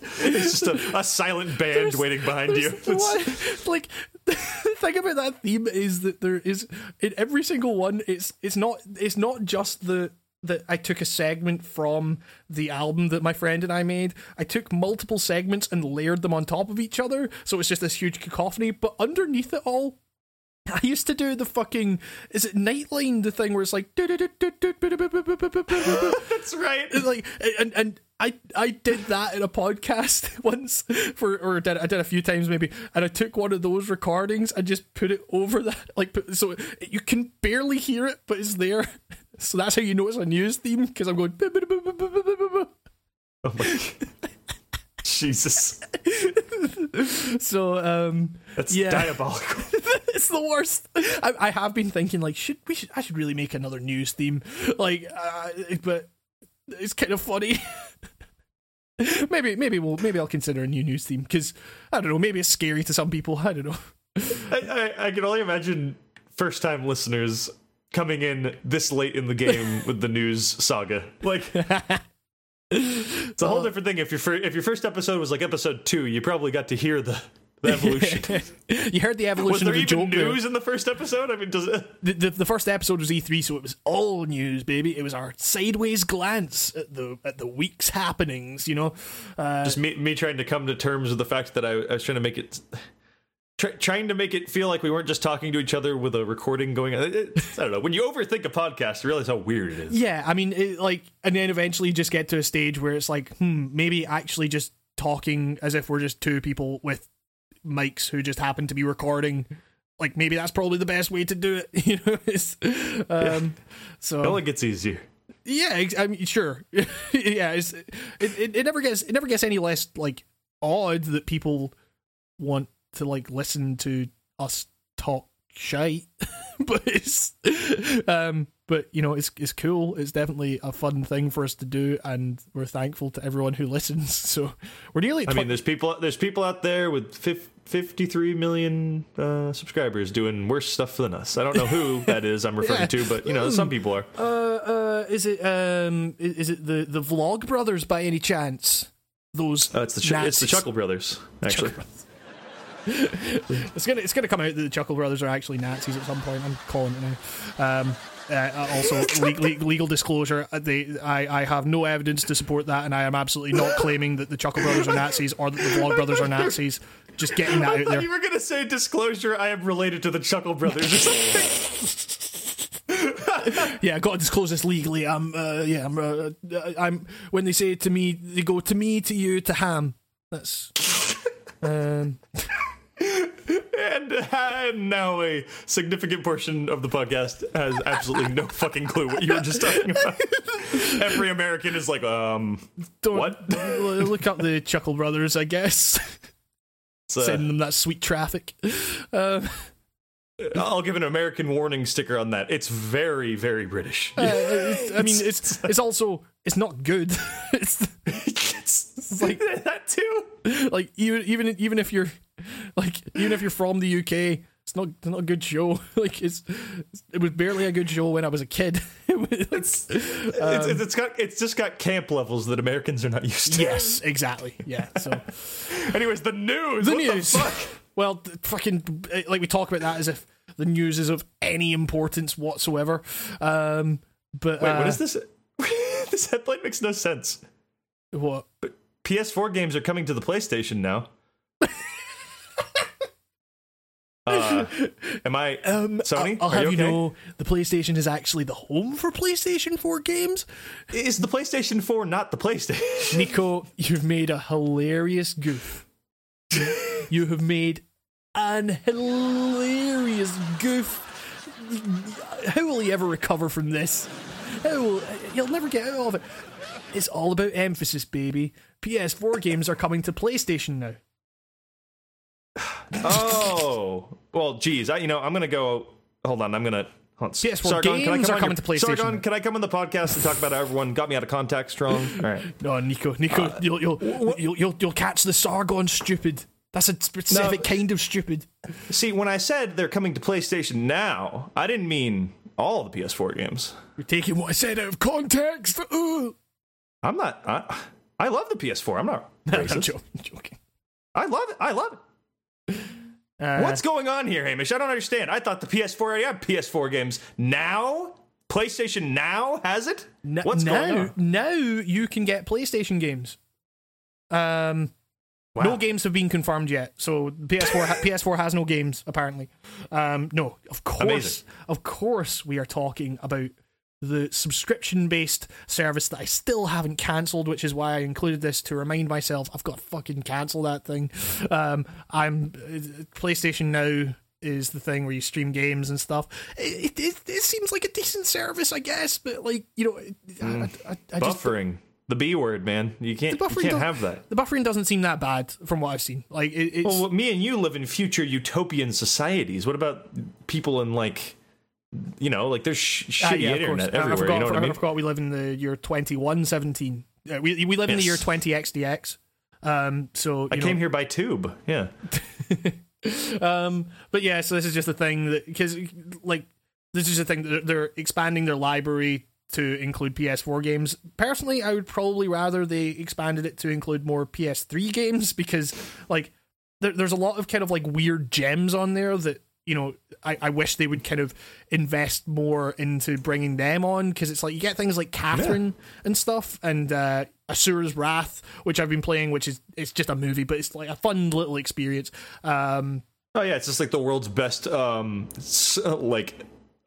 just a, a silent band waiting behind you. There's one- [laughs] like [laughs] the thing about that theme is that there is in every single one. It's it's not it's not just the that I took a segment from the album that my friend and I made. I took multiple segments and layered them on top of each other, so it's just this huge cacophony. But underneath it all. [laughs] I used to do the fucking is it Nightline the thing where it's like [laughs] That's right. like and and I I did that in a podcast [laughs] once for or did I did a few times maybe and I took one of those recordings and just put it over that like put, so it, you can barely hear it but it's there so that's how you know it's a news theme because I'm going Oh my Jesus. [laughs] so um That's Yeah. diabolical. [laughs] it's the worst. I, I have been thinking like should we should I should really make another news theme like uh, but it's kind of funny. [laughs] maybe maybe we'll maybe I'll consider a new news theme because I don't know maybe it's scary to some people I don't know. I, I, I can only imagine first time listeners coming in this late in the game with the news saga. Like it's a whole different thing. If your if your first episode was like episode two, you probably got to hear the The [laughs] evolution. you heard the evolution. was there of the even joke there. news in the first episode? I mean, does it? The, the, the first episode was E3, so it was all news, baby. It was our sideways glance at the at the week's happenings, you know. Uh, Just me, me trying to come to terms with the fact that I, I was trying to make it. Try, trying to make it feel like we weren't just talking to each other with a recording going on. It- it- I don't know. When you overthink a podcast, you realize how weird it is. yeah, I mean, it, like, and then eventually you just get to a stage where it's like, hmm, maybe actually just talking as if we're just two people with mics who just happen to be recording. Like, maybe that's probably the best way to do it, [laughs] you know. It's, um, so It only gets easier. Yeah, I mean, sure. [laughs] yeah, it's, it, it it never gets it never gets any less like odd that people want to like listen to us talk shite. [laughs] but it's um but you know it's it's cool. It's definitely a fun thing for us to do and we're thankful to everyone who [laughs] listens. So we're nearly I tw- mean, there's people there's people out there with fif- 53 million uh, subscribers doing worse stuff than us. I don't know who [laughs] that is I'm referring Yeah. to, but you know, some people are. uh uh is it um i- is it the the Vlog brothers by any chance? Those Uh, it's the Ch- it's the Chuckle Brothers actually. It's gonna it's gonna come out that the Chuckle Brothers are actually Nazis at some point. I'm calling it now. Um, uh, also, [laughs] le- le- legal disclosure: uh, they, I, I have no evidence to support that, and I am absolutely not claiming that the Chuckle Brothers are Nazis or that the Vlog Brothers are Nazis. Just getting that I out thought there. you were gonna say disclosure. I am related to the Chuckle Brothers or something. [laughs] [laughs] Yeah, I got to disclose this legally. I'm, uh, yeah, I'm, uh, uh, I'm. When they say to me, they go to me, to you, to Ham. That's. Um, and, uh, and now a significant portion of the podcast has absolutely no fucking clue what you were just talking about. Every American is like, um, don't What? [laughs] look up the Chuckle Brothers, I guess. uh, Send them that sweet traffic. Um, I'll give an American warning sticker on that. It's very, very British. Uh, I mean, it's it's also it's not good. [laughs] it's [laughs] it's [laughs] like- [laughs] that too. like even even even if you're like even if you're from the UK, it's not it's not a good show. [laughs] Like it's it was barely a good show when I was a kid. It was- It's, it's, it's got it's just got camp levels that Americans are not used to. yes, exactly. Yeah. So Anyways, the news. the what news. The fuck? Well, fucking uh, like we talk about that as if the news is of any importance whatsoever. Um, but Wait, uh, what is this? this headline makes no sense. What? PS4 games are coming to the PlayStation now. [laughs] uh, am I Um, Sony? I'll, I'll have you you, know, the PlayStation is actually the home for PlayStation 4 games. Is the PlayStation 4 not the PlayStation? [laughs] Nico, you've made a hilarious goof. you have made an hilarious goof. How will he ever recover from this? How will, he'll never get out of it. It's all about emphasis, baby. PS4 games are coming to PlayStation now. [sighs] oh, well, geez. I, you know, I'm gonna go. Hold on, I'm gonna. Hold on. PS4 can I games come are coming your- to PlayStation. Sargon, can I come on the podcast and talk about how everyone got me out of contact strong? [laughs] All right. No, Nico, Nico, uh, you'll, you'll, you'll, you'll, you'll catch the Sargon stupid. That's a specific kind of stupid. See, when I said they're coming to PlayStation now, I didn't mean all the PS4 games. You're taking what I said out of context. Ugh. I'm not. I, I love the PS4. I'm not [laughs] I'm racist. joking. I love it. I love it. Uh, What's going on here, Hamish? I don't understand. I thought the PS4 already had PS4 games. Now, PlayStation Now has it. N- What's now, going on? Now you can get PlayStation games. Um, Wow. no games have been confirmed yet, so PS4 ha- PS4 has no games apparently. Um, no, of course, Amazing. of course, we are talking about the subscription-based service that I still haven't cancelled, which is why I included this to remind myself I've got to fucking cancel that thing. Um, I'm uh, PlayStation Now is the thing where you stream games and stuff. It, it, it seems like a decent service, I guess, but like you know, I, I, I just Buffering. The B word, man. You can't. You can't have that. the buffering doesn't seem that bad from what I've seen. Like it, it's Well, me and you live in future utopian societies. What about people in like, you know, like there's sh- ah, shitty yeah, of course. internet I- I everywhere. forgot, you know what I mean? I forgot we live in the year twenty one seventeen. Uh, we we live in the year twenty XDX. Um, so you I know, came here by tube. Yeah. [laughs] Um, but yeah, so this is just a thing that because like this is a thing that they're expanding their library to include PS4 games. Personally, I would probably rather they expanded it to include more PS3 games [laughs] because like there, there's a lot of kind of like weird gems on there that you know I, I wish they would kind of invest more into bringing them on because it's like you get things like Catherine and stuff and uh, Asura's Wrath, which I've been playing, which is it's just a movie, but it's like a fun little experience. Um, Oh yeah, it's just like the world's best, um, s- like,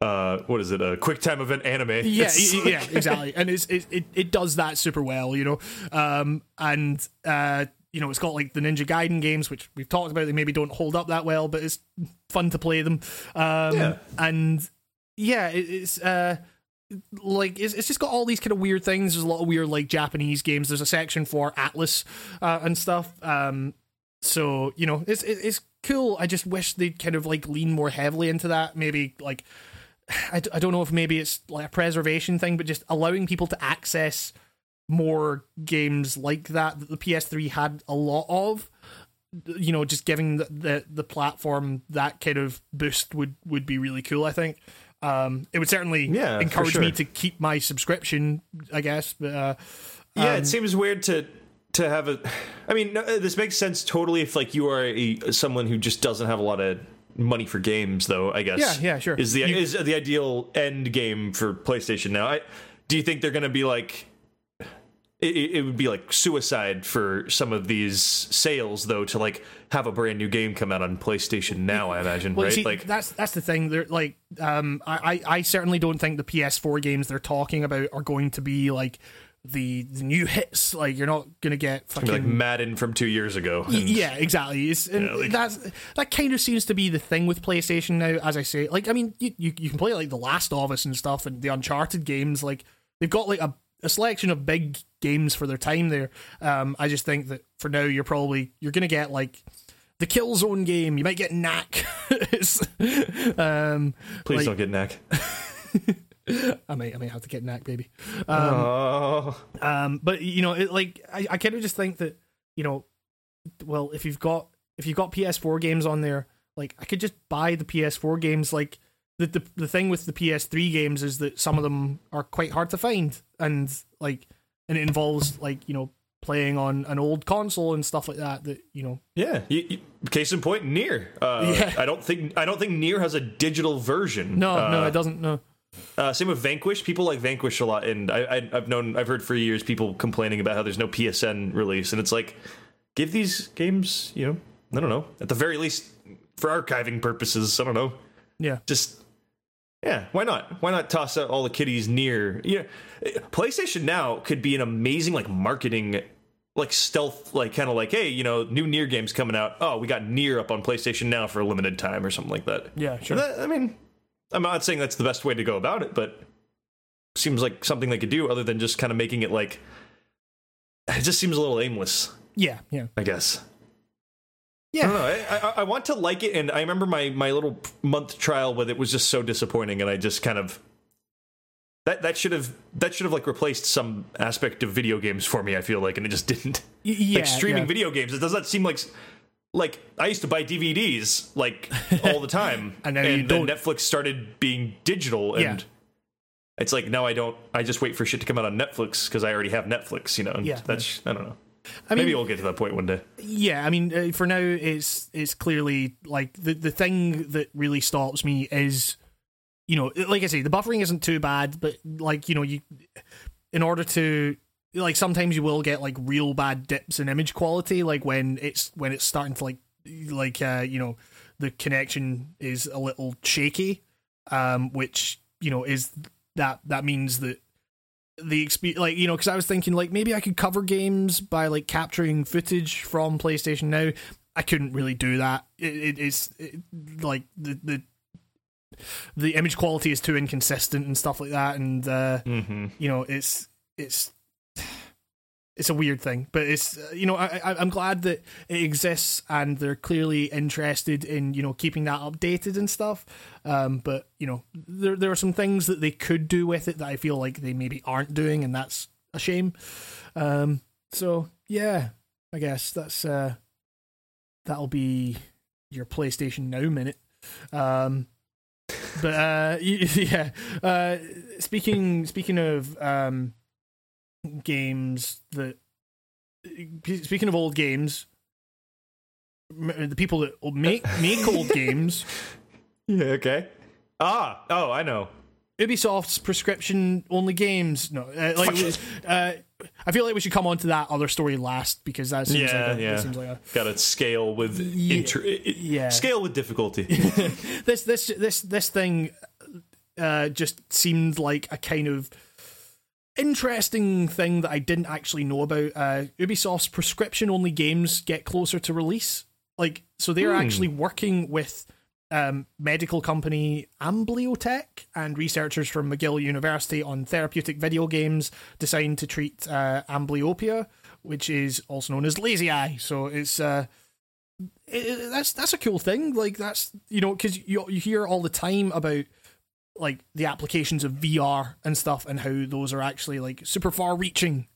uh, what is it? A quick time event anime. yeah, yeah, [laughs] exactly, and it's, it, it it does that super well, you know, um, and uh, you know, it's got like the Ninja Gaiden games, which we've talked about. They maybe don't hold up that well, but it's fun to play them. Um, Yeah. and yeah, it, it's uh, like it's, it's just got all these kind of weird things. There's a lot of weird like Japanese games. There's a section for Atlus uh, and stuff. Um, so you know, it's it, it's cool. I just wish they'd kind of like lean more heavily into that. Maybe like [sighs] I, d- I don't know if maybe it's like a preservation thing, but just allowing people to access more games like that that the PS3 had a lot of. You know, just giving the, the, the platform that kind of boost would, would be really cool. I think um, it would certainly Yeah, encourage me to keep my subscription. I guess, but uh, Yeah, it seems weird to to have a. I mean, no, this makes sense totally if like you are a someone who just doesn't have a lot of money for games, though. I guess. Yeah, yeah, sure. Is the You- is the ideal end game for PlayStation now? I do you think they're going to be like? It, it would be like suicide for some of these sales, though, to like have a brand new game come out on PlayStation now. I imagine, Well, right? see, like, that's that's the thing. They're like, um, I, I certainly don't think the PS4 games they're talking about are going to be like the, the new hits. Like, you're not gonna get fucking. like Madden from two years ago. And- yeah, exactly. It's, and Yeah, like- that's that kind of seems to be the thing with PlayStation now. As I say, like I mean, you, you you can play like The Last of Us and stuff, and the Uncharted games. Like they've got like a, a selection of big games for their time there. Um, I just think that for now, you're probably you're gonna get like the Killzone game. You might get Knack. [laughs] Um, Please like- don't get neck. [laughs] I might I might have to get Knack, baby. oh. Um, but you know, it, like I, I kind of just think that you know, well, if you've got if you've got PS4 games on there, like I could just buy the PS4 games. Like the the the thing with the PS3 games is that some of them are quite hard to find, and like and it involves like you know playing on an old console and stuff like that. That you know, Yeah, you, you, case in point, Nier. Uh, Yeah. I don't think I don't think Nier has a digital version. no, uh, no, it doesn't. No, Uh, same with Vanquish. People like Vanquish a lot, and I, I, I've known, I've heard for years people complaining about how there's no PSN release, and it's like, give these games, you know, I don't know, at the very least for archiving purposes. I don't know, yeah, just yeah, why not? Why not toss out all the kiddies near? Yeah, PlayStation Now could be an amazing like marketing, like stealth, like kind of like, hey, you know, new Nier games coming out. Oh, we got Nier up on PlayStation Now for a limited time or something like that. yeah, sure. That- I mean, I'm not saying that's the best way to go about it, but seems like something they could do other than just kind of making it like. It just seems a little aimless, yeah, yeah, I guess. I yeah. don't know. I, I, I want to like it, and I remember my my little month trial with it was just so disappointing, and I just kind of that that should have that should have like replaced some aspect of video games for me. I feel like, and it just didn't. Yeah, like streaming yeah. video games, it does not seem like like I used to buy DVDs like all the [laughs] time, And now you then. Netflix started being digital, and Yeah. it's like now I don't. I just wait for shit to come out on Netflix because I already have Netflix. You know, and Yeah. that's I don't know. I mean, Maybe we'll get to that point one day. yeah i mean uh, for now it's it's clearly like the the thing that really stops me is you know like i say the buffering isn't too bad but like you know you in order to like sometimes you will get like real bad dips in image quality like when it's when it's starting to like like uh you know the connection is a little shaky um which you know is that that means that the experience like you know because i was thinking like maybe i could cover games by like capturing footage from playstation now. I couldn't really do that. It, it, it's it, like the the the image quality is too inconsistent and stuff like that. And uh Mm-hmm. you know it's it's it's a weird thing but it's uh, you know I, i'm glad that it exists and they're clearly interested in you know keeping that updated and stuff. Um but you know there there are some things that they could do with it that i feel like they maybe aren't doing and that's a shame. Um so yeah i guess that's uh that'll be your playstation now minute. Um but uh [laughs] yeah uh speaking speaking of um games that speaking of old games the people that make make old [laughs] games. Yeah. Okay. Ah. Oh, I know. Ubisoft's prescription only games. No, uh, like uh, I feel like we should come on to that other story last because that seems Yeah. like a, yeah. like a Got to scale with inter- yeah. Scale with difficulty. [laughs] [laughs] this this this this thing uh, just seemed like a kind of interesting thing that I didn't actually know about. Uh, Ubisoft's prescription only games get closer to release. Like, so they're actually working with um, medical company Amblyotech and researchers from McGill University on therapeutic video games designed to treat uh, amblyopia, which is also known as lazy eye. So it's uh, it, that's that's a cool thing. Like that's you know because you you hear all the time about like the applications of VR and stuff and how those are actually like super far reaching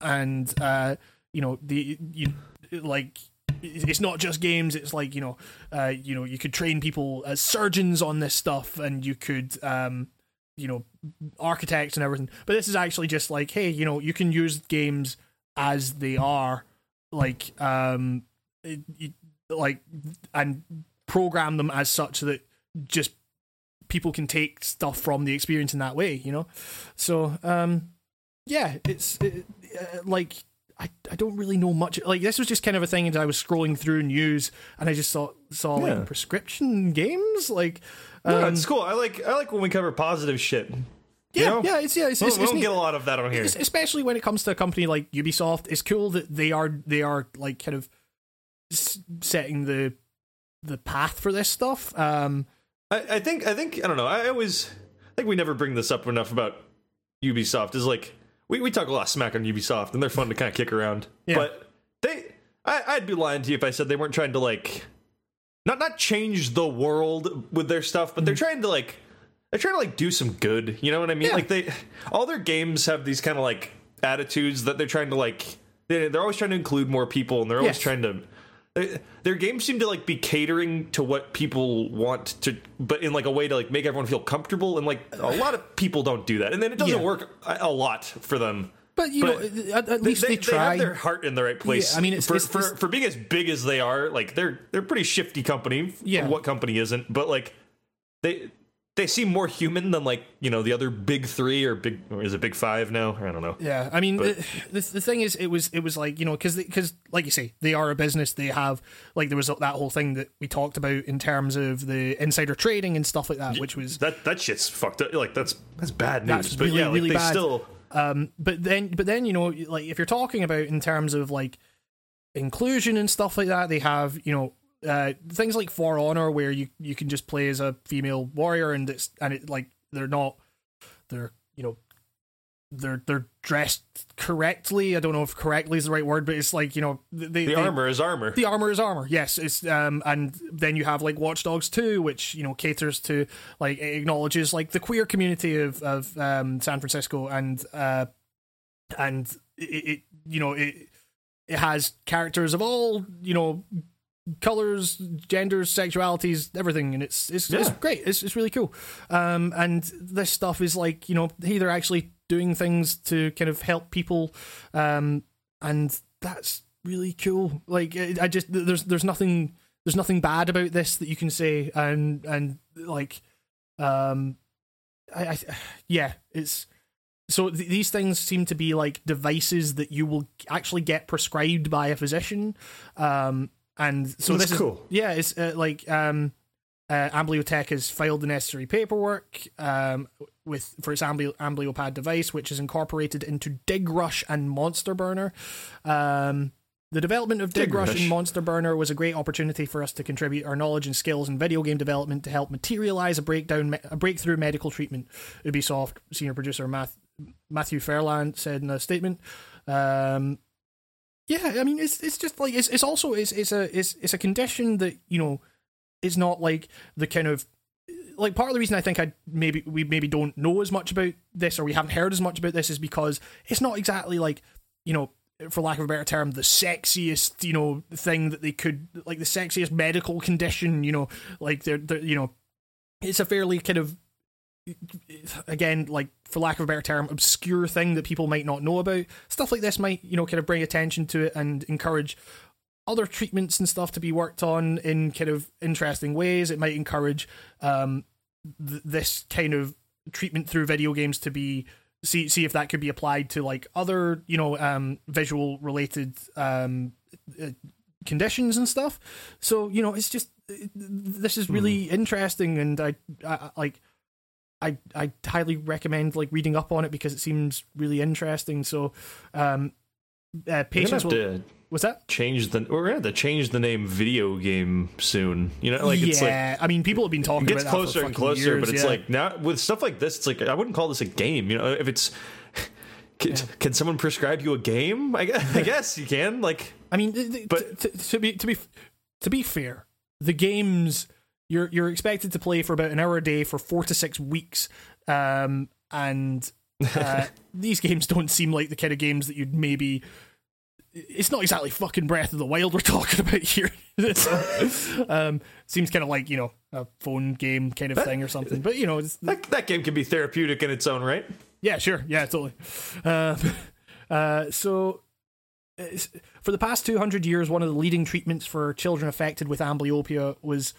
and uh you know the you like it's not just games it's like you know uh you know you could train people as surgeons on this stuff and you could um you know architects and everything. But this is actually just like hey you know you can use games as they are like um it, it- like and program them as such that just people can take stuff from the experience in that way you know so um yeah it's it, uh, like I, I don't really know much like this was just kind of a thing as I was scrolling through news and I just saw saw Yeah. like prescription games like Yeah, um, it's cool. I like I like when we cover positive shit. yeah know? yeah it's yeah it's, We it's, don't, we don't get a lot of that on here. Es- especially when it comes to a company like Ubisoft, it's cool that they are they are like kind of s- setting the the path for this stuff. Um, I, I think I think I don't know. I always I think we never bring this up enough about Ubisoft. Is like we, we talk a lot of smack on Ubisoft and they're fun to kind of kick around. Yeah. But they I, I'd be lying to you if I said they weren't trying to like not not change the world with their stuff, but they're mm-hmm. trying to like they're trying to like do some good. You know what I mean? Yeah. Like they all their games have these kind of like attitudes that they're trying to like they, they're always trying to include more people and they're always Yes. trying to Uh, their games seem to like be catering to what people want to but in like a way to like make everyone feel comfortable and like a lot of people don't do that and then it doesn't Yeah. work a, lot for them but you But know, at, at least they, they try. have their heart in the right place. Yeah, I mean, it's- for, it's- for, it's- for being as big as they are, like they're they're a pretty shifty company. Yeah. what company isn't? But like they they seem more human than like you know the other big three or big or is it big five now? I don't know. yeah, I mean, the, the the thing is, it was it was like you know because because like you say, they are a business. They have like there was that whole thing that we talked about in terms of the insider trading and stuff like that, which was That that shit's fucked up. Like that's that's bad news. That's but really, yeah, like, really they bad. still Um, but then, but then you know, like if you're talking about in terms of like inclusion and stuff like that, they have you know uh, things like For Honor where you you can just play as a female warrior and it's and it like they're not they're you know they're they're dressed correctly. I don't know if correctly is the right word, but it's like you know they, the they, armor is armor. the armor is armor. Yes, it's um, and then you have like Watch Dogs 2, which you know caters to like it acknowledges like the queer community of of um, San Francisco, and uh, and it, it you know it it has characters of all you know colors, genders, sexualities, everything, and it's it's, it's great. It's it's really cool. Um, and this stuff is like you know hey, they're actually doing things to kind of help people, um, and that's really cool. Like I I just there's there's nothing there's nothing bad about this that you can say, and and like um, I, I yeah, it's so th- these things seem to be like devices that you will actually get prescribed by a physician um and so That's this cool. is yeah it's uh, like um uh, Amblyotech has filed the necessary paperwork um, with for its Ambly- Amblyopad device, which is incorporated into DigRush and Monster Burner. Um, the development of DigRush DigRush. and Monster Burner was a great opportunity for us to contribute our knowledge and skills in video game development to help materialize a breakdown, a breakthrough medical treatment. Ubisoft senior producer Math, Mathieu Ferland said in a statement. Um, yeah, I mean, it's it's just like it's it's also it's it's a it's it's a condition that you know is not like the kind of like part of the reason I think I maybe we maybe don't know as much about this or we haven't heard as much about this is because it's not exactly like you know for lack of a better term the sexiest you know thing that they could like the sexiest medical condition you know like they're, they're you know it's a fairly kind of again like for lack of a better term obscure thing that people might not know about stuff like this might you know kind of bring attention to it and encourage other treatments and stuff to be worked on in kind of interesting ways. It might encourage um, th- this kind of treatment through video games to be see see if that could be applied to like other you know um, visual related um, uh, conditions and stuff. So you know, it's just this is really mm. interesting, and I, I like. I I highly recommend like reading up on it because it seems really interesting. So, um, uh, patience will. What's that? Change the we're gonna have to change the name video game soon. You know, like yeah, it's like I mean, people have been talking. About it gets closer and closer, years, but it's yeah. like now with stuff like this, it's like I wouldn't call this a game. You know, if it's [laughs] can, yeah. can someone prescribe you a game? I guess, I [laughs] guess you can. Like, I mean, but to, to be to be to be fair, the games you're you're expected to play for about an hour a day for four to six weeks, um, and uh, [laughs] these games don't seem like the kind of games that you'd maybe it's not exactly fucking Breath of the Wild we're [laughs] talking about here. so, [laughs] um, seems kind of like you know a phone game kind of that, thing or something. But you know, that, that game can be therapeutic in its own right. Yeah, sure. Yeah, totally. Uh, uh, so, for the past two hundred years, one of the leading treatments for children affected with amblyopia was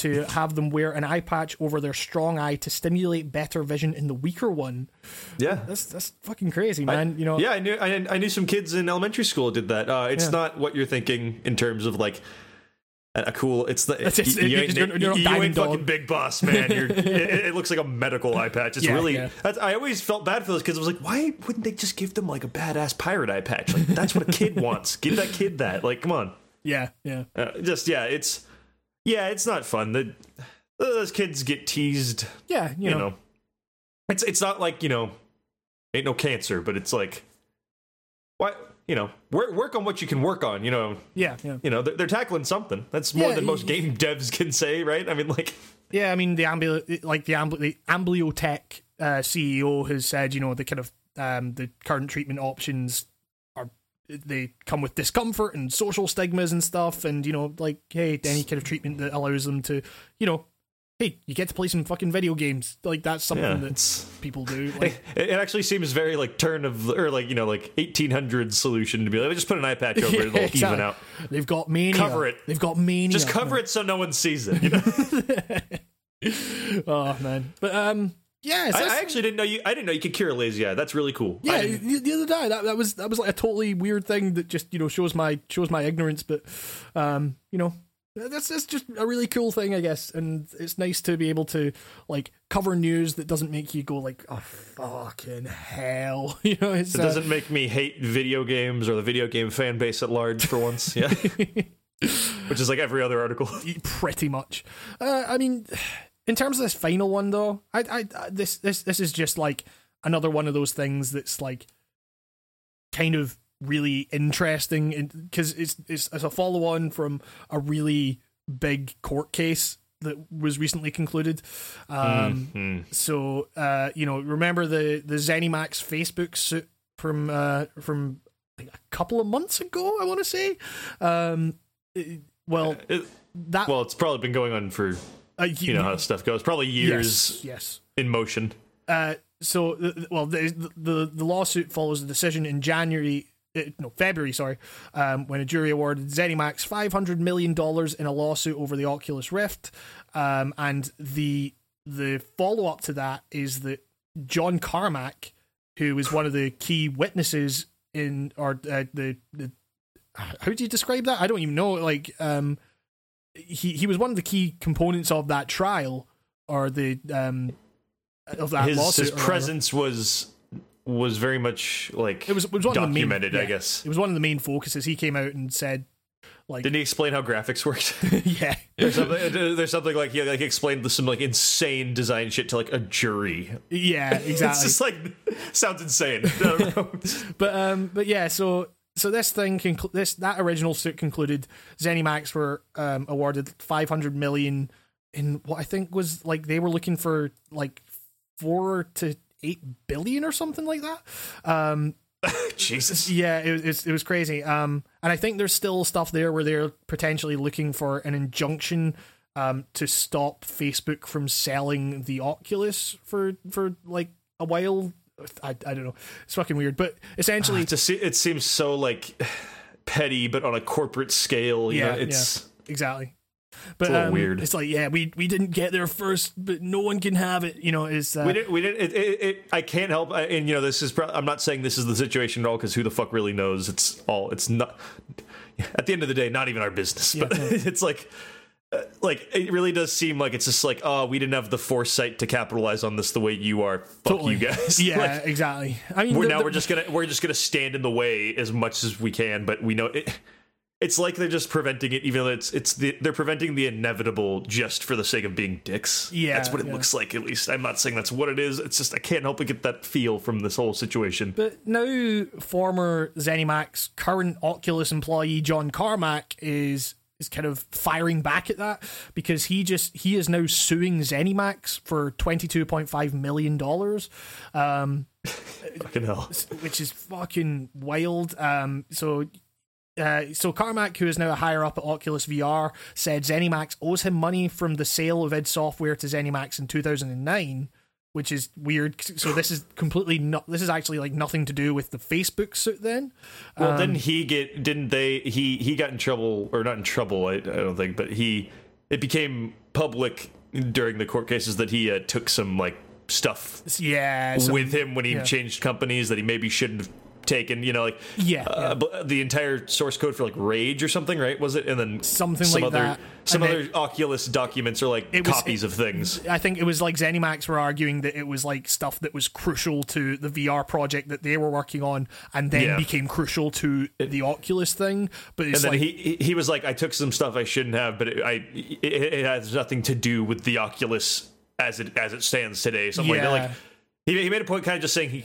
to have them wear an eye patch over their strong eye to stimulate better vision in the weaker one. Yeah, that's that's fucking crazy, man. I, you know. Yeah, I knew I, I, knew some kids in elementary school did that. Uh, it's yeah. not what you're thinking in terms of like a cool. It's the it's, it's, you, you, ain't, you're, you're you ain't fucking big boss, man. [laughs] it, it, looks like a medical eye patch. It's yeah, really. Yeah. I always felt bad for those kids. I was like, why wouldn't they just give them like a badass pirate eye patch? Like that's what a kid [laughs] wants. Give that kid that. Like, come on. Yeah, yeah. Uh, just yeah, it's yeah, it's not fun. The, [sighs] those kids get teased. Yeah, you, you know. know. It's it's not like you know, ain't no cancer, but it's like, what you know, work work on what you can work on. You know. Yeah, yeah. You know, they're, they're tackling something. That's more yeah, than most game devs can say, right? I mean, like. Yeah, I mean the ambli- like the, ambli- the Amblyotech uh, CEO has said, you know, the kind of um, the current treatment options they come with discomfort and social stigmas and stuff. And you know like hey any kind of treatment that allows them to you know hey you get to play some fucking video games. Like that's something yeah, that people do. [laughs] Like, it, it, actually seems very like turn of or like you know like 1800 solution to be like just put an eye patch [laughs] over yeah, it it'll exactly. even out. They've got mania. Cover it. They've got mania just cover it so no one sees it you [laughs] know? Oh man. But um yeah, I, I, actually didn't know you. I didn't know you could cure a lazy eye. That's really cool. Yeah, the, the, other day that, that was that was like a totally weird thing that just you know shows my shows my ignorance. But um, you know, that's that's just a really cool thing, I guess. And it's nice to be able to like cover news that doesn't make you go like, oh fucking hell, [laughs] you know. it uh, doesn't make me hate video games or the video game fan base at large for once. Yeah. [laughs] Which is like every other article. Pretty much. Uh, I mean in terms of this final one, though, I, I, this this this is just like another one of those things that's like kind of really interesting because it's, it's it's a follow on from a really big court case that was recently concluded. Um, mm-hmm. So uh, you know, remember the the ZeniMax Facebook suit from uh, from a couple of months ago? I want to say. Um, it, well, it, that well, it's probably been going on for uh, you, you, know how stuff goes. Probably years. Yes. yes. In motion. Uh, so, well, the, the the lawsuit follows the decision in January, uh, no February, sorry, um, when a jury awarded ZeniMax five hundred million dollars in a lawsuit over the Oculus Rift, um, and the the follow up to that is that John Carmack, who was one of the key witnesses in or uh, the the how do you describe that? I don't even know. Like, um, he he was one of the key components of that trial or the um of that his. His presence was was very much like it was, it was one documented. Of the main, yeah, I guess it was one of the main focuses. He came out and said. Like, Didn't he explain how graphics worked? [laughs] yeah, there's something. There's something like he like explained some like insane design shit to like a jury. Yeah, exactly. [laughs] it's just like sounds insane. [laughs] but um, but yeah, so so this thing conclu- this that original suit concluded ZeniMax were um, awarded 500 million in what I think was like they were looking for like 4 to 8 billion or something like that. Um [laughs] Jesus. Yeah, it was it was crazy. Um and I think there's still stuff there where they're potentially looking for an injunction um to stop Facebook from selling the Oculus for for like a while I, I don't know. It's fucking weird, but essentially, to see it seems so like petty, but on a corporate scale. You Yeah, know, it's yeah. exactly. But a um, weird. It's like, yeah, we we didn't get there first, but no one can have it. You know, is uh, we didn't. We didn't. It, it, it, I can't help. And you know, this is. Pro- I'm not saying this is the situation at all because who the fuck really knows? It's all. It's not. At the end of the day, not even our business. But Yeah. [laughs] it's like. Uh, Like it really does seem like it's just like oh we didn't have the foresight to capitalize on this the way you are fuck totally. you guys [laughs] Yeah, Like, exactly. I mean, we're, the- now the- we're just gonna we're just gonna stand in the way as much as we can but we know it it's like they're just preventing it even though it's it's the, they're preventing the inevitable just for the sake of being dicks Yeah, that's what it yeah. looks like at least i'm not saying that's what it is it's just i can't help but get that feel from this whole situation But now, former ZeniMax, current Oculus employee John Carmack is is kind of firing back at that because he just he is now suing ZeniMax for twenty two point five million dollars, um, fucking hell which is fucking wild. Um, so. Uh, so Carmack, who is now a higher up at Oculus VR, said ZeniMax owes him money from the sale of id Software to ZeniMax in 2009, which is weird. So this is completely not. This is actually like nothing to do with the Facebook suit. Then, well didn't he get didn't they he he got in trouble or not in trouble i, I don't think but he it became public during the court cases that he uh, took some like stuff yeah, so- with him when he yeah. changed companies that he maybe shouldn't have taken. You know, like Yeah, uh, yeah. the entire source code for like Rage or something, right? Was it? And then Something some like other that. some And other then- Oculus documents are like It was- copies of things. I think it was like ZeniMax were arguing that it was like stuff that was crucial to the VR project that they were working on, and then Yeah. became crucial to the Oculus thing. But it's And then like, he he- was like, I took some stuff I shouldn't have, but it, I it, it has nothing to do with the Oculus as it as it stands today. Something like that. Like he he made a point, kind of just saying he.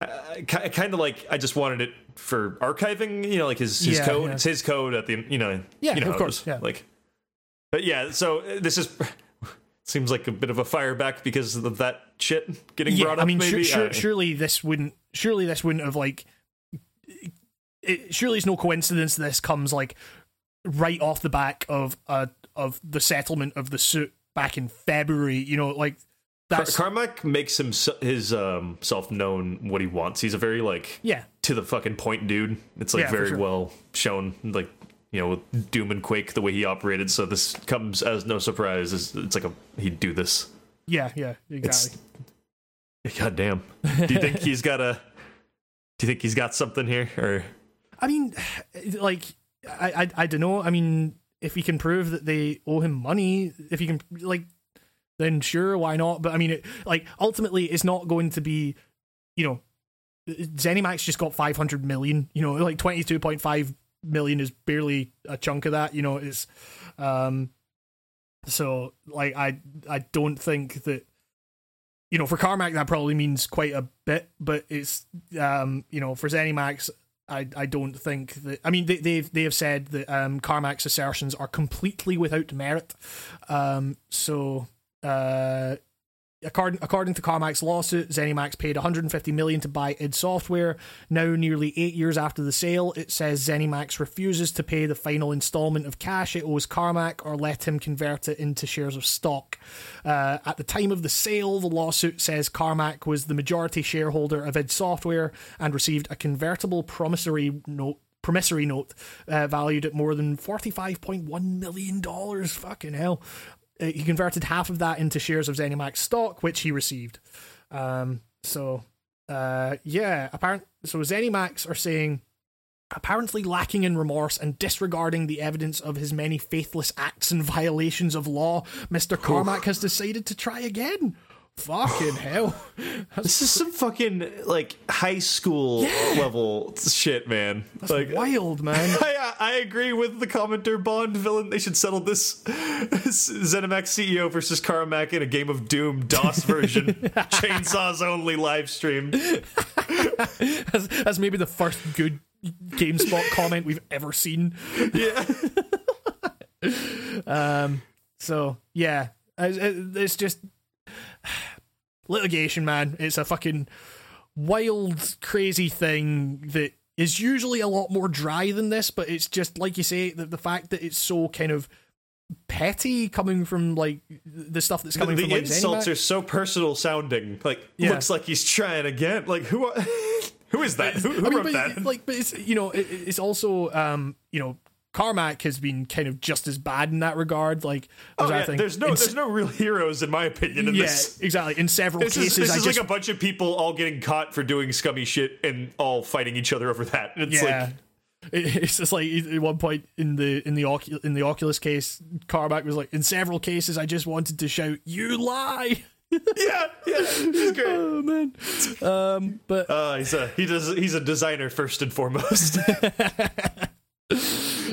Uh, kind of like I just wanted it for archiving, you know, like his his Yeah, code. yeah. It's his code at the you know, Yeah, you know of course, yeah. Like, but yeah. So uh, this is [laughs] seems like a bit of a fireback because of that shit getting yeah, brought up. I mean, maybe sure, sure, surely this wouldn't. Surely this wouldn't have like. It, surely it's no coincidence this comes like right off the back of uh of the settlement of the suit back in February. You know, like that's Carmack makes him his um, self known what he wants. He's a very like yeah, to the fucking point dude. It's like Yeah, very sure. well shown, like you know, with Doom and Quake the way he operated. So this comes as no surprise. It's, it's like a he'd do this. yeah, yeah, exactly. God damn. Do you think he's got a? Do you think he's got something here, or I mean, like, I, I, I don't know. I mean, if he can prove that they owe him money, if he can, like, then sure, why not? But I mean, it, like, ultimately, it's not going to be, you know, ZeniMax just got 500 million, you know, like 22.5 million is barely a chunk of that, you know, it's, um, so, like, I, I don't think that, you know, for Carmack that probably means quite a bit, but it's, um, you know, for ZeniMax, I, I don't think that. I mean, they they've they have said that um, Carmack's assertions are completely without merit. Um, so, uh, according according to Carmack's lawsuit, ZeniMax paid 150 million to buy id Software. Now, nearly eight years after the sale, it says ZeniMax refuses to pay the final installment of cash it owes Carmack or let him convert it into shares of stock. Uh, at the time of the sale, the lawsuit says Carmack was the majority shareholder of id Software and received a convertible promissory note. Promissory note uh, valued at more than $45.1 million. Fucking hell. Uh, he converted half of that into shares of ZeniMax stock, which he received. Um, so, uh, yeah, apparent. So ZeniMax are saying, apparently lacking in remorse and disregarding the evidence of his many faithless acts and [laughs] violations of law, Mr. Carmack has decided to try again. Fucking [laughs] hell. this is some fucking like high school level shit, man. That's like Wild, [laughs] man. I, I agree with the commenter Bond villain. They should settle this, this ZeniMax CEO versus Carmack in a game of Doom DOS [laughs] version, chainsaws only live stream. That's, that's maybe the first good GameSpot comment we've ever seen. Yeah, Um, so yeah, it's, it's just litigation, man. It's a fucking wild, crazy thing that is usually a lot more dry than this, but it's just like you say, the, the fact that it's so kind of petty coming from like the stuff that's coming the from like insults ZeniMax. are so personal sounding. Like Yeah. looks like he's trying again. Like who? Are, [laughs] Who is that? Who, who I mean, wrote but, that? Like, but it's you know, it, it's also um, you know, Carmack has been kind of just as bad in that regard. Like, Oh, yeah, there's no in there's no real heroes in my opinion in yeah, this. exactly. In several This cases, is, this I is just like a bunch of people all getting caught for doing scummy shit and all fighting each other over that. It's yeah. like it's just like at one point in the in the Ocu- in the Oculus case, Carmack was like, in several cases, I just wanted to shout, "You lie!" [laughs] yeah, yeah, great. [laughs] oh man, um, but Uh, he's a he does he's a designer first and foremost. [laughs]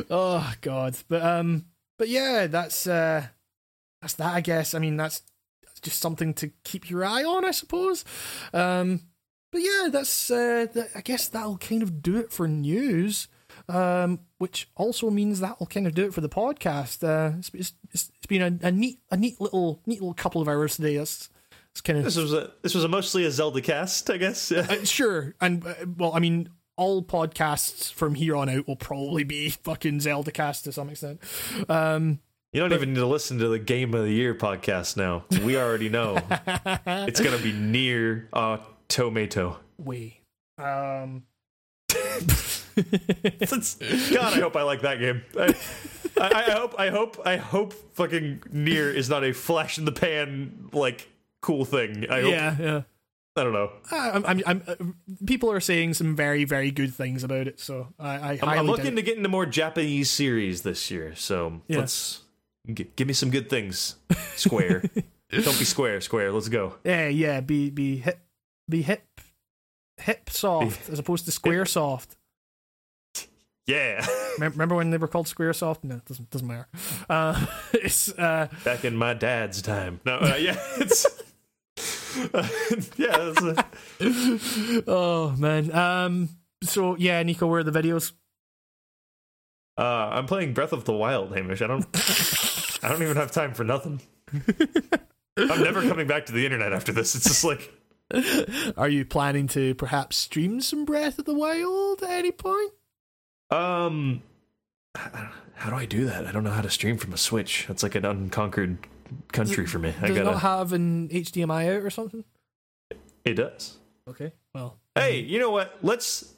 oh god, but um, but yeah, that's uh, that's that. I guess. I mean, that's, just something to keep your eye on, I suppose. Um, but yeah, that's uh, that, I guess that'll kind of do it for news. Um, which also means that'll kind of do it for the podcast. Uh, it's, it's, it's it's been a, a neat a neat little neat little couple of hours today. That's it's kind of this was a this was a mostly a Zelda cast, I guess. Yeah. [laughs] Uh, sure, and uh, well, I mean, all podcasts from here on out will probably be [laughs] fucking Zelda cast to some extent. Um, You don't even need to listen to the Game of the Year podcast now. We already know [laughs] it's gonna be near uh, tomato. We. Um, [laughs] God, I hope I like that game. I, I, I hope, I hope, I hope fucking Nier is not a flash in the pan like cool thing. I hope. yeah, yeah. I don't know. I'm, I'm, I'm, uh, people are saying some very, very good things about it. So I, I I'm, I'm looking to get into more Japanese series this year. So Yeah. let's g- give me some good things. Square, [laughs] don't be square. Square, let's go. Yeah, yeah. Be, be hip, be hip, hip soft as opposed to square soft. Yeah. [laughs] Remember when they were called Square Soft? No, it doesn't doesn't matter. Uh, [laughs] it's uh, Back in my dad's time. No, uh, yeah, it's. [laughs] yeah, uh, [laughs] oh man. Um. So yeah, Nico, where are the videos? uh, I'm playing Breath of the Wild, Hamish. I don't. I don't even have time for nothing. I'm never [laughs] coming back to the internet after this. It's just like Are you planning to perhaps stream some Breath of the Wild at any point? Um, how do I do that? I don't know how to stream from a Switch. That's like an unconquered country for me. I Does it gotta. not have an HDMI out or something? it does. Okay. Well. Hey, you know what? Let's.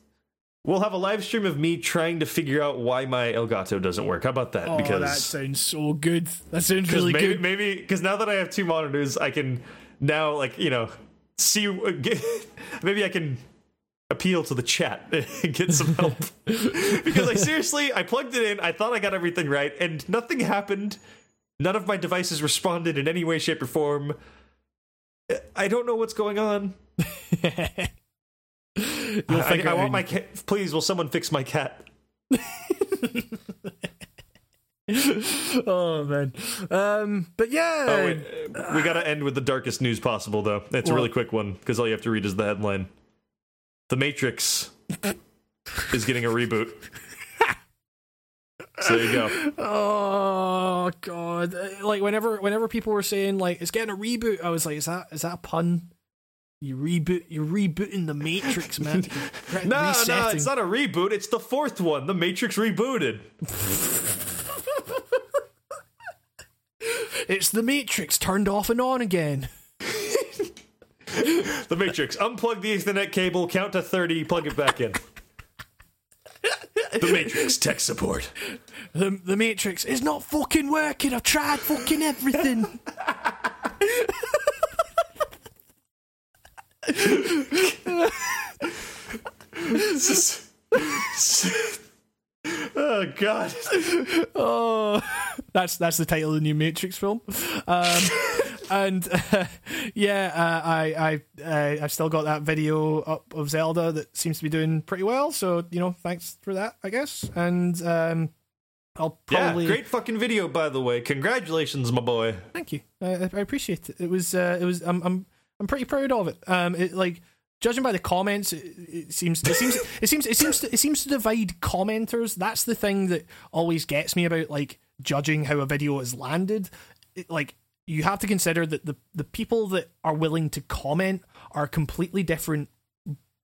We'll have a live stream of me trying to figure out why my Elgato doesn't work. How about that? Oh, because that sounds so good. That sounds really maybe good. maybe because now that I have two monitors, I can now like you know see [laughs] maybe I can appeal to the chat [laughs] and get some help [laughs] because I seriously, I plugged it in, I thought I got everything right, and nothing happened. None of my devices responded in any way, shape, or form. I don't know what's going on. [laughs] You'll I, figure I want my cat. Please, will someone fix my cat? [laughs] oh man. Um. But yeah. Oh, wait. we got to end with the darkest news possible, though. It's a really quick one because all you have to read is the headline. The Matrix [laughs] is getting a reboot. So there you go. [laughs] Oh god! Like whenever whenever people were saying like it's getting a reboot, I was like, is that is that a pun? You reboot, you're rebooting the Matrix, man. You're [laughs] re- No, no, it's not a reboot. It's the fourth one. The Matrix rebooted. [laughs] It's the Matrix turned off and on again. The Matrix. Unplug the Ethernet cable, count to 30, plug it back in. The Matrix tech support. The the Matrix is not fucking working. I've tried fucking everything. [laughs] oh, God. Oh, that's that's the title of the new Matrix film. Um, [laughs] and uh, [laughs] yeah, uh, I I uh, I've still got that video up of Zelda that seems to be doing pretty well. So you know, thanks for that, I guess. And um, I'll probably Yeah, great fucking video, by the way. Congratulations, my boy. thank you. I, I appreciate it. It was uh, it was I'm I'm I'm pretty proud of it. Um, it like judging by the comments, it, it seems it seems [laughs] it seems it seems to, it seems to divide commenters. That's the thing that always gets me about like judging how a video is landed. It, like you have to consider that the the people that are willing to comment are a completely different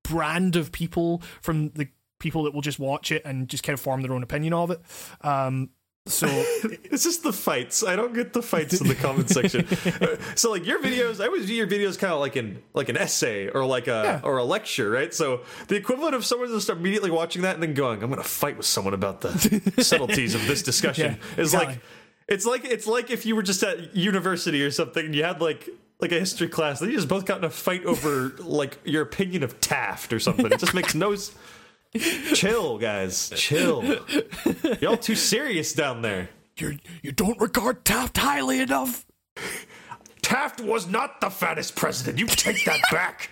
brand of people from the people that will just watch it and just kind of form their own opinion of it. Um, So [laughs] It's just the fights. I don't get the fights in the comment [laughs] section. Uh, so like your videos, I always view your videos kind of like an like an essay or like a Yeah. or a lecture, right? So the equivalent of someone just immediately watching that and then going, "I'm going to fight with someone about the [laughs] subtleties of this discussion," Yeah, is exactly. like it's like it's like if you were just at university or something and you had like like a history class, and you just both got in a fight over [laughs] like your opinion of Taft or something. It just makes no. s- Chill, guys. Chill. Y'all too serious down there. you you don't regard Taft highly enough. Taft was not the fattest president. You take that back.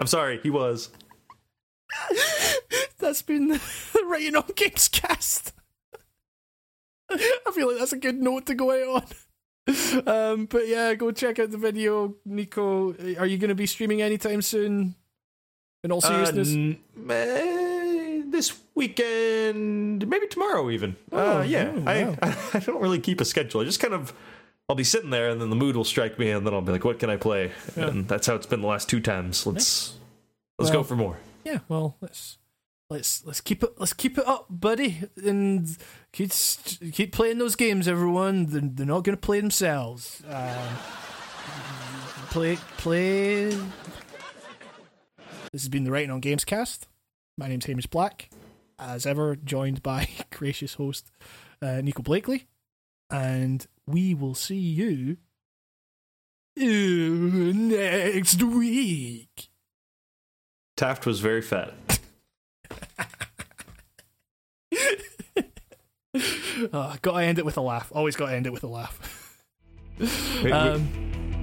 I'm sorry, he was. [laughs] That's been Writing [laughs] on Games cast. [laughs] I feel like that's a good note to go out on. Um, but yeah, go check out the video. Nico, are you going to be streaming anytime soon? In all seriousness, Uh, n- eh, this weekend, maybe tomorrow, even. Oh, uh, yeah, oh, wow. I, I don't really keep a schedule. I just kind of, I'll be sitting there, and then the mood will strike me, and then I'll be like, "What can I play?" And that's how it's been the last two times. Let's let's Well, go for more. Yeah. Well, let's let's let's keep it let's keep it up, buddy, and keep keep playing those games, everyone. They're, they're not going to play themselves. Um, play play. This has been the Writing on Games cast. My name's Hamish Black, as ever, joined by [laughs] gracious host uh, Nico Blakely, and we will see you uh, next week. Taft was very fat. Oh, [laughs] gotta end it with a laugh. Always gotta end it with a laugh. Um,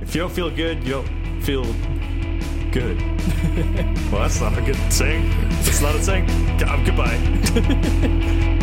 If you don't feel good, you don't feel good. [laughs] well, that's not a good saying. It's not a saying. Goodbye. [laughs]